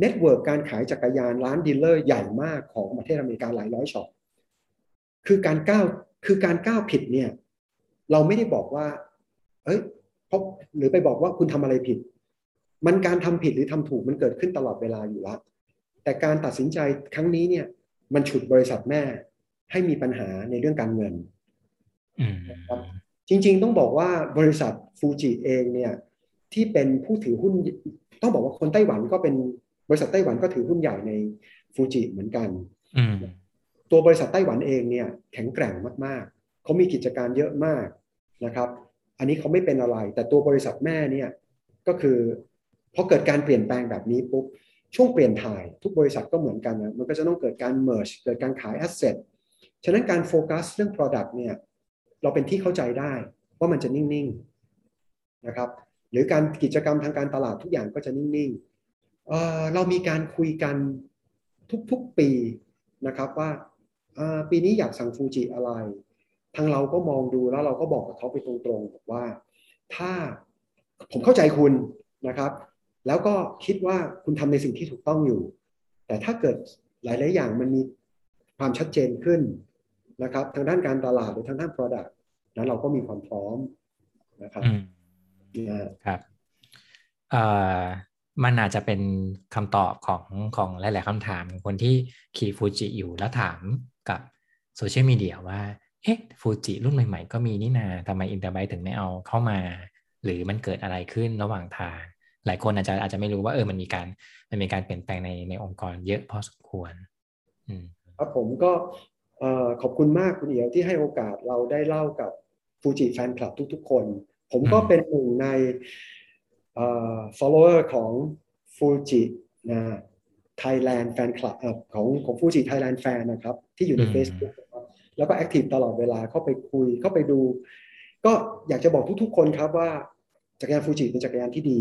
network การขายจักรยานร้าน dealer ใหญ่มากของประเทศอเมริกาหลายร้อย shop คือการก้าวคือการก้าวผิดเนี่ย เราไม่ได้บอกว่า เอ้ยเพราะหรือไปบอกว่าคุณทำอะไรผิด มันการทำผิดหรือทำถูกมันเกิดขึ้นตลอดเวลาอยู่แล้วแต่การตัดสินใจครั้งนี้เนี่ย มันฉุดบริษัทแม่ให้มีปัญหาในเรื่องการเงินอืมจริง ๆ ต้องบอกว่าบริษัทฟูจิเองเนี่ย ที่เป็นผู้ถือหุ้น ต้องบอกว่าคนไต้หวันก็เป็นบริษัทไต้หวันก็ถือหุ้นใหญ่ในฟูจิเหมือนกันอืมตัวบริษัทไต้หวันเองเนี่ย แข็งแกร่งมากๆ เขามีกิจการเยอะมากนะครับ อันนี้เขาไม่เป็นอะไร แต่ตัวบริษัทแม่เนี่ยก็คือพอเกิดการเปลี่ยนแปลงแบบนี้ปุ๊บช่วงเปลี่ยนถ่ายทุกบริษัทก็เหมือนกันนะมันก็จะต้องเกิดการ merge เกิดการขาย asset ฉะนั้นการโฟกัสเรื่อง product เนี่ยเราเป็นที่เข้าใจได้ว่ามันจะนิ่งๆนะครับหรือการกิจกรรมทางการตลาดทุกอย่างก็จะนิ่งๆเออเรามีการคุยกันทุกๆปีนะครับว่าปีนี้อยากสั่งฟูจิอะไร ทางเราก็มองดูแล้วเราก็บอกกับเขาไปตรงๆบอกว่า ถ้าผมเข้าใจคุณนะครับ แล้วก็คิดว่าคุณทำในสิ่งที่ถูกต้องอยู่ แต่ถ้าเกิดหลาย ๆ อย่างมันมีความชัดเจนขึ้นนะครับ ทางด้านการตลาดหรือทางด้าน Product นั้นเราก็มีความพร้อมนะครับอืมนะฮะครับเอ่อมันอาจจะเป็นคำตอบของของหลาย ๆคำถามของคนที่ขี่ฟูจิอยู่แล้วถามกับโซเชียลมีเดียว่า เอ๊ะฟูจิรุ่นใหม่ๆ ก็มีนี่นาทำไมอินเตอร์ไบถึงไม่เอาเข้ามา หรือมันเกิดอะไรขึ้นระหว่างทาง หลายคนอาจจะอาจจะไม่รู้ว่าเออมันมีการมันมีการเปลี่ยนแปลงในในองค์กรเยอะพอสมควรอืมครับผมก็เอ่อขอบคุณมากคุณเอียวที่ให้โอกาสเราได้เล่ากับฟูจิแฟนคลับทุกๆคน ผมก็อืมเป็นหนึ่งในเอ่อ follower ของฟูจินะ Thailand Fan Club เอ่อของของฟูจิ Thailand Fan นะครับ ที่อยู่ใน Facebook นะครับ แล้วก็ active ตลอดเวลาเข้าไปคุยเข้าไปดู ก็อยากจะบอกทุกๆ คนครับว่าจักรยานฟูจิเป็นจักรยานที่ดี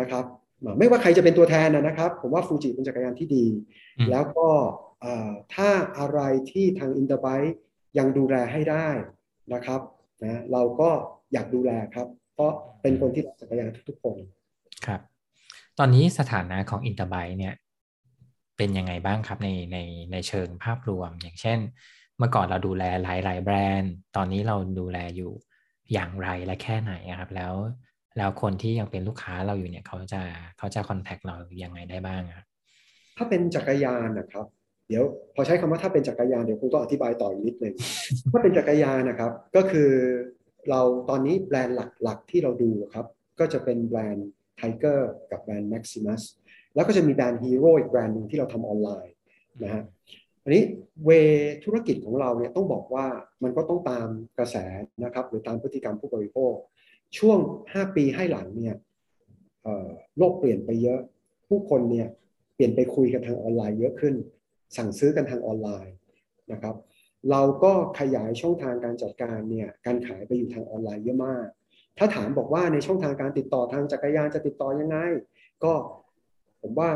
นะครับไม่ว่าใครจะเป็นตัวแทนนะนะครับ ผมว่าฟูจิเป็นจักรยานที่ดีอืมแล้วก็เอ่อถ้าอะไรที่ทาง Interbike ยังดูแลให้ได้นะครับนะเราก็อยากดูแลครับ เพราะเป็นคนที่รักจักรยานทุกๆคนครับ ตอนนี้สถานะของ Interbike เนี่ย เป็นยังไงบ้างครับในในในเชิงภาพรวมอย่างเช่นเมื่อก่อนเราดูแลหลายหลายแบรนด์ ตอนนี้เราดูแลอยู่อย่างไรและแค่ไหนครับ แล้วแล้วคนที่ยังเป็นลูกค้าเราอยู่เนี่ยเขาจะเขาจะคอนแทคเรายังไงได้บ้างครับถ้าเป็นจักรยานนะครับ เดี๋ยวพอใช้คำว่าถ้าเป็นจักรยานเดี๋ยวคงต้องอธิบายต่ออีกนิดนึงถ้าเป็นจักรยานนะครับ ก็คือเราตอนนี้แบรนด์หลัก ๆ ที่เราดูครับ ก็จะเป็นแบรนด์ Tiger กับแบรนด์ Maximus แล้วก็จะมีแบรนด์ Hero อีกแบรนด์หนึ่งที่เราทำออนไลน์นะฮะ อันนี้เวธุรกิจของเราเนี่ยต้องบอกว่ามันก็ต้องตามกระแสนะครับ หรือตามพฤติกรรมผู้บริโภค ช่วง 5 ปีให้หลังเนี่ยโลกเปลี่ยนไปเยอะ ผู้คนเนี่ยเปลี่ยนไปคุยกันทางออนไลน์เยอะขึ้น สั่งซื้อกันทางออนไลน์นะครับ เราก็ขยายช่องทางการจัดการเนี่ยการขายไปอยู่ทางออนไลน์เยอะมาก ถ้าถามบอกว่าในช่องทางการติดต่อทางจักรยานจะติดต่อยังไง ก็ผมว่า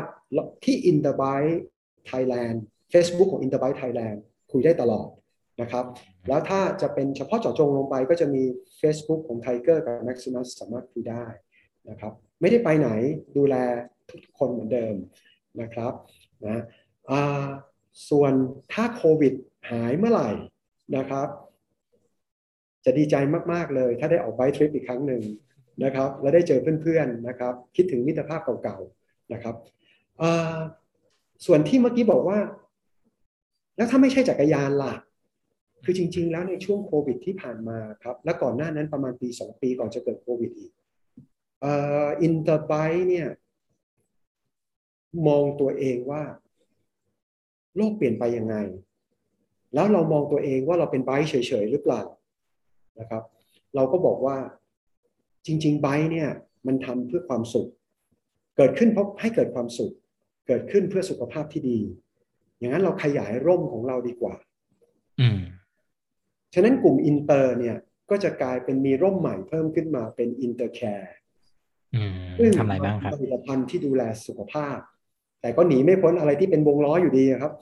ที่ i n t e r b y Thailand Facebook ของ i n t e r b y Thailand คุยได้ตลอดนะครับ แล้วถ้าจะเป็นเฉพาะเจาะจงลงไปก็จะมี Facebook ของ Tiger กับ Maximus สามารถคุยได้นะครับ ไม่ได้ไปไหนดูแลทุกคนเหมือนเดิมนะครับนะส่วนถ้าโควิดหายเมื่อไหร่นะครับ จะดีใจมาก ๆ เลย ถ้าได้ออก bike trip อีกครั้งหนึ่งนะครับ และได้เจอเพื่อนๆนะครับ คิดถึงมิตรภาพเก่าๆนะครับส่วนที่เมื่อกี้บอกว่า แล้วถ้าไม่ใช่จักรยานล่ะ คือจริง ๆ แล้วในช่วงโควิดที่ผ่านมาครับ และก่อนหน้านั้นประมาณปีสองปีก่อนจะเกิดโควิดอีก Interbike เนี่ยมองตัวเองว่า โลกเปลี่ยนไปยังไง แล้วเรามองตัวเองว่าเราเป็น bike เฉยๆหรือเปล่านะครับ เราก็บอกว่าจริง ๆ bike เนี่ยมันทำเพื่อความสุข เกิดขึ้นเพราะให้เกิดความสุข เกิดขึ้นเพื่อสุขภาพที่ดี อย่างนั้นเราขยายร่มของเราดีกว่า อืมฉะนั้นกลุ่มอินเตอร์เนี่ย ก็จะกลายเป็นมีร่มใหม่เพิ่มขึ้นมาเป็น Intercare อืมทำอะไรบ้างครับผลิตภัณฑ์ที่ดูแลสุขภาพ แต่ก็หนีไม่พ้นอะไรที่เป็นวงล้ออยู่ดีอะครับ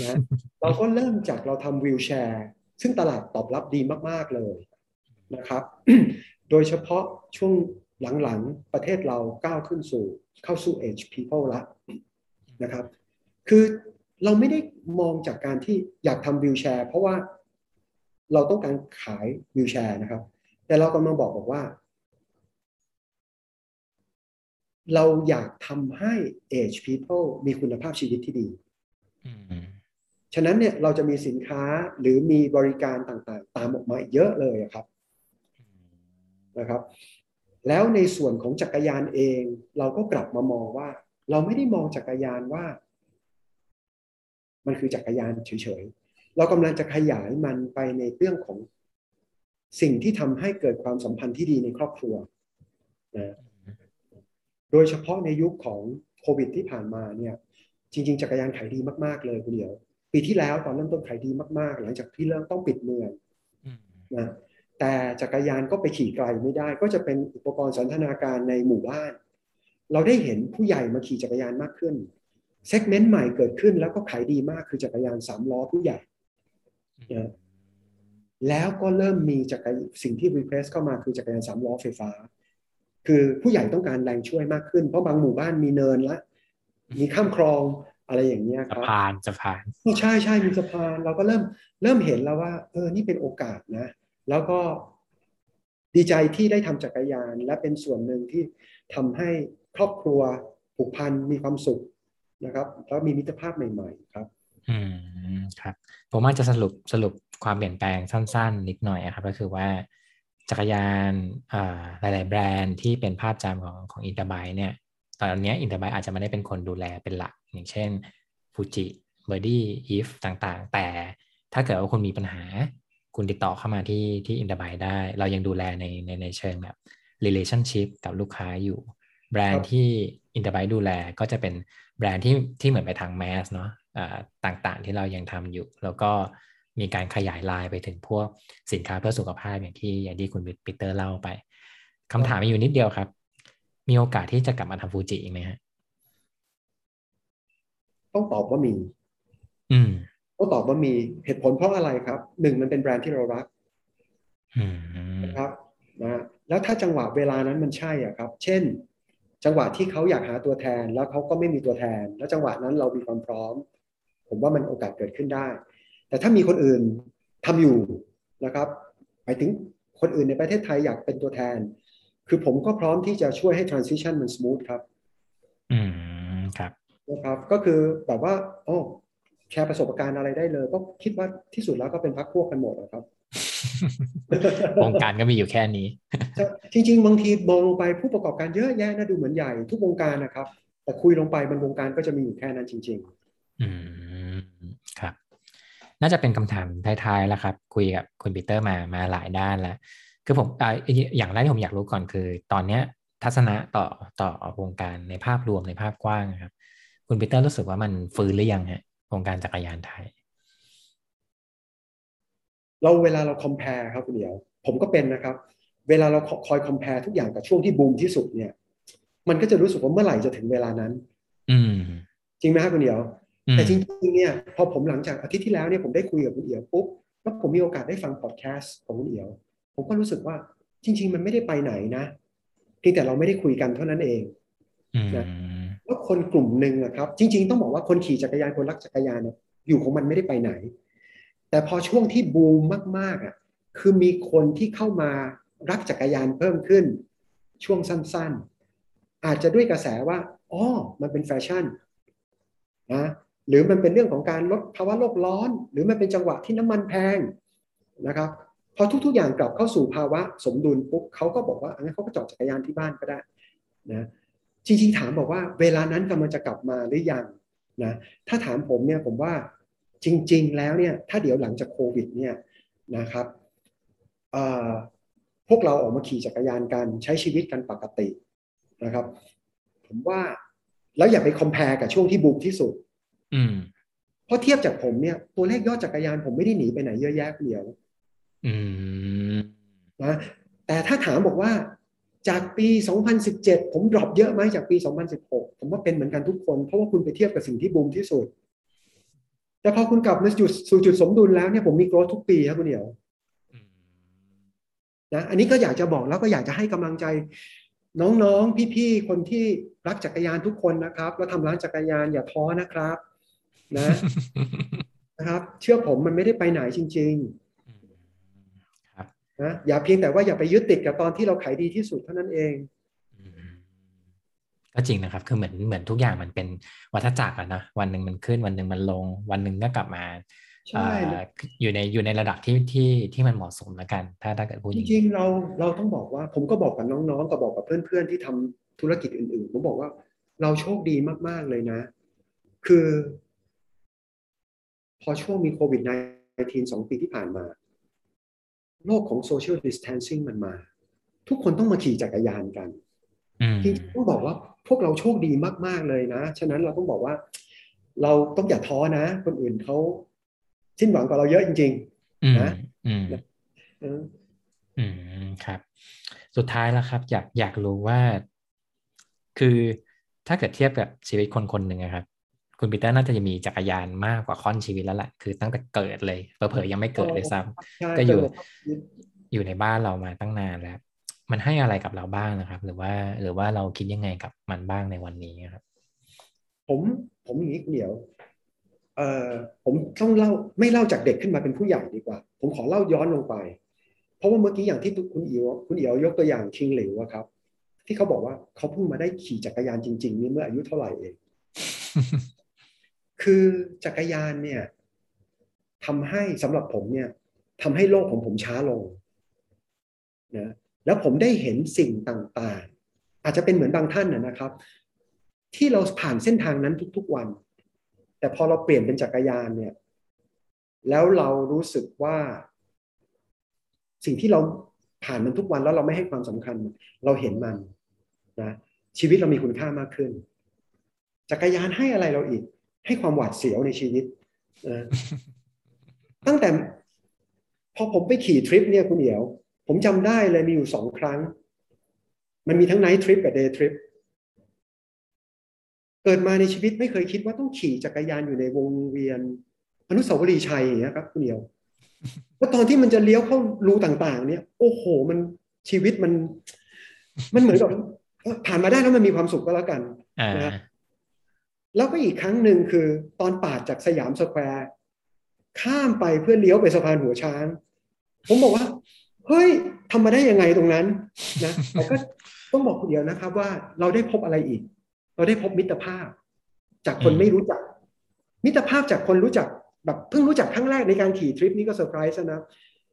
นะเราก็เริ่มจากเราทำวิวแชร์ซึ่งตลาดตอบรับดีมาก ๆ เลยนะครับ โดยเฉพาะช่วงหลัง ๆ ประเทศเราก้าวขึ้นสู่เข้าสู่ age people ละนะครับ คือ เราไม่ได้มองจากการที่อยากทำวิวแชร์ เพราะว่าเราต้องการขายวิวแชร์นะครับ แต่เรากำลังบอกบอกว่า เราอยากทำให้ age people มีคุณภาพชีวิตที่ดีอืมฉะนั้นเนี่ยเราจะมีสินค้าหรือมีบริการต่างๆ ตามออกมาเยอะเลยอะครับนะครับ แล้วในส่วนของจักรยานเอง เราก็กลับมามองว่า เราไม่ได้มองจักรยานว่า มันคือจักรยานเฉยๆ เรากำลังจะขยายมันไปในเรื่องของสิ่งที่ทำให้เกิดความสัมพันธ์ที่ดีในครอบครัวนะโดยเฉพาะในยุคของโควิดที่ผ่านมาเนี่ยจริง ๆ จักรยานขายดีมากๆเลยคุณเดียว ปีที่แล้วตอนเริ่มต้นขายดีมากๆ หลังจากที่เริ่มต้องปิดเมืองอืมนะแต่จักรยานก็ไปขี่ไกลไม่ได้ ก็จะเป็นอุปกรณ์สันทนาการในหมู่บ้าน เราได้เห็นผู้ใหญ่มาขี่จักรยานมากขึ้น เซกเมนต์ใหม่เกิดขึ้นแล้วก็ขายดีมากคือจักรยานสามล้อผู้ใหญ่นะแล้วก็เริ่มมีจักรยสิ่งที่รีเควสเข้ามาคือจักรยานสามล้อไฟฟ้า คือผู้ใหญ่ต้องการแรงช่วยมากขึ้น เพราะบางหมู่บ้านมีเนินละ มีข้ามคลองอะไรอย่างเงี้ยคสะรับพานสะพานใช่ใช่มีสะพาน เราก็เริ่มเริ่มเห็นแล้วว่า เออนี่เป็นโอกาสนะ แล้วก็ดีใจที่ได้ทำจักรยาน และเป็นส่วนหนึ่งที่ทำให้ครอบครัวผูกพันมีความสุข นะครับแล้วมีมิตรภาพใหม่ ๆ ครับอืมครับ ผมอาจจะสรุปสรุปความเปลี่ยนแปลงสั้น ๆ นิดหน่อยครับ ก็คือว่าจักรยานหลาย ๆ แบรนด์ที่เป็นภาพจำของของ Interbike เนี่ย ตอนนี้ Interbike อาจจะไม่ได้เป็นคนดูแลเป็นหลัก อย่างเช่น Fuji Birdy อีฟต่างๆ แต่ถ้าเกิดว่าคุณมีปัญหา คุณติดต่อเข้ามาที่ที่ Interbike ได้ เรายังดูแลในในในเชิงแบบ relationship กับลูกค้าอยู่ แบรนด์ที่InterBike ดูแลก็จะเป็น แบรนด์ที่ที่เหมือนไปทาง mass เนาะอ่าต่างๆที่เรายังทำอยู่ แล้วก็มีการขยายไลน์ไปถึงพวกสินค้าเพื่อสุขภาพอย่างที่อย่างที่คุณปีเตอร์เล่าไปคำถามมีอยู่นิดเดียวครับ มีโอกาสที่จะกลับมาทำฟูจิอีกไหมฮะต้องตอบว่ามี อืมต้องตอบว่ามีเหตุผลเพราะอะไรครับหนึ่งมันเป็นแบรนด์ที่เรารักอืมนะครับนะแล้วถ้าจังหวะเวลานั้นมันใช่อะครับ เช่น จังหวะที่เขาอยากหาตัวแทน แล้วเขาก็ไม่มีตัวแทน แล้วจังหวะนั้นเรามีความพร้อม ผมว่ามันโอกาสเกิดขึ้นได้ แต่ถ้ามีคนอื่นทำอยู่นะครับหมายถึงคนอื่นในประเทศไทยอยากเป็นตัวแทน คือผมก็พร้อมที่จะช่วยให้ transition มัน smooth ครับ อืมครับนะครับ ก็คือแบบว่า โอ้แชร์ประสบการณ์อะไรได้เลย ก็คิดว่าที่สุดแล้วก็เป็นพักพวกกันหมดนะครับ วงการก็มีอยู่แค่นี้จะจริง ๆ บางทีมองลงไปผู้ประกอบการเยอะแยะนะดูเหมือนใหญ่ทุกวงการนะครับ แต่คุยลงไปมันวงการก็จะมีอยู่แค่นั้นจริงอืมครับ น่าจะเป็นคำถามท้ายๆแล้วครับ คุยกับคุณปีเตอร์มามาหลายด้านแล้วคือผมอ่าอย่างแรกที่ผมอยากรู้ก่อนคือ ตอนเนี้ย ทัศนะต่อต่อวงการในภาพรวมในภาพกว้างครับ คุณปีเตอร์รู้สึกว่ามันฟื้นหรือยังฮะวงการจักรยานไทยๆ เราเวลาเรา compare ครับคุณเดียว ผมก็เป็นนะครับ เวลาเราคอย compare ทุกอย่างกับช่วงที่บูมที่สุดเนี่ย มันก็จะรู้สึกว่าเมื่อไหร่จะถึงเวลานั้น อืมจริงไหมครับคุณเดียวอืมแต่จริงๆเนี่ยพอผมหลังจากอาทิตย์ที่แล้วเนี่ยผมได้คุยกับคุณเอียวปุ๊บแล้วผมมีโอกาสได้ฟังพอดแคสต์ของคุณเอียว ผมก็รู้สึกว่าจริง ๆ มันไม่ได้ไปไหนนะเพียงแต่เราไม่ได้คุยกันเท่านั้นเองอืมแล้วคนกลุ่มหนึ่งอะครับ จริง ๆ ต้องบอกว่าคนขี่จักรยานคนรักจักรยานเนี่ยอยู่ของมันไม่ได้ไปไหน แต่พอช่วงที่บูมมากๆอะคือมีคนที่เข้ามารักจักรยานเพิ่มขึ้น ช่วงสั้นๆ อาจจะด้วยกระแสว่าอ๋อมันเป็นแฟชั่นนะหรือมันเป็นเรื่องของการลดภาวะโลกร้อน หรือมันเป็นจังหวะที่น้ำมันแพงนะครับพอทุกๆอย่างกลับเข้าสู่ภาวะสมดุลปุ๊บเขาก็บอกว่างั้นเขาก็จอดจักรยานที่บ้านก็ได้นะจริงๆถามบอกว่าเวลานั้นกำลังจะกลับมาหรือยังนะถ้าถามผมเนี่ยผมว่า จริง ๆ แล้วเนี่ยถ้าเดี๋ยวหลังจากโควิดเนี่ยนะครับพวกเราออกมาขี่จักรยานกันใช้ชีวิตกันปกตินะครับ ผมว่าแล้วอย่าไปคอมเพลกับช่วงที่บูมที่สุดอืมเพราะเทียบจากผมเนี่ยตัวเลขยอดจักรยานผมไม่ได้หนีไปไหนเยอะแยะเดียวอืมนะแต่ถ้าถามบอกว่าจากปี 2017 ผมดรอปเยอะไหมจากปี 2016 ผมว่าเป็นเหมือนกันทุกคน เพราะว่าคุณไปเทียบกับสิ่งที่บูมที่สุด แต่พอคุณกลับมาจุดสู่จุดสมดุลแล้วเนี่ยผมมีโกรธทุกปีครับคุณเดียวนะอันนี้ก็อยากจะบอกแล้วก็อยากจะให้กำลังใจ น้องๆพี่ๆคนที่รักจักรยานทุกคนนะครับ แล้วทำร้านจักรยานอย่าท้อนะครับ นะนะครับ เชื่อผมมันไม่ได้ไปไหนจริงๆครับนะอย่าเพียงแต่ว่าอย่าไปยึดติดกับตอนที่เราขายดีที่สุดเท่านั้นเอง ก็จริงนะครับ คือเหมือนเหมือนทุกอย่างมันเป็นวัฏจักรอะนะวันหนึ่งมันขึ้นวันหนึ่งมันลง วันหนึ่งก็กลับมาใช่อยู่ในอยู่ในระดับที่ที่ที่มันเหมาะสมแล้วกัน ถ้าถ้าเกิดพูดจริงๆเราเราต้องบอกว่า ผมก็บอกกับน้องๆกับบอกกับเพื่อนๆที่ทำธุรกิจอื่นๆผมบอกว่า เราโชคดีมากๆเลยนะ คือ พอช่วงมีโควิด -19 สองปีที่ผ่านมา โลกของโซเชียลดิส t ทนซิ่งมันมา ทุกคนต้องมาขี่จักรยานกัน จริงๆต้องบอกว่าพวกเราโชคดีมาก ๆเลยนะ ฉะนั้นเราต้องบอกว่า เราต้องอย่าท้อนะ คนอื่นเขาสิ้นหวังกว่าเราเยอะจริงๆนะอืมอืมครับ สุดท้ายแล้วครับ อยากอยากรู้ว่า คือถ้าเกิดเทียบกับชีวิตคนคนหนึ่งครับ คุณปีเตอร์น่าจะมีจักรยานมากกว่าค่อนชีวิตแล้วแหละคือตั้งแต่เกิดเลยเผลอๆยังไม่เกิดเลยซ้ำก็อยู่อยู่ในบ้านเรามาตั้งนานแล้ว มันให้อะไรกับเราบ้างนะครับ หรือว่าหรือว่าเราคิดยังไงกับมันบ้างในวันนี้ครับ ผมผมอย่างนี้เดี๋ยวเอ่อผมต้องเล่าไม่เล่าจากเด็กขึ้นมาเป็นผู้ใหญ่ดีกว่า ผมขอเล่าย้อนลงไป เพราะว่าเมื่อกี้อย่างที่คุณเอียวคุณเอียวยกตัวอย่างคิงเหลวครับ ที่เขาบอกว่าเขาเพิ่งมาได้ขี่จักรยานจริง ๆ นี่เมื่ออายุเท่าไหร่เอง คือจักรยานเนี่ยทำให้สำหรับผมเนี่ยทำให้โลกของผมช้าลงนะ แล้วผมได้เห็นสิ่งต่างๆ อาจจะเป็นเหมือนบางท่านนะครับ ที่เราผ่านเส้นทางนั้นทุกๆวัน แต่พอเราเปลี่ยนเป็นจักรยานเนี่ย แล้วเรารู้สึกว่า สิ่งที่เราผ่านมันทุกวันแล้วเราไม่ให้ความสำคัญ เราเห็นมันนะชีวิตเรามีคุณค่ามากขึ้น จักรยานให้อะไรเราอีก ให้ความหวาดเสียวในชีวิตนะตั้งแต่ พอผมไปขี่ทริปเนี่ยคุณเดียว ผมจำได้เลยมีอยู่สองครั้ง มันมีทั้ง night trip กับ day trip เกิดมาในชีวิตไม่เคยคิดว่าต้องขี่จักรยานอยู่ในวงเวียน อนุสาวรีย์ชัยอย่างเงี้ยครับคุณเดียวว่าตอนที่มันจะเลี้ยวเข้ารูต่าง ๆ เนี่ย โอ้โหมันชีวิตมัน มันเหมือนกับผ่านมาได้แล้วมันมีความสุขก็แล้วกันนะแล้วก็อีกครั้งหนึ่งคือ ตอนปาดจากสยามสแควร์ ข้ามไปเพื่อเลี้ยวไปสะพานหัวช้าง ผมบอกว่า เฮ้ยทำมาได้ยังไงตรงนั้นนะแต่ก็ต้องบอกคุณเดียวนะครับว่าเราได้พบอะไรอีก เราได้พบมิตรภาพ จากคนไม่รู้จัก มิตรภาพจากคนรู้จักแบบเพิ่งรู้จักครั้งแรกในการขี่ทริปนี้ก็เซอร์ไพรส์นะ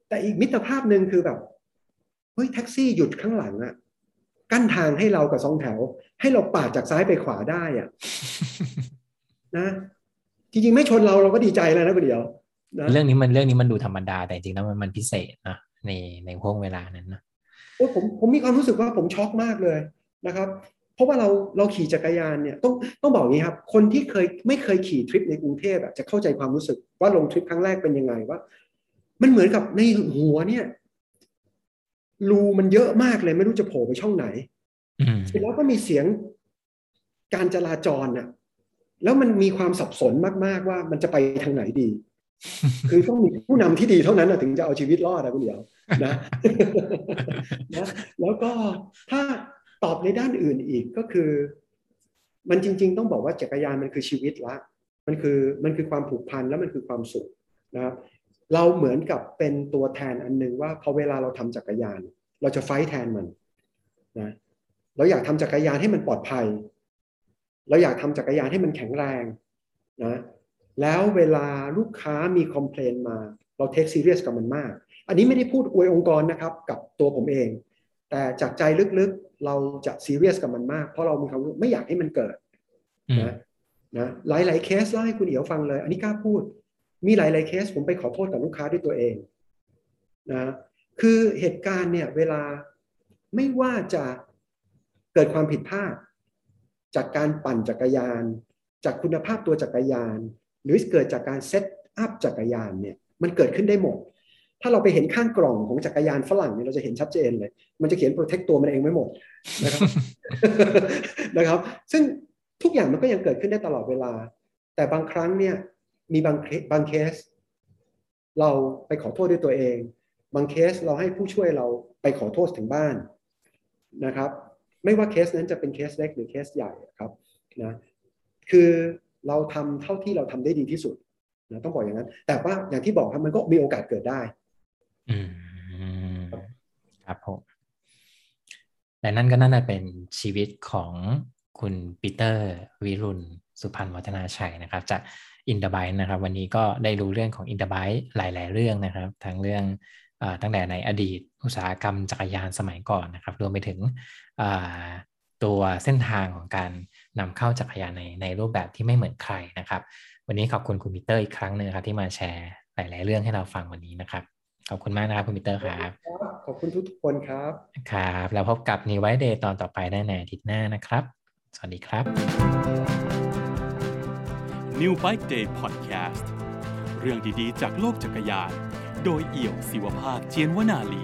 แต่อีกมิตรภาพหนึ่งคือแบบเฮ้ยแท็กซี่หยุดข้างหลังอะกั้นทางให้เรากับสองแถว ให้เราปาดจากซ้ายไปขวาได้อะนะ จริงๆ ไม่ชนเราเราก็ดีใจแล้วนะเดี๋ยวเรื่องนี้มันเรื่องนี้มันดูธรรมดาแต่จริงๆแล้วมันมันพิเศษนะ ในในห่วงเวลานั้นนะโอ้ผมผมมีความรู้สึกว่าผมช็อกมากเลยนะครับราะว่าเราเราขี่จักรยานเนี่ยต้องต้องบอกงี้ครับ คนที่เคยไม่เคยขี่ทริปในกรุงเทพจะเข้าใจความรู้สึกว่าลงทริปครั้งแรกเป็นยังไงว่า มันเหมือนกับในหัวเนี่ยรูมันเยอะมากเลยไม่รู้จะโผล่ไปช่องไหนเสร็จแล้วก็มีเสียงการจราจรน่ะ แล้วมันมีความสับสนมากๆว่ามันจะไปทางไหนดี คือต้องมีผู้นำที่ดีเท่านั้นถึงจะเอาชีวิตรอดนะคุณเดียวนะนะแล้วก็ถ้าตอบในด้านอื่นอีกก็คือ มันจริง ๆ ต้องบอกว่าจักรยานมันคือชีวิตละมันคือมันคือความผูกพันแล้วมันคือความสุขนะครับเราเหมือนกับเป็นตัวแทนอันนึงว่าพอเวลาเราทำจักรยาน เราจะไฟแทนมันนะเราอยากทำจักรยานให้มันปลอดภัย เราอยากทำจักรยานให้มันแข็งแรงนะ แล้วเวลาลูกค้ามีคอมเพลนมา เราเทคซีเรียสกับมันมาก อันนี้ไม่ได้พูดอวยองค์กรนะครับกับตัวผมเอง แต่จากใจลึกๆเราจะซีเรียสกับมันมาก เพราะเรามีความรู้ไม่อยากให้มันเกิดอืมนะนะหลายๆเคสเล่าให้คุณเอียวฟังเลย อันนี้กล้าพูด มีหลายๆเคสผมไปขอโทษกับลูกค้าด้วยตัวเองนะคือเหตุการณ์เนี่ยเวลาไม่ว่าจะเกิดความผิดพลาด จากการปั่นจักรยาน จากคุณภาพตัวจักรยาน หรือเกิดจากการเซตอัพจักรยานเนี่ยมันเกิดขึ้นได้หมด ถ้าเราไปเห็นข้างกล่องของจักรยานฝรั่งเนี่ยเราจะเห็นชัดเจนเลย มันจะเขียนโปรเทคตัวมันเองไม่หมดนะครับนะครับ ซึ่งทุกอย่างมันก็ยังเกิดขึ้นได้ตลอดเวลา แต่บางครั้งเนี่ยมีบางเคสบางเคส เราไปขอโทษด้วยตัวเอง บางเคสเราให้ผู้ช่วยเราไปขอโทษถึงบ้านนะครับ ไม่ว่าเคสนั้นจะเป็นเคสเล็กหรือเคสใหญ่ครับนะคือ เราทำเท่าที่เราทำได้ดีที่สุดนะต้องบอกอย่างนั้น แต่ว่าอย่างที่บอกครับมันก็มีโอกาสเกิดได้อืมครับผมและนั่นก็น่าจะเป็นชีวิตของคุณปีเตอร์วิรุณสุพันธ์วัฒนาชัยนะครับ จากอินเด b ไบนะครับ วันนี้ก็ได้รู้เรื่องของอินเด b ไบหลาย ๆ เรื่องนะครับ ทั้งเรื่องอตั้งแต่ในอดีต อุตสาหกรรมจักรยานสมัยก่อนนะครับ รวมไปถึงตัวเส้นทางของการ นำเข้าจักรยานในในรูปแบบที่ไม่เหมือนใครนะครับ วันนี้ขอบคุณคุณปีเตอร์อีกครั้งหนึ่งครับที่มาแชร์หลาย ๆ เรื่องให้เราฟังวันนี้นะครับขอบคุณมากนะครับคุณปีเตอร์ครับ ขอบคุณทุกๆคนครับ ครับ แล้วพบกับ New White Day ตอนต่อไปได้ในอาทิตย์หน้านะครับ สวัสดีครับ New Bike Day Podcast เรื่องดี ๆ จากโลกจักรยาน โดยเอี่ยวศิวภาคเจียนวนาลี